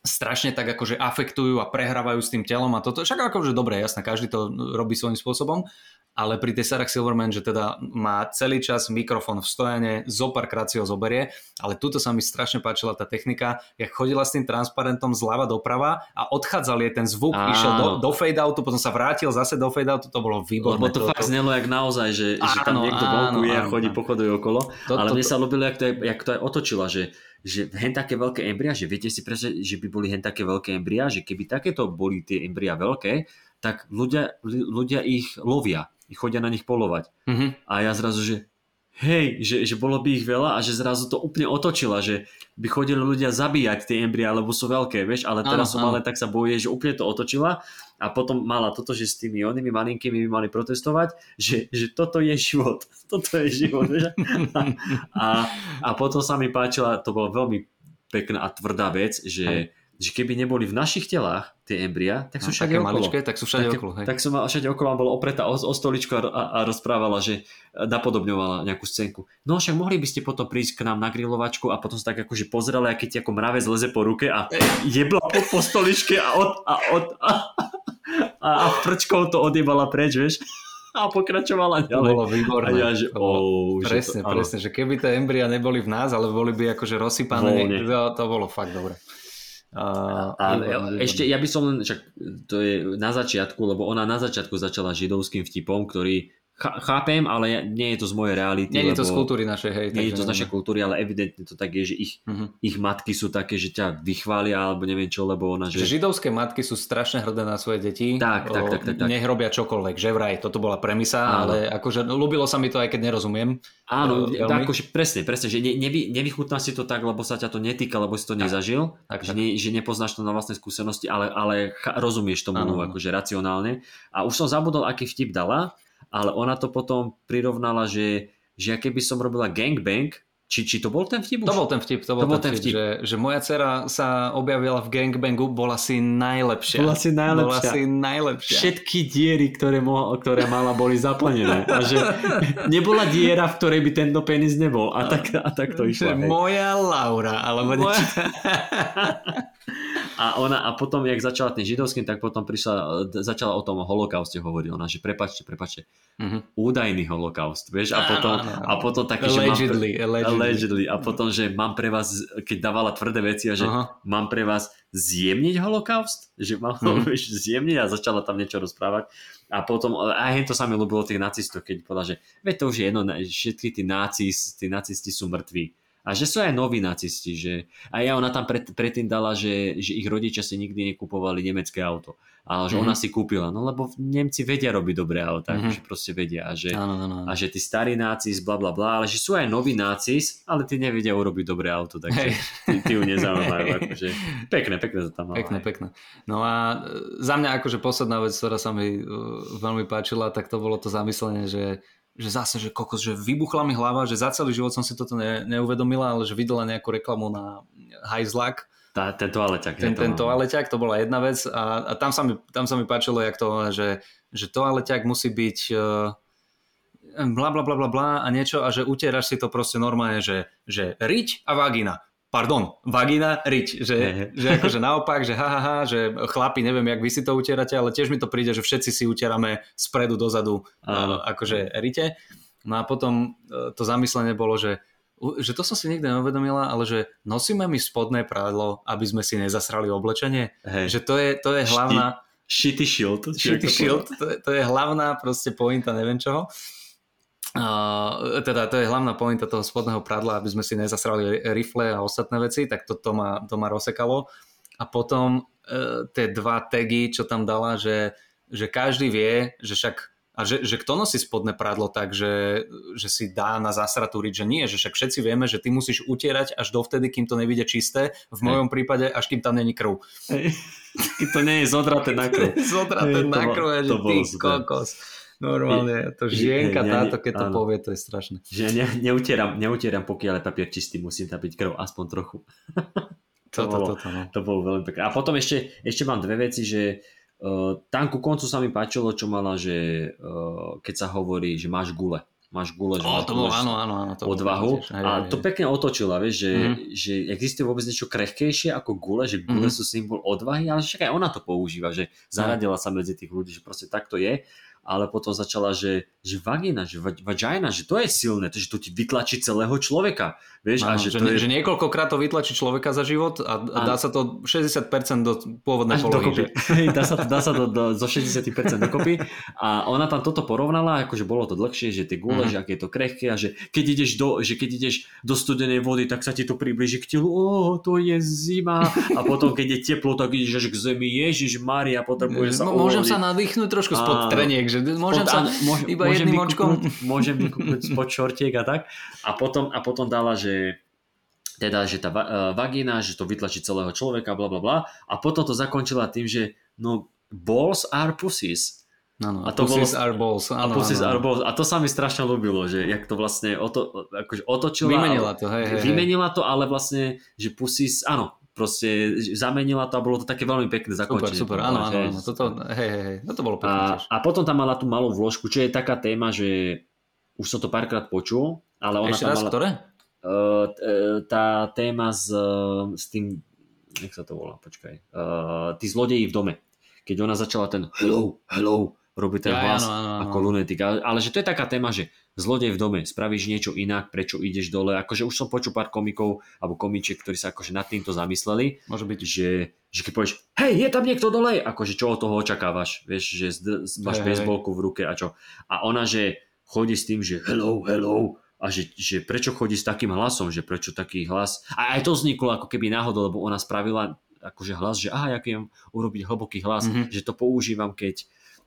strašne tak akože afektujú a prehrávajú s tým telom a toto, však akože dobre, jasné, každý to robí svojím spôsobom, ale pri tej Sarah Silverman, že teda má celý čas mikrofón v stojane, zo párkrát si ho zoberie, ale tuto sa mi strašne páčila tá technika, jak chodila s tým transparentom zľava doprava a odchádzal je ten zvuk, Áno. išiel do, do fade outu, potom sa vrátil zase do fade outu, to bolo výborné. Lebo to, to fakt znelo jak naozaj, že, áno, že tam niekto vonkuje a chodí, pochoduje okolo, to, ale to, mne sa ľúbilo, jak to, je, jak to aj otočila, že že hen také veľké embria, že viete si presne, že by boli hen také veľké embria, že keby takéto boli tie embria veľké, tak ľudia, ľudia ich lovia, chodia na nich polovať. Mm-hmm. A ja zrazu, že hej, že, že bolo by ich veľa a že zrazu to úplne otočila, že by chodili ľudia zabíjať tie embria, lebo sú veľké, vieš, ale teraz som ale tak sa boje, že úplne to otočila a potom mala toto, že s tými onými malinkými by mali protestovať, že, že toto je život, toto je život, vieš. A, a, a potom sa mi páčila, to bola veľmi pekná a tvrdá vec, že že keby neboli v našich telách tie embria, tak sú no, všade okolo. Maličké, tak sú všade tak, okolo. Hej. Tak som všade okolo bola opretá o, o stoličku a, a, a rozprávala, že napodobňovala nejakú scénku. No však mohli by ste potom prísť k nám na grilovačku a potom sa tak akože pozreli, aký ti ako mravec leze po ruke a jebla po, po stoličke a od, a, od, a, a, a prčkou to odjebala preč, vieš a pokračovala ďalej. To bolo výborné. A ja, že, oh, presne, že to, presne, že keby tie embria neboli v nás, ale boli by akože rozsypané, to, to bolo fakt dobre. A, a ešte ja by som len, však to je na začiatku, lebo ona na začiatku začala židovským vtipom, ktorý chápem, ale nie je to z mojej reality. Nie je to z kultúry našej, hej. Nie je to z našej kultúry, ale evidentne to tak je, že ich, uh-huh. ich matky sú také, že ťa vychvália, alebo neviem čo, lebo ona... Že... Židovské matky sú strašne hrdé na svoje deti. Tak, tak, tak, tak, tak. Nech robia čokoľvek, že vraj, toto bola premisa, Áno. ale akože ľúbilo sa mi to, aj keď nerozumiem. Áno, tak, akože presne, presne, že ne, nevy, nevychutná si to tak, lebo sa ťa to netýka, lebo si to nezažil, tak, že, ne, že nepoznáš to na vlastnej skúsenosti, ale, ale rozumieš tomu Áno. akože racionálne. A už som zabudol, aký vtip dala, ale ona to potom prirovnala, že, že keby som robila gangbang, či, či to bol ten vtip? To bol ten vtip, to bol, to ten, bol ten vtip, vtip. Že, že moja dcera sa objavila v gangbangu, bola si najlepšia. Bola si najlepšia. Bola si najlepšia. Všetky diery, ktoré, mo- ktoré mala, boli zaplnené. A že nebola diera, v ktorej by tento penis nebol. A tak, a tak to išlo. Moja Laura, alebo moja... A ona, a potom, jak začala tým židovským, tak potom prišla, začala o tom holokauste hovoriť. Ona, že prepačte, prepačte, uh-huh. údajný holokaust, vieš, a potom, a potom také, allegedly, že mám pre, allegedly. allegedly, a potom, že mám pre vás, keď dávala tvrdé veci, a že uh-huh. mám pre vás zjemniť holokaust, že mám uh-huh. vieš, zjemniť a začala tam niečo rozprávať. A potom, aj to sa mi ľúbilo tých nacistov, keď povedala, že veď to už je jedno, všetky tí, nacis, tí nacisti sú mŕtvi a že sú aj noví nacisti, že a ja ona tam pred, predtým dala, že, že ich rodičia si nikdy nekupovali nemecké auto. A že mm-hmm. ona si kúpila, no lebo Nemci vedia robiť dobré auta, mm-hmm. že proste vedia. A že, ano, ano, ano. a že tí starí nácis, bla bla bla, ale že sú aj noví nácis, ale tí nevedia urobiť dobré auto, takže tí, tí ju nezaujímajú. akože, pekné, pekné to tam mala. Pekné, pekné. No a e, za mňa akože posledná vec, ktorá sa mi uh, veľmi páčila, tak to bolo to zamyslenie, že že zase, že kokos, že vybuchla mi hlava, že za celý život som si toto ne, neuvedomila, ale že videla nejakú reklamu na hajzlak. Tá, ten toaleťak. Ten, to... ten toaleťak, to bola jedna vec a, a tam, sa mi, tam sa mi páčilo, jak to, že, že toaleťak musí byť uh, bla bla bla bla bla a niečo a že utieraš si to proste normálne, že, že riť a vagina pardon, vagina, riť, že, že akože naopak, že ha, ha, ha, že chlapi, neviem, jak vy si to utierate, ale tiež mi to príde, že všetci si utierame spredu dozadu, uh, akože rite. No a potom uh, to zamyslenie bolo, že že to som si nikdy neuvedomila, ale že nosíme mi spodné prádlo, aby sme si nezasrali oblečenie. Hey. Že to je, to je hlavná... Shitty shield. Shitty shield, to je, to je hlavná proste pointa, neviem čoho. Uh, teda to je hlavná pointa toho spodného pradla, aby sme si nezasrali rifle a ostatné veci, tak to, to, ma, to ma rozsekalo. A potom uh, tie dva tagy, čo tam dala, že že každý vie, že však a že, že kto nosí spodné prádlo tak, že, že si dá na zasratúriť, že nie, že však všetci vieme, že ty musíš utierať až dovtedy, kým to nevidie čisté, v mojom prípade až kým tam není krv. Keď to nie je zodraté na krv. zodraté na krv, že ty kokos. Normálne, to žienka ne, ne, táto, keď to áno. povie, to je strašné. Že ne, neutieram, neutieram, pokiaľ je papier čistý, musím tam byť krv aspoň trochu. to, to, bolo, to, to, no. to bolo veľmi pekné. A potom ešte, ešte mám dve veci, že Uh, tam ku koncu sa mi páčilo, čo mala, že uh, keď sa hovorí, že máš gule. Máš gule, že oh, máš to bolo, áno, áno, áno, to odvahu. Tiež, hej, a to pekne otočila, vieš, že, mm. že existuje vôbec niečo krehkejšie ako gule, že gule mm. sú symbol odvahy, ale však aj ona to používa, že zaradila sa medzi tých ľudí, že proste takto je ale potom začala, že, že vagina, že vagina, že to je silné, to, že to ti vytlačí celého človeka. Vieš, ano, a že, že, to je... že niekoľkokrát to vytlačí človeka za život a, a dá sa to 60% do pôvodnej polohy. Že... dá sa to, dá sa to do, zo 60% dokopy. A ona tam toto porovnala, akože bolo to dlhšie, že tie gule, uh-huh. že aké je to krehké a že keď ideš do, že keď ideš do studenej vody, tak sa ti to približí k telu, oh, to je zima. A potom keď je teplo, tak ideš až k zemi, Ježiš Maria, potrebuješ sa Môžem sa nadýchnuť trošku spod treniek, že môžem sa iba môžem jedným očkom. Môžem vykúknuť spod šortiek a tak. A potom, a potom dala, že teda, že tá uh, vagína, že to vytlačí celého človeka, bla bla bla. A potom to zakončila tým, že no balls are pussies. Ano, a to bolo, are balls. Ano, a pussies ano. are balls. A to sa mi strašne ľúbilo, že jak to vlastne oto, akože otočila. Vymenila to, hej, hej. Vymenila to, ale vlastne, že pussies, áno, proste zamenila to a bolo to také veľmi pekné zakončenie. Super, super, áno, áno, áno, toto, hej, hej, hej, toto bolo pekné a, a potom tam mala tú malú vložku, čo je taká téma, že už som to párkrát počul, ale ona Ešte tam raz, mala... ktoré? Uh, tá téma s, s tým, nech sa to volá, počkaj, uh, tí zlodeji v dome. Keď ona začala ten hello, hello, robí ten ja, hlas áno, áno, áno. ako lunetik. Ale, ale že to je taká téma, že zlodej v dome, spravíš niečo inak, prečo ideš dole. Akože už som počul pár komikov alebo komičiek, ktorí sa akože nad týmto zamysleli. Môže byť. Že, že keď povieš, hej, je tam niekto dole, akože čo od toho očakávaš? Vieš, že máš hey, baseballku v ruke a čo. A ona, že chodí s tým, že hello, hello, a že, že prečo chodí s takým hlasom, že prečo taký hlas. A aj to vzniklo ako keby náhodou, lebo ona spravila akože hlas, že aha, mám urobiť hlboký hlas, mm-hmm. že to používam, keď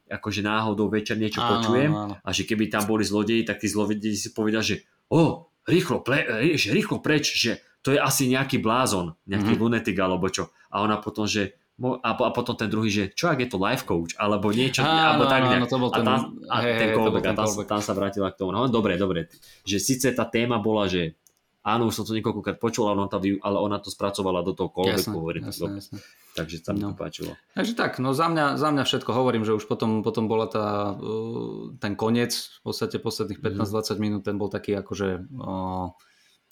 akože náhodou večer niečo áno, počujem áno. a že keby tam boli zlodeji, tak tí zlodeji si povedia, že o, rýchlo, ple, že rýchlo preč, že to je asi nejaký blázon, nejaký mm-hmm. lunetik alebo čo. A ona potom, že a, a potom ten druhý, že čo ak je to life coach, alebo niečo, á, alebo tak nejak. No, to bol ten, a, tam, a hej, ten callback, a tam, tam sa vrátila k tomu. No dobre, dobre, že síce tá téma bola, že áno, už som to niekoľkokrát počul, ale ona, to, ale ona to spracovala do toho callbacku. Jasne, jasne, jasne. Takže sa mi no. to páčilo. Takže tak, no za mňa, za mňa všetko hovorím, že už potom, potom bola tá, ten koniec, v podstate posledných 15-20 mm. minút, ten bol taký akože uh,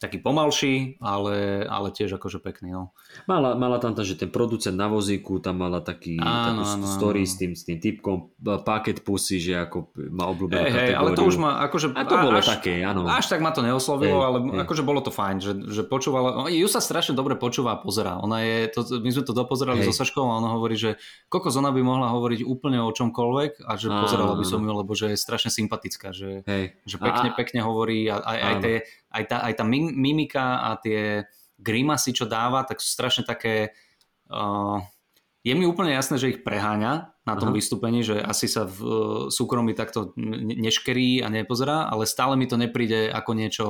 taký pomalší, ale, ale tiež akože pekný. No. Mala, mala tam to, že ten producent na vozíku tam mala taký, áno, takú áno, story áno. s tým, s tým typkom, paket pusy, že ako má obľúbenú hey, kategóriu. ale to už ma, akože... A to bolo až, také, áno. Až tak ma to neoslovilo, hey, ale hey. akože bolo to fajn, že, že počúvala, ju sa strašne dobre počúva a pozera. Ona je, to, my sme to dopozerali hey. so Saškou a ona hovorí, že kokos ona by mohla hovoriť úplne o čomkoľvek a že áno, pozerala by som ju, lebo že je strašne sympatická, že, hey. že pekne, a, pekne hovorí a aj, aj tie aj tá, aj tá mimika a tie grimasy, čo dáva, tak sú strašne také... Uh, je mi úplne jasné, že ich preháňa na tom Aha. vystúpení, že asi sa v uh, súkromí takto neškerí a nepozerá, ale stále mi to nepríde ako niečo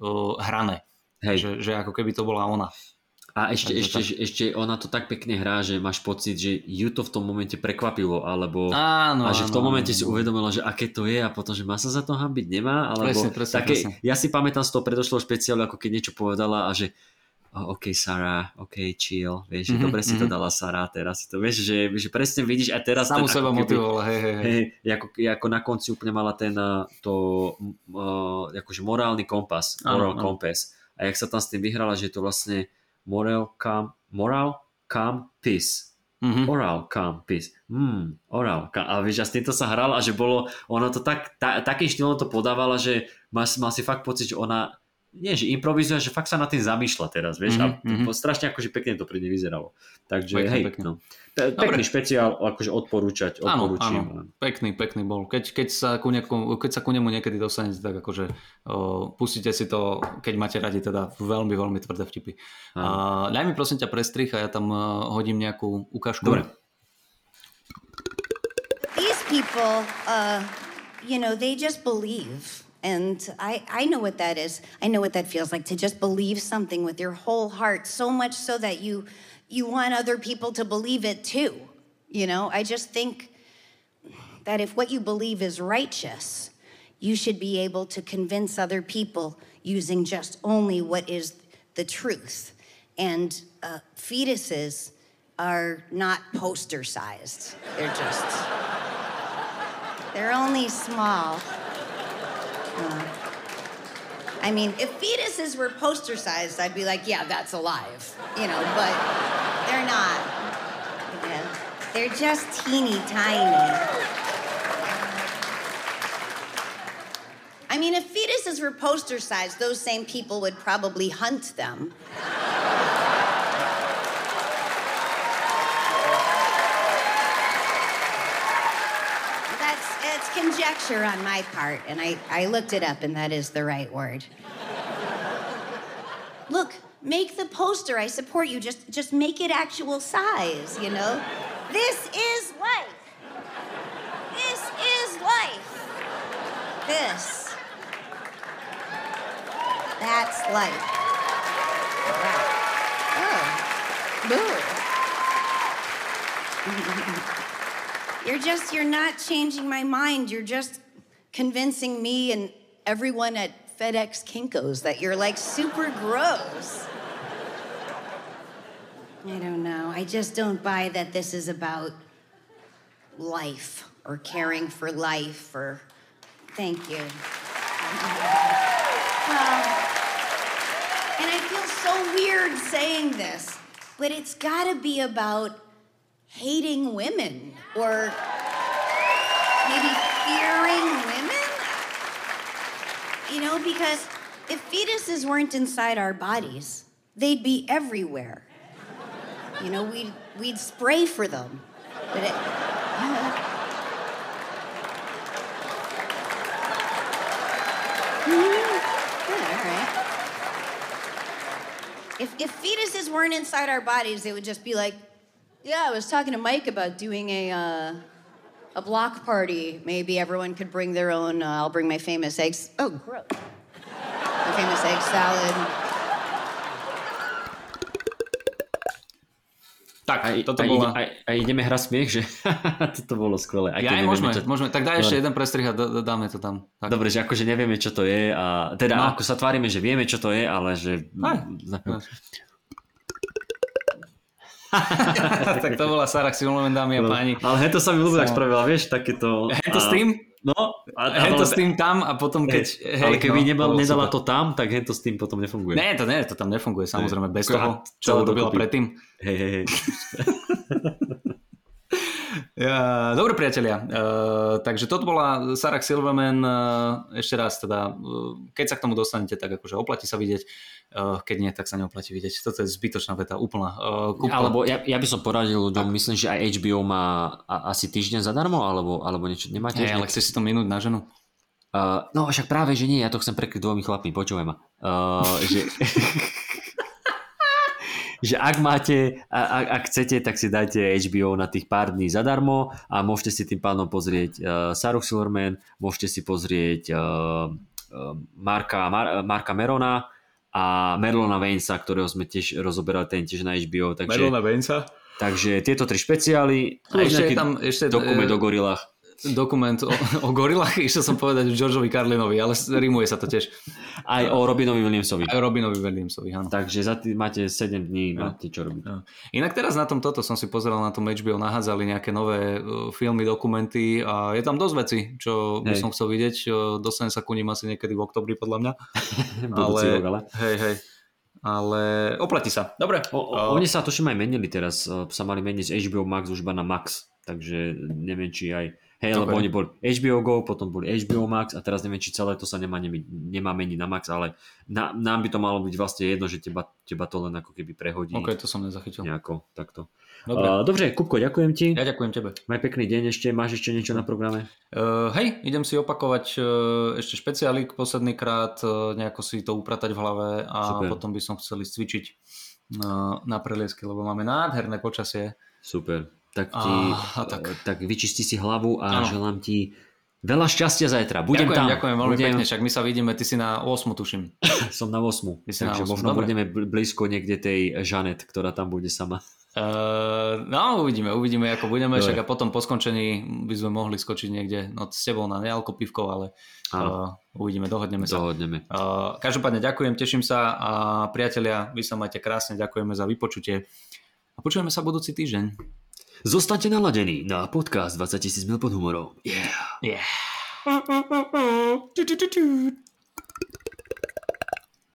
uh, hrané. Hej. Že, že ako keby to bola ona. A ešte, ešte, tak... ešte ona to tak pekne hrá, že máš pocit, že ju to v tom momente prekvapilo, alebo áno, a že v tom áno, momente áno. si uvedomila, že aké to je a potom, že má sa za to hambiť, nemá, alebo presne, presne, také, presne. ja si pamätám z toho predošlého špeciálu, ako keď niečo povedala a že oh, OK Sara, OK chill, vieš, mm-hmm, dobre si mm-hmm. to dala Sara, teraz si to, vieš, že, že presne vidíš a teraz Samu seba motivovala, hej, hej, hej. Ako, ako na konci úplne mala ten to uh, akože morálny kompas, moral kompas a jak sa tam s tým vyhrala, že to vlastne moral, calm, moral, calm, peace. Mm-hmm. Oral, calm, peace. Mm, oral, calm. A vieš, a s týmto sa hrala a že bolo, ona to tak, ta, takým štýlom to podávala, že mal, mal si fakt pocit, že ona nie, že improvizuje, že fakt sa na tým zamýšľa teraz, vieš, mm-hmm. a mhm, to, strašne akože pekne to pri nej vyzeralo. Takže pekne, hej, pekne. No. Pe- pekný špeciál, akože odporúčať, odporúčam. Áno, áno, pekný, pekný bol. Keď, keď, sa ku nieku, keď sa ku nemu niekedy dostanete, tak akože uh, pustite si to, keď máte radi teda veľmi, veľmi tvrdé vtipy. Uh, daj mi prosím ťa prestrich a ja tam uh, hodím nejakú ukážku. Dobre. people, uh, you know, they just believe. And I, I know what that is. I know what that feels like to just believe something with your whole heart, so much so that you you want other people to believe it too. You know, I just think that if what you believe is righteous, you should be able to convince other people using just only what is the truth. And uh, fetuses are not poster sized, they're just, they're only small. Uh, I mean, if fetuses were poster sized, I'd be like, yeah, that's alive, you know, but they're not. They're just teeny tiny. I mean, if fetuses were poster sized, those same people would probably hunt them. That's it's conjecture on my part, and I, I looked it up, and that is the right word. Look, make the poster. I support you. Just just make it actual size, you know? This is life. This is life. This. That's life. Wow. Oh. Boo. you're just, you're not changing my mind. You're just convincing me and everyone at FedEx Kinkos that you're like super gross. I don't know. I just don't buy that this is about life or caring for life or. Thank you. Well, and I feel so weird saying this, but it's gotta be about hating women or maybe fearing women. You know, because if fetuses weren't inside our bodies, they'd be everywhere. You know, we'd, we'd spray for them. But it, hmm, right. If, if fetuses weren't inside our bodies, it would just be like, yeah, I was talking to Mike about doing a, uh, a block party. Maybe everyone could bring their own, uh, I'll bring my famous eggs. Oh, gross. My famous egg salad. Tak, Aj, toto aj, bola... aj, aj ideme hrať smiech, že toto bolo skvelé. Aj Ja, aj nevieme, môžeme, čo... môžeme. Tak daj ešte jeden prestrih a d- d- dáme to tam. Tak. Dobre, že akože nevieme, čo to je a teda No. no. ako sa tvárime, že vieme, čo to je, ale že... Aj. tak to bola Sarah Silverman, dámy a No, páni. Ale hento sa mi ľúbil, ak spravila, vieš, takéto... Hento a- s tým? No. A, a, Hento s tým tam a potom keď... Hej, ale keby no, nebal, nedala super. to tam, tak hento s tým potom nefunguje. Ne, to ne, to tam nefunguje, samozrejme, bez Ako- toho, čo celé to robila dokopy. predtým. Hej, hej, hej. Dobre priatelia, uh, takže toto bola Sarah Silverman, uh, ešte raz teda, uh, keď sa k tomu dostanete, tak akože oplatí sa vidieť, keď nie, tak sa neoplatí vidieť. Toto je zbytočná veta, úplná. Kúpla. Alebo ja, ja by som poradil ľuďom, myslím, že aj HBO má asi týždeň zadarmo, alebo, alebo niečo, nemáte? Nie, ale chceš si to minúť na ženu? Uh, no však práve, že nie, ja to chcem prekryť dvomi chlapmi, počúvaj ma. Uh, že, že ak máte, a, a, ak chcete, tak si dajte HBO na tých pár dní zadarmo a môžete si tým pádom pozrieť uh, Sarah Silverman, môžete si pozrieť uh, uh, Marka, Mar, Marka Merona a Merlona Vainsa, ktorého sme tiež rozoberali ten tiež na HBO. Takže, Bensa. takže tieto tri špeciály, A ešte je nejaký tam ešte, dokument e, o gorilách. Dokument o, o gorilách, išiel som povedať Georgeovi Carlinovi, ale rimuje sa to tiež. Aj o Robinovi Williamsovi. Aj Robinovi Williamsovi, áno. Takže za tým máte 7 dní, máte čo robiť. No. Inak teraz na tom toto som si pozeral na tom HBO, nahádzali nejaké nové uh, filmy, dokumenty a je tam dosť veci, čo by Hej. som chcel vidieť. Uh, Dostanem sa ku ním asi niekedy v oktobri podľa mňa. Budúci rok, ale. Hej, hej. Ale oplatí sa. Dobre. O, o, oni sa tuším aj menili teraz, o, sa mali meniť z HBO Max už iba na Max, takže neviem, či aj, hej, lebo Ok. oni boli HBO Go, potom boli HBO Max a teraz neviem, či celé to sa nemá, nemá meniť na Max, ale na, nám by to malo byť vlastne jedno, že teba, teba to len ako keby prehodí OK, to som nezachytil. nejako takto. Dobre. Uh, dobre, Kupko, ďakujem ti. Ja ďakujem tebe. Maj pekný deň ešte, máš ešte niečo na programe? Uh, hej, idem si opakovať uh, ešte špeciálik posledný krát, uh, nejako si to upratať v hlave a Super. potom by som chcel ísť cvičiť uh, na preliesky, lebo máme nádherné počasie. Super. Tak, ti, Á, tak. tak. tak vyčisti si hlavu a Áno. želám ti veľa šťastia zajtra. Budem ďakujem, tam. ďakujem veľmi budem, pekne, však my sa vidíme, ty si na 8 tuším. Som na 8. Ty si na takže osmu, možno dobre. budeme bl- blízko niekde tej Žanet, ktorá tam bude sama. Uh, no uvidíme, uvidíme ako budeme, Dobre. však a potom po skončení by sme mohli skočiť niekde no, s tebou na nealko pivko, ale uh, uvidíme, dohodneme sa. Dohodneme. Uh, každopádne ďakujem, teším sa a priatelia, vy sa majte krásne, ďakujeme za vypočutie a počujeme sa budúci týždeň. Zostaňte naladení na podcast 20 000 mil pod humorom. Yeah. Yeah.